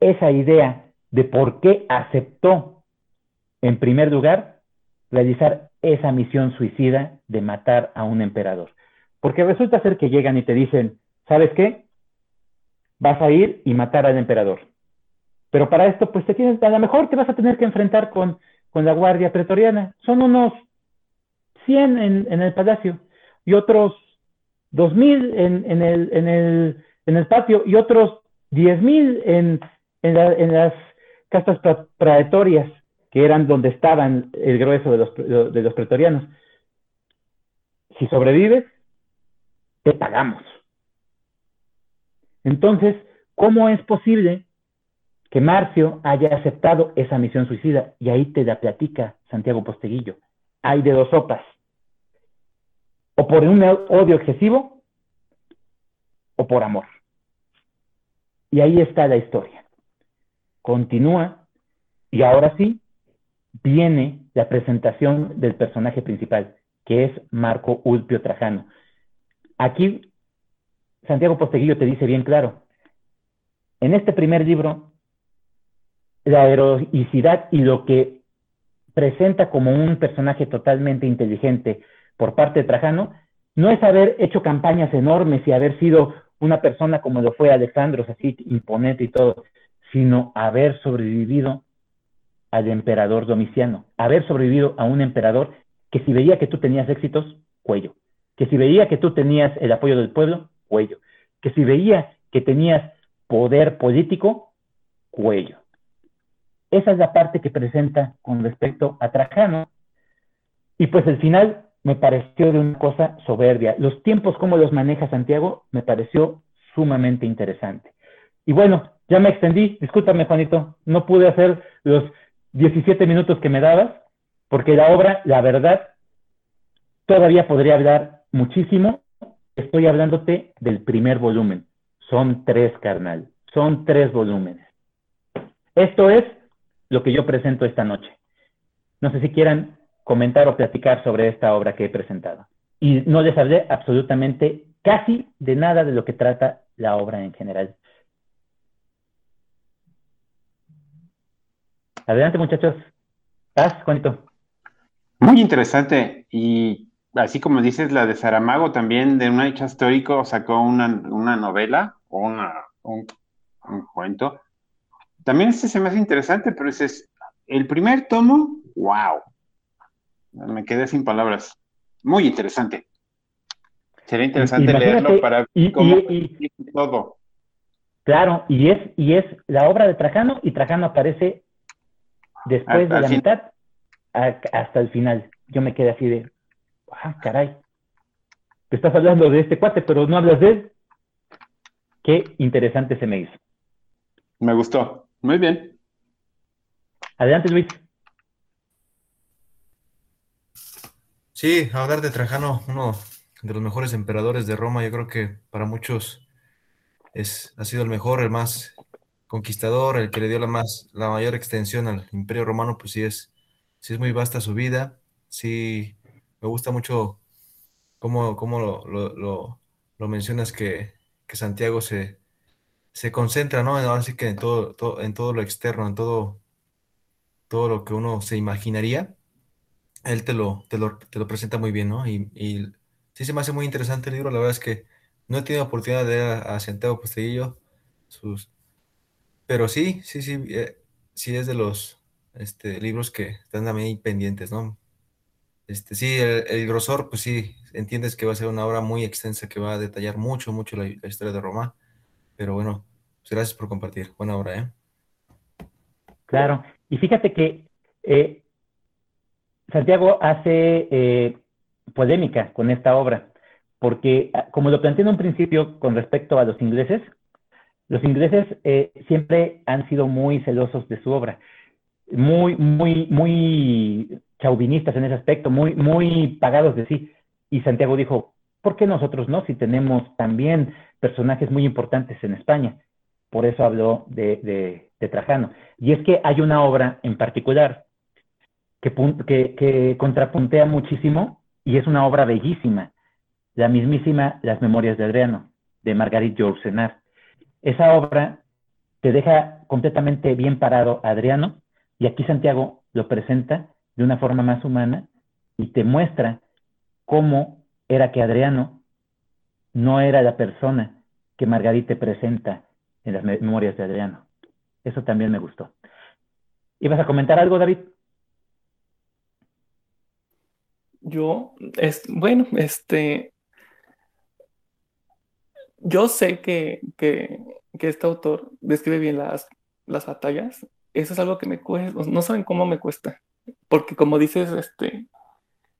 esa idea de por qué aceptó, en primer lugar, realizar esa misión suicida de matar a un emperador. Porque resulta ser que llegan y te dicen, ¿sabes qué? Vas a ir y matar al emperador. Pero para esto, pues te tienes, a lo mejor te vas a tener que enfrentar con, con la guardia pretoriana. Son unos 100 en, en el palacio y otros 2000 en, en, el, en, el, en el patio y otros 10.000 en, en, en las castas praetorias, que eran donde estaban el grueso de los, de los pretorianos. Si sobrevives, te pagamos. Entonces, ¿cómo es posible que Marcio haya aceptado esa misión suicida? Y ahí te la platica Santiago Posteguillo. Hay de dos sopas. O por un odio excesivo, o por amor. Y ahí está la historia continúa y ahora sí viene la presentación del personaje principal, que es Marco Ulpio Trajano. Aquí Santiago Posteguillo te dice bien claro, en este primer libro, la heroicidad y lo que presenta como un personaje totalmente inteligente por parte de Trajano, no es haber hecho campañas enormes y haber sido una persona como lo fue Alejandro, así imponente y todo, sino haber sobrevivido al emperador Domiciano, haber sobrevivido a un emperador que si veía que tú tenías éxitos, cuello, que si veía que tú tenías el apoyo del pueblo, cuello, que si veía que tenías poder político, cuello. Esa es la parte que presenta con respecto a Trajano. Y pues el final me pareció de una cosa soberbia. Los tiempos como los maneja Santiago me pareció sumamente interesante. Y bueno, ya me extendí, discúlpame Juanito, no pude hacer los 17 minutos que me dabas, porque la obra, la verdad, todavía podría hablar muchísimo. Estoy hablándote del primer volumen. Son tres, carnal. Son tres volúmenes. Esto es lo que yo presento esta noche. No sé si quieran comentar o platicar sobre esta obra que he presentado. Y no les hablé absolutamente casi de nada de lo que trata la obra en general. Adelante, muchachos. ¿Estás, Juanito? Muy interesante. Y así como dices, la de Saramago también, de un hecho histórico, sacó una, novela o una, un, cuento. También este se me hace interesante, pero ese es el primer tomo, wow. Me quedé sin palabras. Muy interesante. Sería interesante leerlo para ver cómo y, todo. Claro, y es, y es la obra de Trajano, y Trajano aparece Después de la mitad hasta el final. Yo me quedé así de, ah, caray. Te estás hablando de este cuate, pero no hablas de él. Qué interesante se me hizo. Me gustó. Muy bien. Adelante, Luis. Sí, hablar de Trajano, uno de los mejores emperadores de Roma, yo creo que para muchos es, ha sido el mejor, el más conquistador, el que le dio la, más, la mayor extensión al Imperio Romano, pues sí es, sí es muy vasta su vida. Sí, me gusta mucho cómo, cómo lo, lo, mencionas que, que Santiago se, se, concentra, ¿no? Ahora sí que en todo, en todo lo externo, en todo, todo lo que uno se imaginaría, él te lo, te lo, te lo presenta muy bien, ¿no? Y, y, sí se me hace muy interesante el libro, la verdad es que no he tenido oportunidad de leer a, Santiago Posteguillo, sus, pero sí, sí, sí, eh, sí es de los este, libros que están también pendientes, ¿no? Este, sí, el, grosor, pues sí, entiendes que va a ser una obra muy extensa que va a detallar mucho, mucho la, historia de Roma, pero bueno, Gracias por compartir. Buena obra, ¿eh? Claro. Y fíjate que eh, Santiago hace eh, polémica con esta obra, porque ah, como lo planteé en un principio con respecto a los ingleses, los ingleses eh, siempre han sido muy celosos de su obra, muy, muy, muy chauvinistas en ese aspecto, muy, muy pagados de sí. Y Santiago dijo, ¿por qué nosotros no? Si tenemos también personajes muy importantes en España. Por eso habló de, Trajano. Y es que hay una obra en particular que, que, contrapuntea muchísimo y es una obra bellísima, la mismísima Las Memorias de Adriano, de Marguerite Yourcenar. Esa obra te deja completamente bien parado Adriano y aquí Santiago lo presenta de una forma más humana y te muestra cómo era que Adriano no era la persona que Margarita presenta en las memorias de Adriano. Eso también me gustó. ¿Ibas a comentar algo, David? Yo, es, bueno, este, yo sé que, que, este autor describe bien las, las batallas. Eso es algo que me cuesta, no saben cómo me cuesta. Porque como dices, este,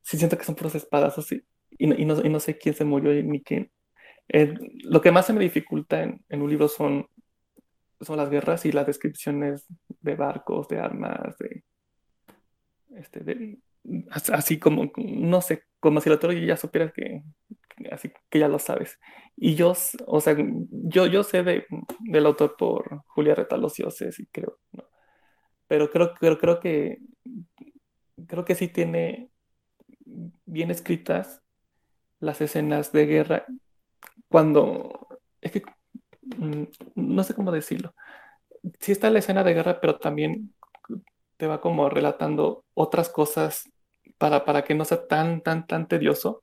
sí siento que son puras espadas así. Y, y, no, y no sé quién se murió ni quién. Eh, lo que más se me dificulta en, un libro son, son las guerras y las descripciones de barcos, de armas, de, este, así como, no sé, como si el autor ya supiera que, así que ya lo sabes. Y yo, o sea, yo, yo sé de, del autor por Julia Retalocioses y creo, ¿no? Pero creo, creo, creo que creo que sí tiene bien escritas las escenas de guerra cuando es que mm, no sé cómo decirlo. Sí está la escena de guerra, pero también te va como relatando otras cosas para, para que no sea tan, tan, tan tedioso,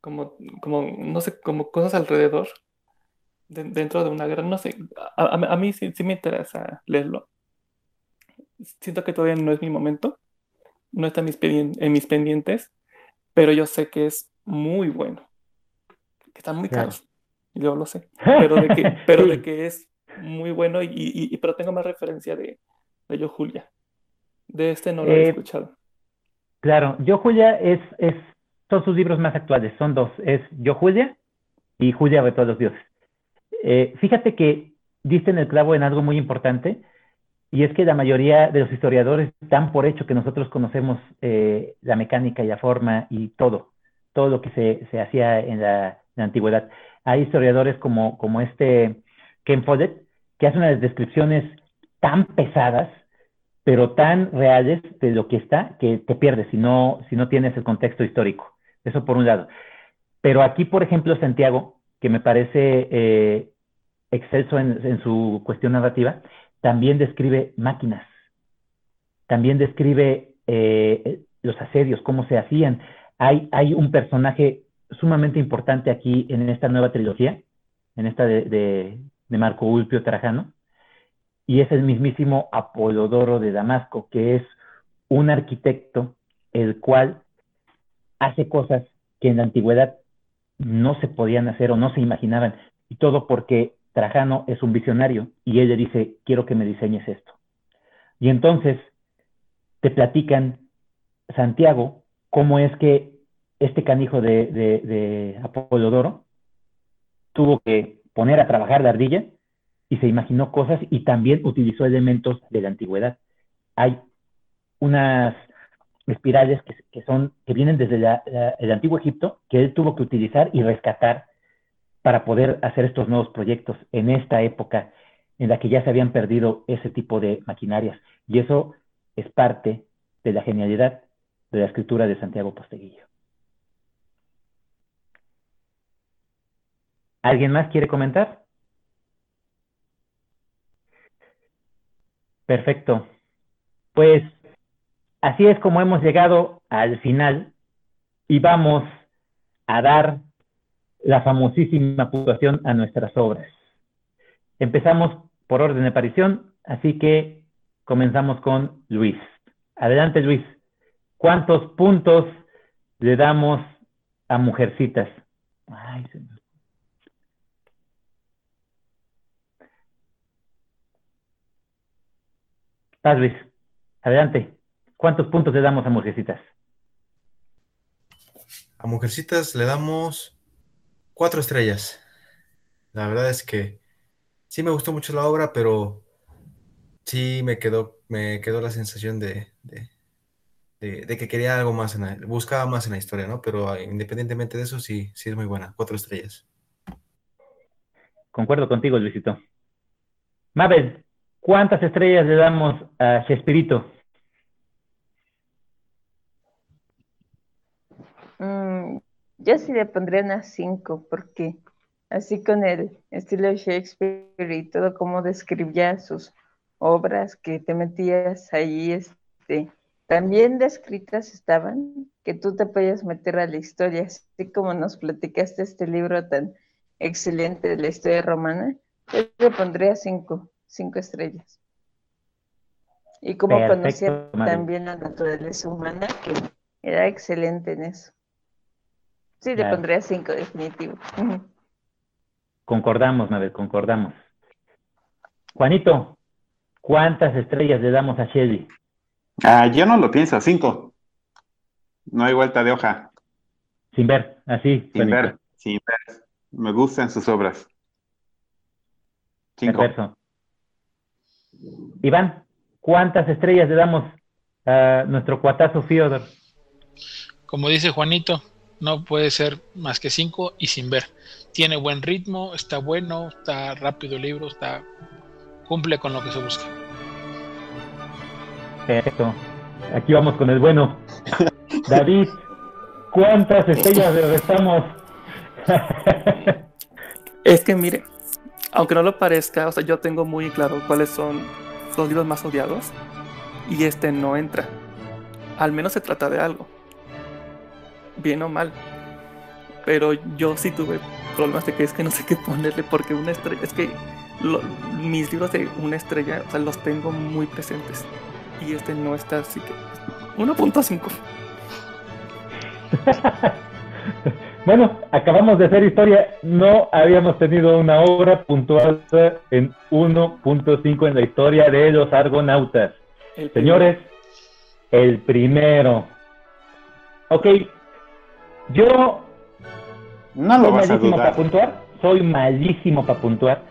como, como, no sé, como cosas alrededor, dentro de una guerra, no sé, a, mí sí, me interesa leerlo. Siento que todavía no es mi momento, no está en mis, en mis pendientes, pero yo sé que es muy bueno, están muy caros, yo lo sé, pero de que, pero de que es muy bueno y, y, pero tengo más referencia de, de Yo Julia. De este no lo he eh, escuchado. Claro, Yo Julia es, es, son sus libros más actuales, son dos, es Yo Julia y Julia de todos los dioses. Eh, fíjate que diste en el clavo en algo muy importante, y es que la mayoría de los historiadores dan por hecho que nosotros conocemos eh, la mecánica y la forma y todo, todo lo que se, se hacía en la, antigüedad. Hay historiadores como, como este Ken Follett, que hace unas descripciones tan pesadas pero tan reales de lo que está que te pierdes si no, si no tienes el contexto histórico. Eso por un lado. Pero aquí, por ejemplo, Santiago, que me parece eh, excelso en, su cuestión narrativa, también describe máquinas, también describe eh, los asedios, cómo se hacían. Hay, hay un personaje sumamente importante aquí en esta nueva trilogía, en esta de, Marco Ulpio Trajano, y es el mismísimo Apolodoro de Damasco, que es un arquitecto el cual hace cosas que en la antigüedad no se podían hacer o no se imaginaban, y todo porque Trajano es un visionario y él le dice, quiero que me diseñes esto. Y entonces te platican, Santiago, cómo es que este canijo de, Apolodoro tuvo que poner a trabajar la ardilla y se imaginó cosas y también utilizó elementos de la antigüedad. Hay unas espirales que, son, que vienen desde el antiguo Egipto que él tuvo que utilizar y rescatar para poder hacer estos nuevos proyectos en esta época en la que ya se habían perdido ese tipo de maquinarias. Y eso es parte de la genialidad de la escritura de Santiago Posteguillo. ¿Alguien más quiere comentar? Perfecto. Pues así es como hemos llegado al final y vamos a dar la famosísima puntuación a nuestras obras. Empezamos por orden de aparición, así que comenzamos con Luis. Adelante, Luis. ¿Cuántos puntos le damos a Mujercitas? Ay, Luis, adelante. ¿Cuántos puntos le damos a Mujercitas? A Mujercitas le damos cuatro estrellas. La verdad es que sí me gustó mucho la obra, pero sí me quedó, me quedó la sensación de, de, que quería algo más, en buscaba más en la historia, ¿no? Pero ah, independientemente de eso, sí, sí es muy buena. Cuatro estrellas. Concuerdo contigo, Luisito. Mabel, ¿cuántas estrellas le damos a Chespirito? Mm, yo sí le pondría unas cinco, porque así con el estilo de Shakespeare y todo cómo describía sus obras que te metías ahí, este, también descritas estaban, que tú te podías meter a la historia, así como nos platicaste este libro tan excelente de la historia romana, yo le pondría cinco, cinco estrellas. Y como conocía también la naturaleza humana, que era excelente en eso. Sí, le pondría cinco, definitivo. Concordamos, Mabel, concordamos. Juanito, ¿cuántas estrellas le damos a Shelly? Ah, yo no lo pienso, cinco. No hay vuelta de hoja. Sin ver, así. Sin ver, sin ver. Me gustan sus obras. Cinco. Iván, ¿cuántas estrellas le damos a nuestro cuatazo Fiodor? Como dice Juanito, no puede ser más que cinco y sin ver. Tiene buen ritmo, está bueno, está rápido el libro, está cumple con lo que se busca. Perfecto. Aquí vamos con el bueno. David, ¿cuántas estrellas le restamos? es que mire, aunque no lo parezca, o sea, yo tengo muy claro cuáles son los libros más odiados y este no entra. Al menos se trata de algo bien o mal. Pero yo sí tuve problemas de que es que no sé qué ponerle porque una estrella, es que mis libros de una estrella, o sea, los tengo muy presentes. Y este no está, así que 1.5. bueno, acabamos de hacer historia. No habíamos tenido una obra puntual en 1.5 en la historia de los argonautas. Señores, el primero. Ok, yo no lo soy malísimo para puntuar, soy malísimo para puntuar,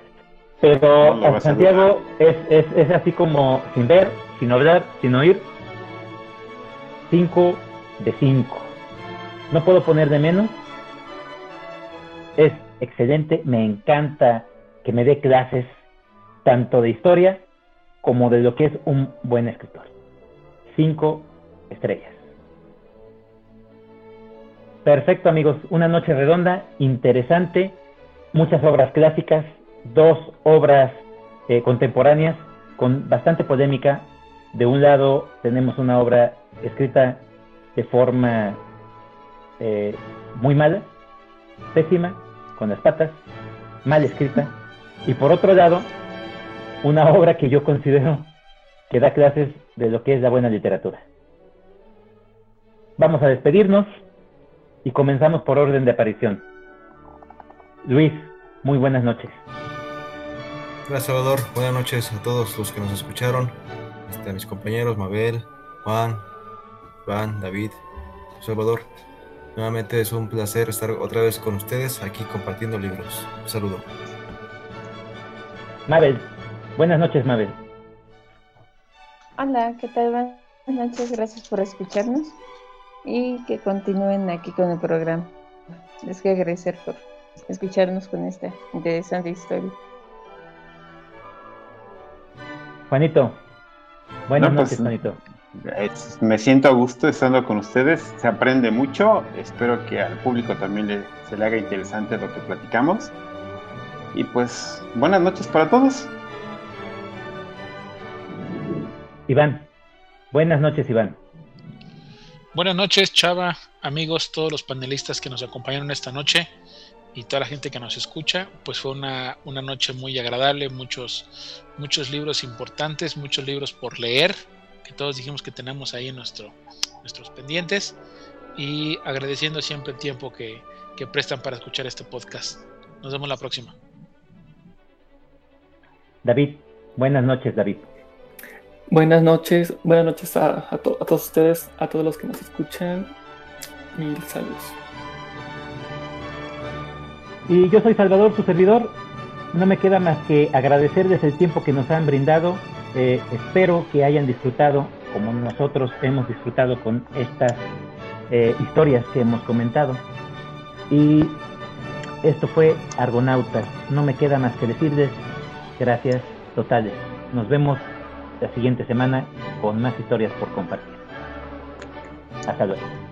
pero Santiago es, es, es, así como sin ver, sin hablar, sin oír, 5 de 5. No puedo poner de menos. Es excelente, me encanta que me dé clases tanto de historia como de lo que es un buen escritor. 5 estrellas. Perfecto amigos, una noche redonda, interesante, muchas obras clásicas, dos obras eh, contemporáneas con bastante polémica. De un lado tenemos una obra escrita de forma eh, muy mala, pésima, con las patas, mal escrita. Y por otro lado, una obra que yo considero que da clases de lo que es la buena literatura. Vamos a despedirnos y comenzamos por orden de aparición. Luis, muy buenas noches. Gracias, Salvador. Buenas noches a todos los que nos escucharon. Este, a mis compañeros, Mabel, Juan, Juan, David, Salvador. Nuevamente es un placer estar otra vez con ustedes aquí compartiendo libros. Un saludo. Mabel, buenas noches, Mabel. Hola, ¿qué tal? Buenas noches, gracias por escucharnos y que continúen aquí con el programa. Les quiero agradecer por escucharnos con esta interesante historia. Juanito, buenas pues, noches, Juanito. Me siento a gusto estando con ustedes, se aprende mucho, espero que al público también se le haga interesante lo que platicamos. Y pues, buenas noches para todos. Iván, buenas noches, Iván. Buenas noches, Chava, amigos, todos los panelistas que nos acompañaron esta noche y toda la gente que nos escucha. Pues fue una, noche muy agradable, muchos, muchos libros importantes, muchos libros por leer, que todos dijimos que tenemos ahí en nuestro, nuestros pendientes. Y agradeciendo siempre el tiempo que, que prestan para escuchar este podcast. Nos vemos la próxima. David, buenas noches, David. Buenas noches, buenas noches a, a todos ustedes, a todos los que nos escuchan. Mil saludos. Y yo soy Salvador, su servidor. No me queda más que agradecerles el tiempo que nos han brindado. Eh, espero que hayan disfrutado, como nosotros hemos disfrutado con estas eh, historias que hemos comentado. Y esto fue Argonautas. No me queda más que decirles gracias totales. Nos vemos la siguiente semana con más historias por compartir. Hasta luego.